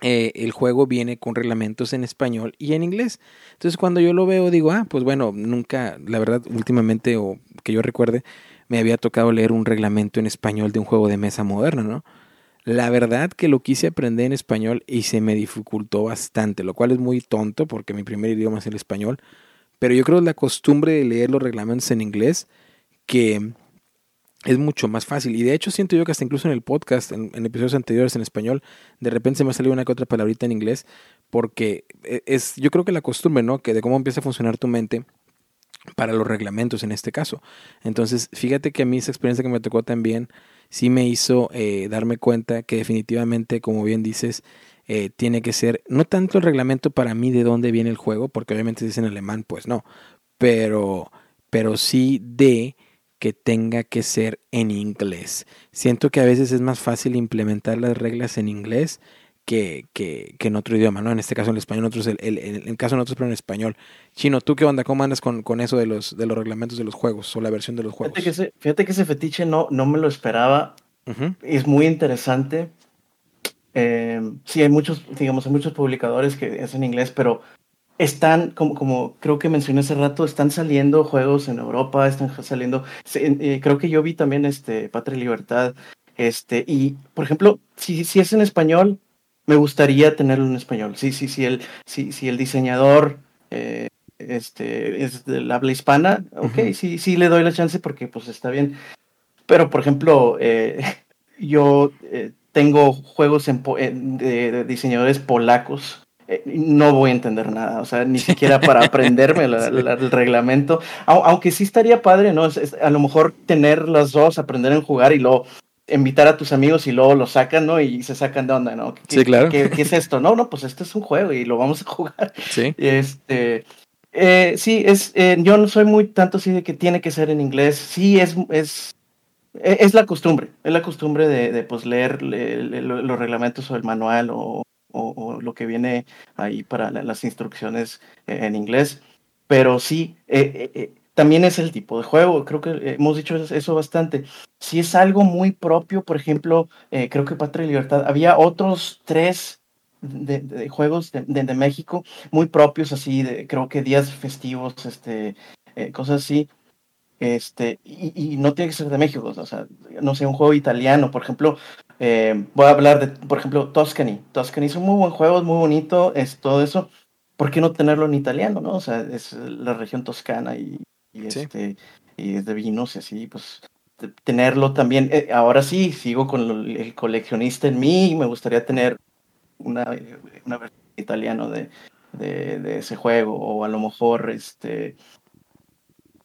eh, el juego viene con reglamentos en español y en inglés. Entonces cuando yo lo veo digo, ah, pues bueno, nunca, la verdad, últimamente o que yo recuerde, me había tocado leer un reglamento en español de un juego de mesa moderno, ¿no? La verdad que lo quise aprender en español y se me dificultó bastante, lo cual es muy tonto porque mi primer idioma es el español, pero yo creo que la costumbre de leer los reglamentos en inglés que es mucho más fácil. Y de hecho siento yo que hasta incluso en el podcast, en, episodios anteriores en español, de repente se me ha salido una que otra palabrita en inglés, porque e, es, yo creo que la costumbre, ¿no? Que de cómo empieza a funcionar tu mente para los reglamentos en este caso. Entonces, fíjate que a mí esa experiencia que me tocó también sí me hizo eh, darme cuenta que definitivamente, como bien dices, eh, tiene que ser no tanto el reglamento para mí de dónde viene el juego, porque obviamente si dice en alemán, pues no, pero, pero sí de que tenga que ser en inglés. Siento que a veces es más fácil implementar las reglas en inglés que, que, que en otro idioma, ¿no? En este caso en español, otros, el, el, en el caso de nosotros, pero en español. Chino, ¿tú qué onda? ¿Cómo andas con, con eso de los, de los reglamentos de los juegos o la versión de los juegos? Fíjate que ese, fíjate que ese fetiche no, no me lo esperaba. Es muy interesante. Eh, sí, hay muchos, digamos, hay muchos publicadores que es en inglés, pero están, como, como creo que mencioné hace rato, están saliendo juegos en Europa, están saliendo, eh, creo que yo vi también este Patria y Libertad, este, y por ejemplo, si, si es en español, me gustaría tenerlo en español. Sí, sí, sí, el, si, si el diseñador eh, este, es del habla hispana, ok, sí, sí le doy la chance porque pues está bien. Pero, por ejemplo, eh, yo tengo juegos de, diseñadores polacos eh, no voy a entender nada, o sea, ni siquiera para aprenderme el reglamento, aunque sí estaría padre, ¿no? a lo mejor tener las dos, aprender a jugar y luego invitar a tus amigos y luego lo sacan, ¿no? Y se sacan de onda, ¿no? sí, claro. ¿qué, es esto? No, no, pues esto es un juego y lo vamos a jugar. Sí. Este, eh, sí, es, eh, yo no soy muy tanto así de que tiene que ser en inglés. Sí, es, es, es la costumbre, es la costumbre de, pues leer los reglamentos o el manual o o, lo que viene ahí para las instrucciones eh, en inglés. Pero sí, eh, eh, también es el tipo de juego. Creo que hemos dicho eso bastante. Si es algo muy propio, por ejemplo, creo que Patria y Libertad, había otros tres de, juegos de, de, México muy propios, así, de, creo que días festivos, este, cosas así. Este, y, no tiene que ser de México, o sea, no sé, un juego italiano, por ejemplo, eh, voy a hablar de, por ejemplo, Tuscany. Tuscany es un muy buen juego, es muy bonito, es todo eso. ¿Por qué no tenerlo en italiano, no? O sea, es la región toscana y, este, y es de vinos y así, pues tenerlo también. Eh, ahora sí, sigo con el coleccionista en mí y me gustaría tener una, una versión italiana de, de, de, ese juego o a lo mejor este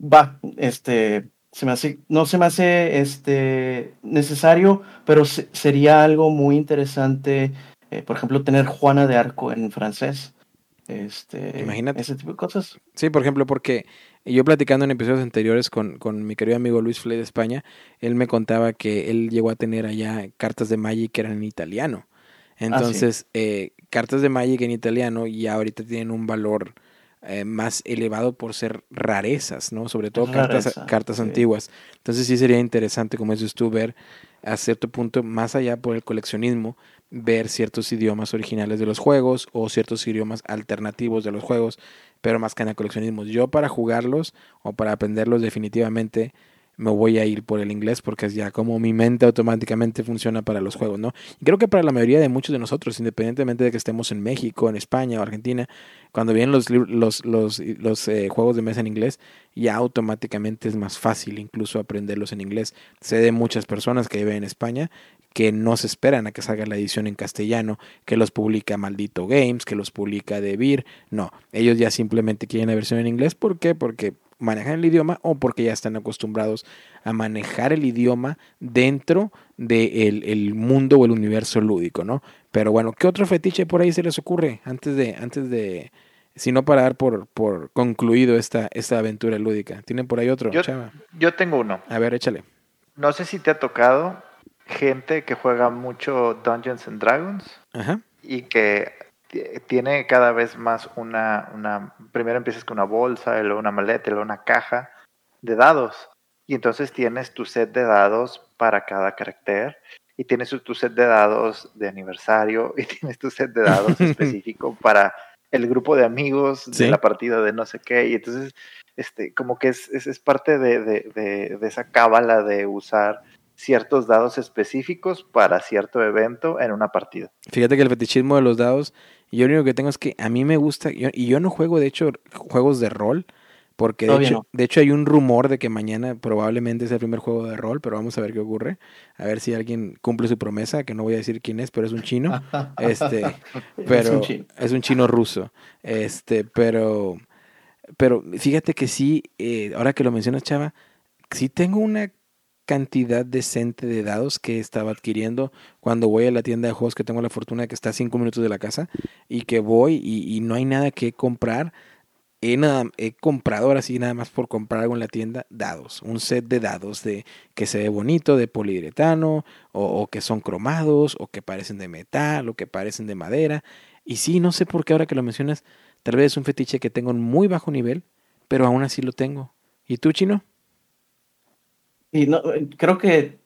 va, este, se me hace, no se me hace este, necesario, pero sería algo muy interesante, eh, por ejemplo, tener Juana de Arco en francés. Este, Imagínate. Ese tipo de cosas. Sí, por ejemplo, porque yo platicando en episodios anteriores con, con mi querido amigo Luis Flay de España, él me contaba que él llegó a tener allá cartas de Magic que eran en italiano. Ah, Entonces, eh, cartas de Magic en italiano y ahorita tienen un valor eh, más elevado por ser rarezas, ¿no? Sobre todo cartas, cartas antiguas. Entonces sí sería interesante, como dices tú, ver a cierto punto, más allá por el coleccionismo, ver ciertos idiomas originales de los juegos o ciertos idiomas alternativos de los juegos, pero más que en el coleccionismo. Yo para jugarlos o para aprenderlos definitivamente me voy a ir por el inglés porque es ya como mi mente automáticamente funciona para los juegos, ¿no? Y creo que para la mayoría de muchos de nosotros, independientemente de que estemos en México, en España o Argentina, cuando vienen los, los, los, los eh, juegos de mesa en inglés, ya automáticamente es más fácil incluso aprenderlos en inglés. Sé de muchas personas que viven en España que no se esperan a que salga la edición en castellano, que los publica Maldito Games, que los publica Devir. No, ellos ya simplemente quieren la versión en inglés. ¿Por qué? Porque manejan el idioma o porque ya están acostumbrados a manejar el idioma dentro del de el mundo o el universo lúdico, ¿no? Pero bueno, ¿qué otro fetiche por ahí se les ocurre antes de, antes de, si no para dar por, por concluido esta, esta aventura lúdica? ¿Tienen por ahí otro? Yo, yo tengo uno. A ver, échale. No sé si te ha tocado gente que juega mucho Dungeons and Dragons Ajá. y que tiene cada vez más una, una, primero empiezas con una bolsa, luego una maleta, luego una caja de dados. Y entonces tienes tu set de dados para cada carácter. y tienes tu set de dados de aniversario y tienes tu set de dados específico para el grupo de amigos de la partida de no sé qué. Y entonces, este, como que es, es, parte de, de, de, esa cábala de usar ciertos dados específicos para cierto evento en una partida. Fíjate que el fetichismo de los dados, yo lo único que tengo es que a mí me gusta, y yo no juego de hecho juegos de rol, porque de hecho, de hecho hay un rumor de que mañana probablemente es el primer juego de rol, pero vamos a ver qué ocurre. A ver si alguien cumple su promesa, que no voy a decir quién es, pero es un chino. este, pero es un chino. ruso. Este, pero pero fíjate que sí, eh, ahora que lo mencionas, Chava, sí tengo una cantidad decente de dados que estaba adquiriendo cuando voy a la tienda de juegos que tengo la fortuna de que está a cinco minutos de la casa y que voy y no hay nada que comprar he, nada, he comprado ahora sí nada más por comprar algo en la tienda dados, un set de dados de que se ve bonito de poliuretano o, que son cromados o que parecen de metal o que parecen de madera y sí, no sé por qué ahora que lo mencionas, tal vez es un fetiche que tengo en muy bajo nivel, pero aún así lo tengo. ¿Y tú, chino? Y no, creo que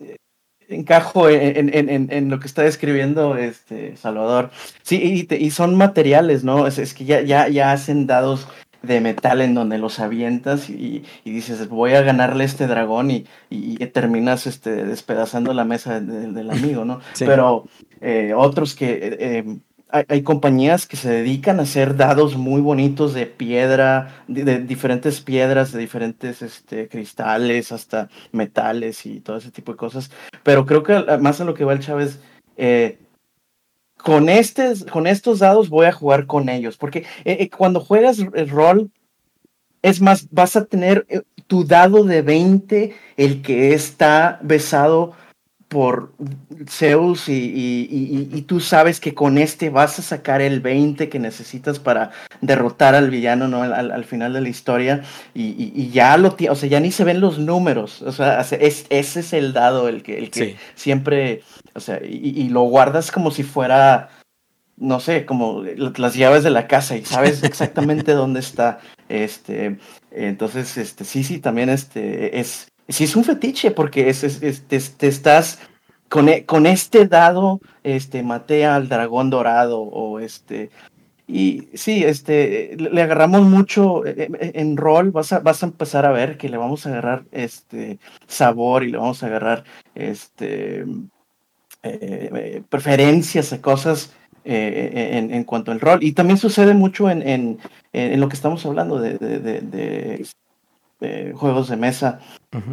encajo en, en, en, lo que está describiendo este Salvador. Sí, y, y son materiales, ¿no? Es, es, que ya, ya, ya hacen dados de metal en donde los avientas y, dices, voy a ganarle este dragón y, y, terminas este, despedazando la mesa del amigo, ¿no? Pero eh, otros que... Eh, eh, hay, compañías que se dedican a hacer dados muy bonitos de piedra, de, diferentes piedras, de diferentes este, cristales, hasta metales y todo ese tipo de cosas. Pero creo que más a lo que va el Chávez, con, este, con estos dados voy a jugar con ellos, porque eh, eh, cuando juegas el rol, es más, vas a tener eh, tu dado de 20, el que está besado por Zeus y, tú sabes que con este vas a sacar el 20 que necesitas para derrotar al villano ¿no? al, final de la historia y, ya lo o sea ya ni se ven los números o sea es, ese es el dado el que, el que siempre o sea, y, lo guardas como si fuera, no sé, como las llaves de la casa y sabes exactamente dónde está. Este, entonces, este, sí, sí, también este, es, sí es un fetiche porque es, es, te, estás con, e, con este dado, este, matea al dragón dorado o este, y sí, este, le agarramos mucho e, e, en, rol, vas a, vas a empezar a ver que le vamos a agarrar este sabor y le vamos a agarrar este eh, eh, preferencias a cosas eh, en, cuanto al rol. Y también sucede mucho en, en, lo que estamos hablando de, de, juegos de mesa.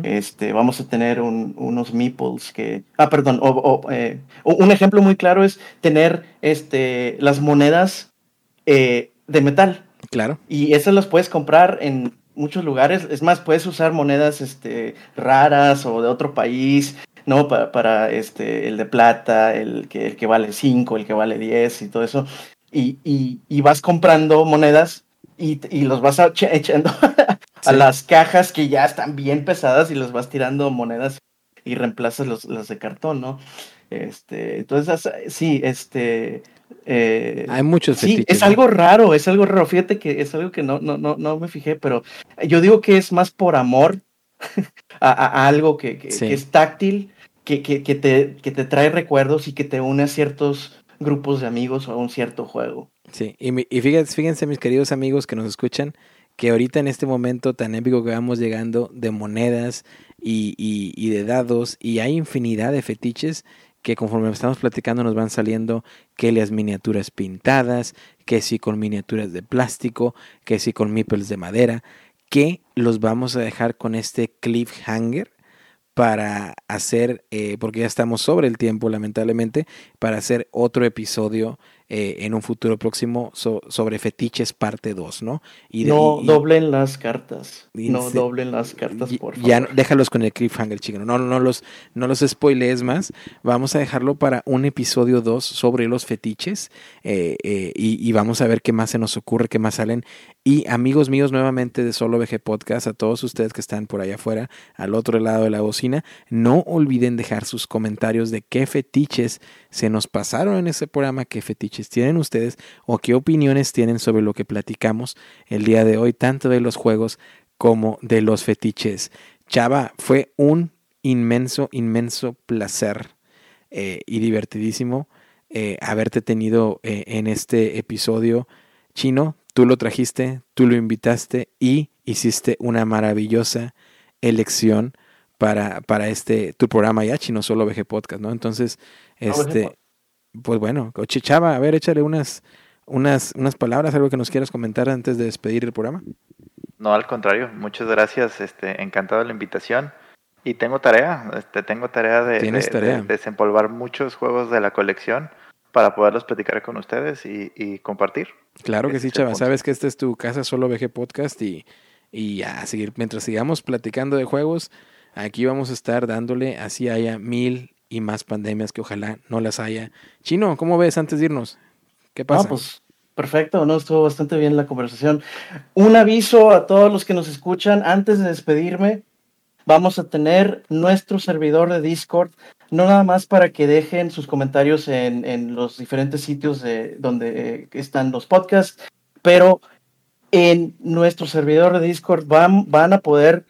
este, vamos a tener unos meeples que... Ah, perdón. O, un ejemplo muy claro es tener este, las monedas de metal. Claro. Y esas las puedes comprar en muchos lugares. Es más, puedes usar monedas este, raras o de otro país ¿no? Para, para este, el de plata, el que, el que vale 5, el que vale 10 y todo eso. Y, y, vas comprando monedas y, y los vas echando a las cajas que ya están bien pesadas y los vas tirando monedas y reemplazas los, las de cartón, ¿no? Este, entonces, sí, este... Eh, Hay muchos Sí, es algo raro, es algo raro. Fíjate que es algo que no, no, no, no me fijé, pero yo digo que es más por amor a, algo que, que, es táctil que, que, que, te, que te trae recuerdos y que te une a ciertos grupos de amigos o a un cierto juego. Sí, y, y fíjense, fíjense mis queridos amigos que nos escuchan, que ahorita en este momento tan épico que vamos llegando de monedas y, y, de dados y hay infinidad de fetiches que conforme estamos platicando nos van saliendo que las miniaturas pintadas, que si con miniaturas de plástico, que si con meeples de madera, que los vamos a dejar con este cliffhanger para hacer, eh, porque ya estamos sobre el tiempo lamentablemente, para hacer otro episodio eh, en un futuro próximo sobre fetiches parte 2, ¿no? Y no doblen las cartas. no doblen las cartas, por favor. Ya déjalos con el cliffhanger, chico. No, no, los, no los spoilees más. Vamos a dejarlo para un episodio 2 sobre los fetiches eh, eh, y, y, vamos a ver qué más se nos ocurre, qué más salen. Y amigos míos, nuevamente de Solo VG Podcast, a todos ustedes que están por allá afuera, al otro lado de la bocina, no olviden dejar sus comentarios de qué fetiches se nos pasaron en ese programa, qué fetiches tienen ustedes o qué opiniones tienen sobre lo que platicamos el día de hoy, tanto de los juegos como de los fetiches. Chava, fue un inmenso, inmenso placer eh, y divertidísimo eh, haberte tenido eh, en este episodio chino. Tú lo trajiste, tú lo invitaste y hiciste una maravillosa elección para, para este tu programa ya, Chino Solo VG Podcast, ¿no? Entonces, este, pues bueno, Coche Chava, a ver, échale unas, unas, unas palabras, algo que nos quieras comentar antes de despedir el programa. No, al contrario, muchas gracias, este, encantado de la invitación. Y tengo tarea, este, tengo tarea de, desempolvar muchos juegos de la colección para poderlos platicar con ustedes y, compartir. Claro que sí, Chava. Sabes que esta es tu casa, solo VG Podcast y, y a seguir, mientras sigamos platicando de juegos, aquí vamos a estar dándole, así haya mil y más pandemias que ojalá no las haya. Chino, ¿cómo ves antes de irnos? ¿Qué pasa? pues perfecto, no estuvo bastante bien la conversación. Un aviso a todos los que nos escuchan antes de despedirme vamos a tener nuestro servidor de Discord, no nada más para que dejen sus comentarios en, los diferentes sitios de, donde eh, están los podcasts, pero en nuestro servidor de Discord van, van a poder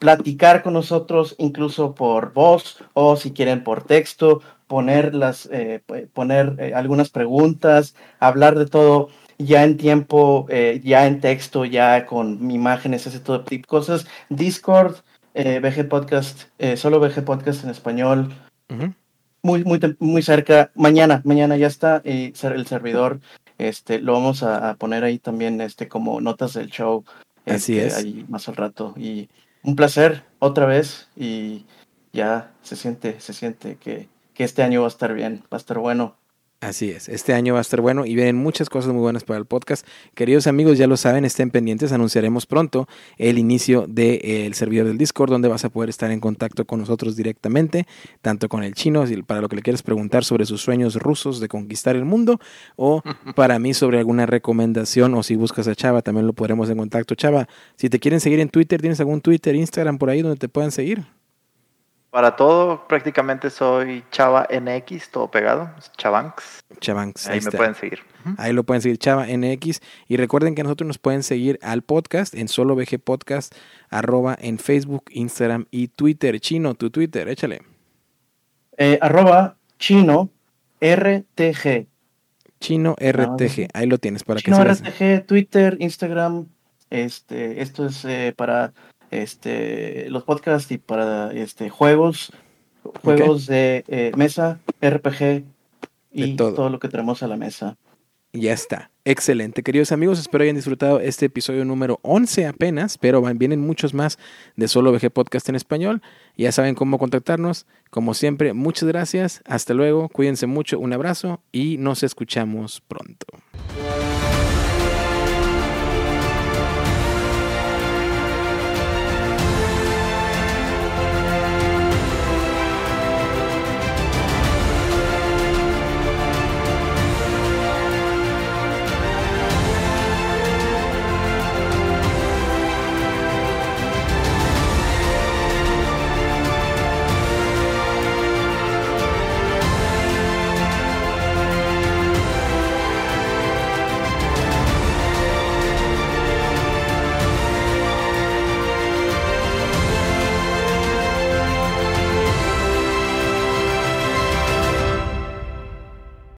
platicar con nosotros incluso por voz o si quieren por texto, poner, las, eh, poner eh, algunas preguntas, hablar de todo ya en tiempo, ya en texto, ya con imágenes, ese tipo de cosas. Discord eh, VG Podcast, eh, solo VG Podcast en español. Muy, muy, muy cerca. Mañana, mañana ya está eh, el servidor. Este, lo vamos a, poner ahí también, este, como notas del show. Así este, es. Ahí más al rato. Y un placer otra vez. Y ya se siente, se siente que, que este año va a estar bien, va a estar bueno. Así es, este año va a estar bueno y vienen muchas cosas muy buenas para el podcast. Queridos amigos, ya lo saben, estén pendientes, anunciaremos pronto el inicio del servidor del Discord, donde vas a poder estar en contacto con nosotros directamente, tanto con el chino, para lo que le quieras preguntar sobre sus sueños rusos de conquistar el mundo, o para mí sobre alguna recomendación, o si buscas a Chava, también lo podremos en contacto. Chava, si te quieren seguir en Twitter, ¿tienes algún Twitter, Instagram por ahí donde te puedan seguir? Para todo, prácticamente soy Chava NX, todo pegado, Chavanx. Chavanx. Ahí, me pueden seguir. Ahí lo pueden seguir, Chava NX. Y recuerden que nosotros nos pueden seguir al podcast en solo VG Podcast, arroba en Facebook, Instagram y Twitter. Chino, tu Twitter, échale. Eh, arroba chino RTG. Chino RTG, ahí lo tienes para chino que RTG, Twitter, Instagram. Este, esto es eh, para este, los podcasts y para este, juegos, juegos de eh, mesa, RPG y todo. lo que tenemos a la mesa. Ya está. Excelente, queridos amigos. Espero hayan disfrutado este episodio número 11 apenas, pero vienen muchos más de Solo VG Podcast en español. Ya saben cómo contactarnos. Como siempre, muchas gracias. Hasta luego. Cuídense mucho. Un abrazo y nos escuchamos pronto.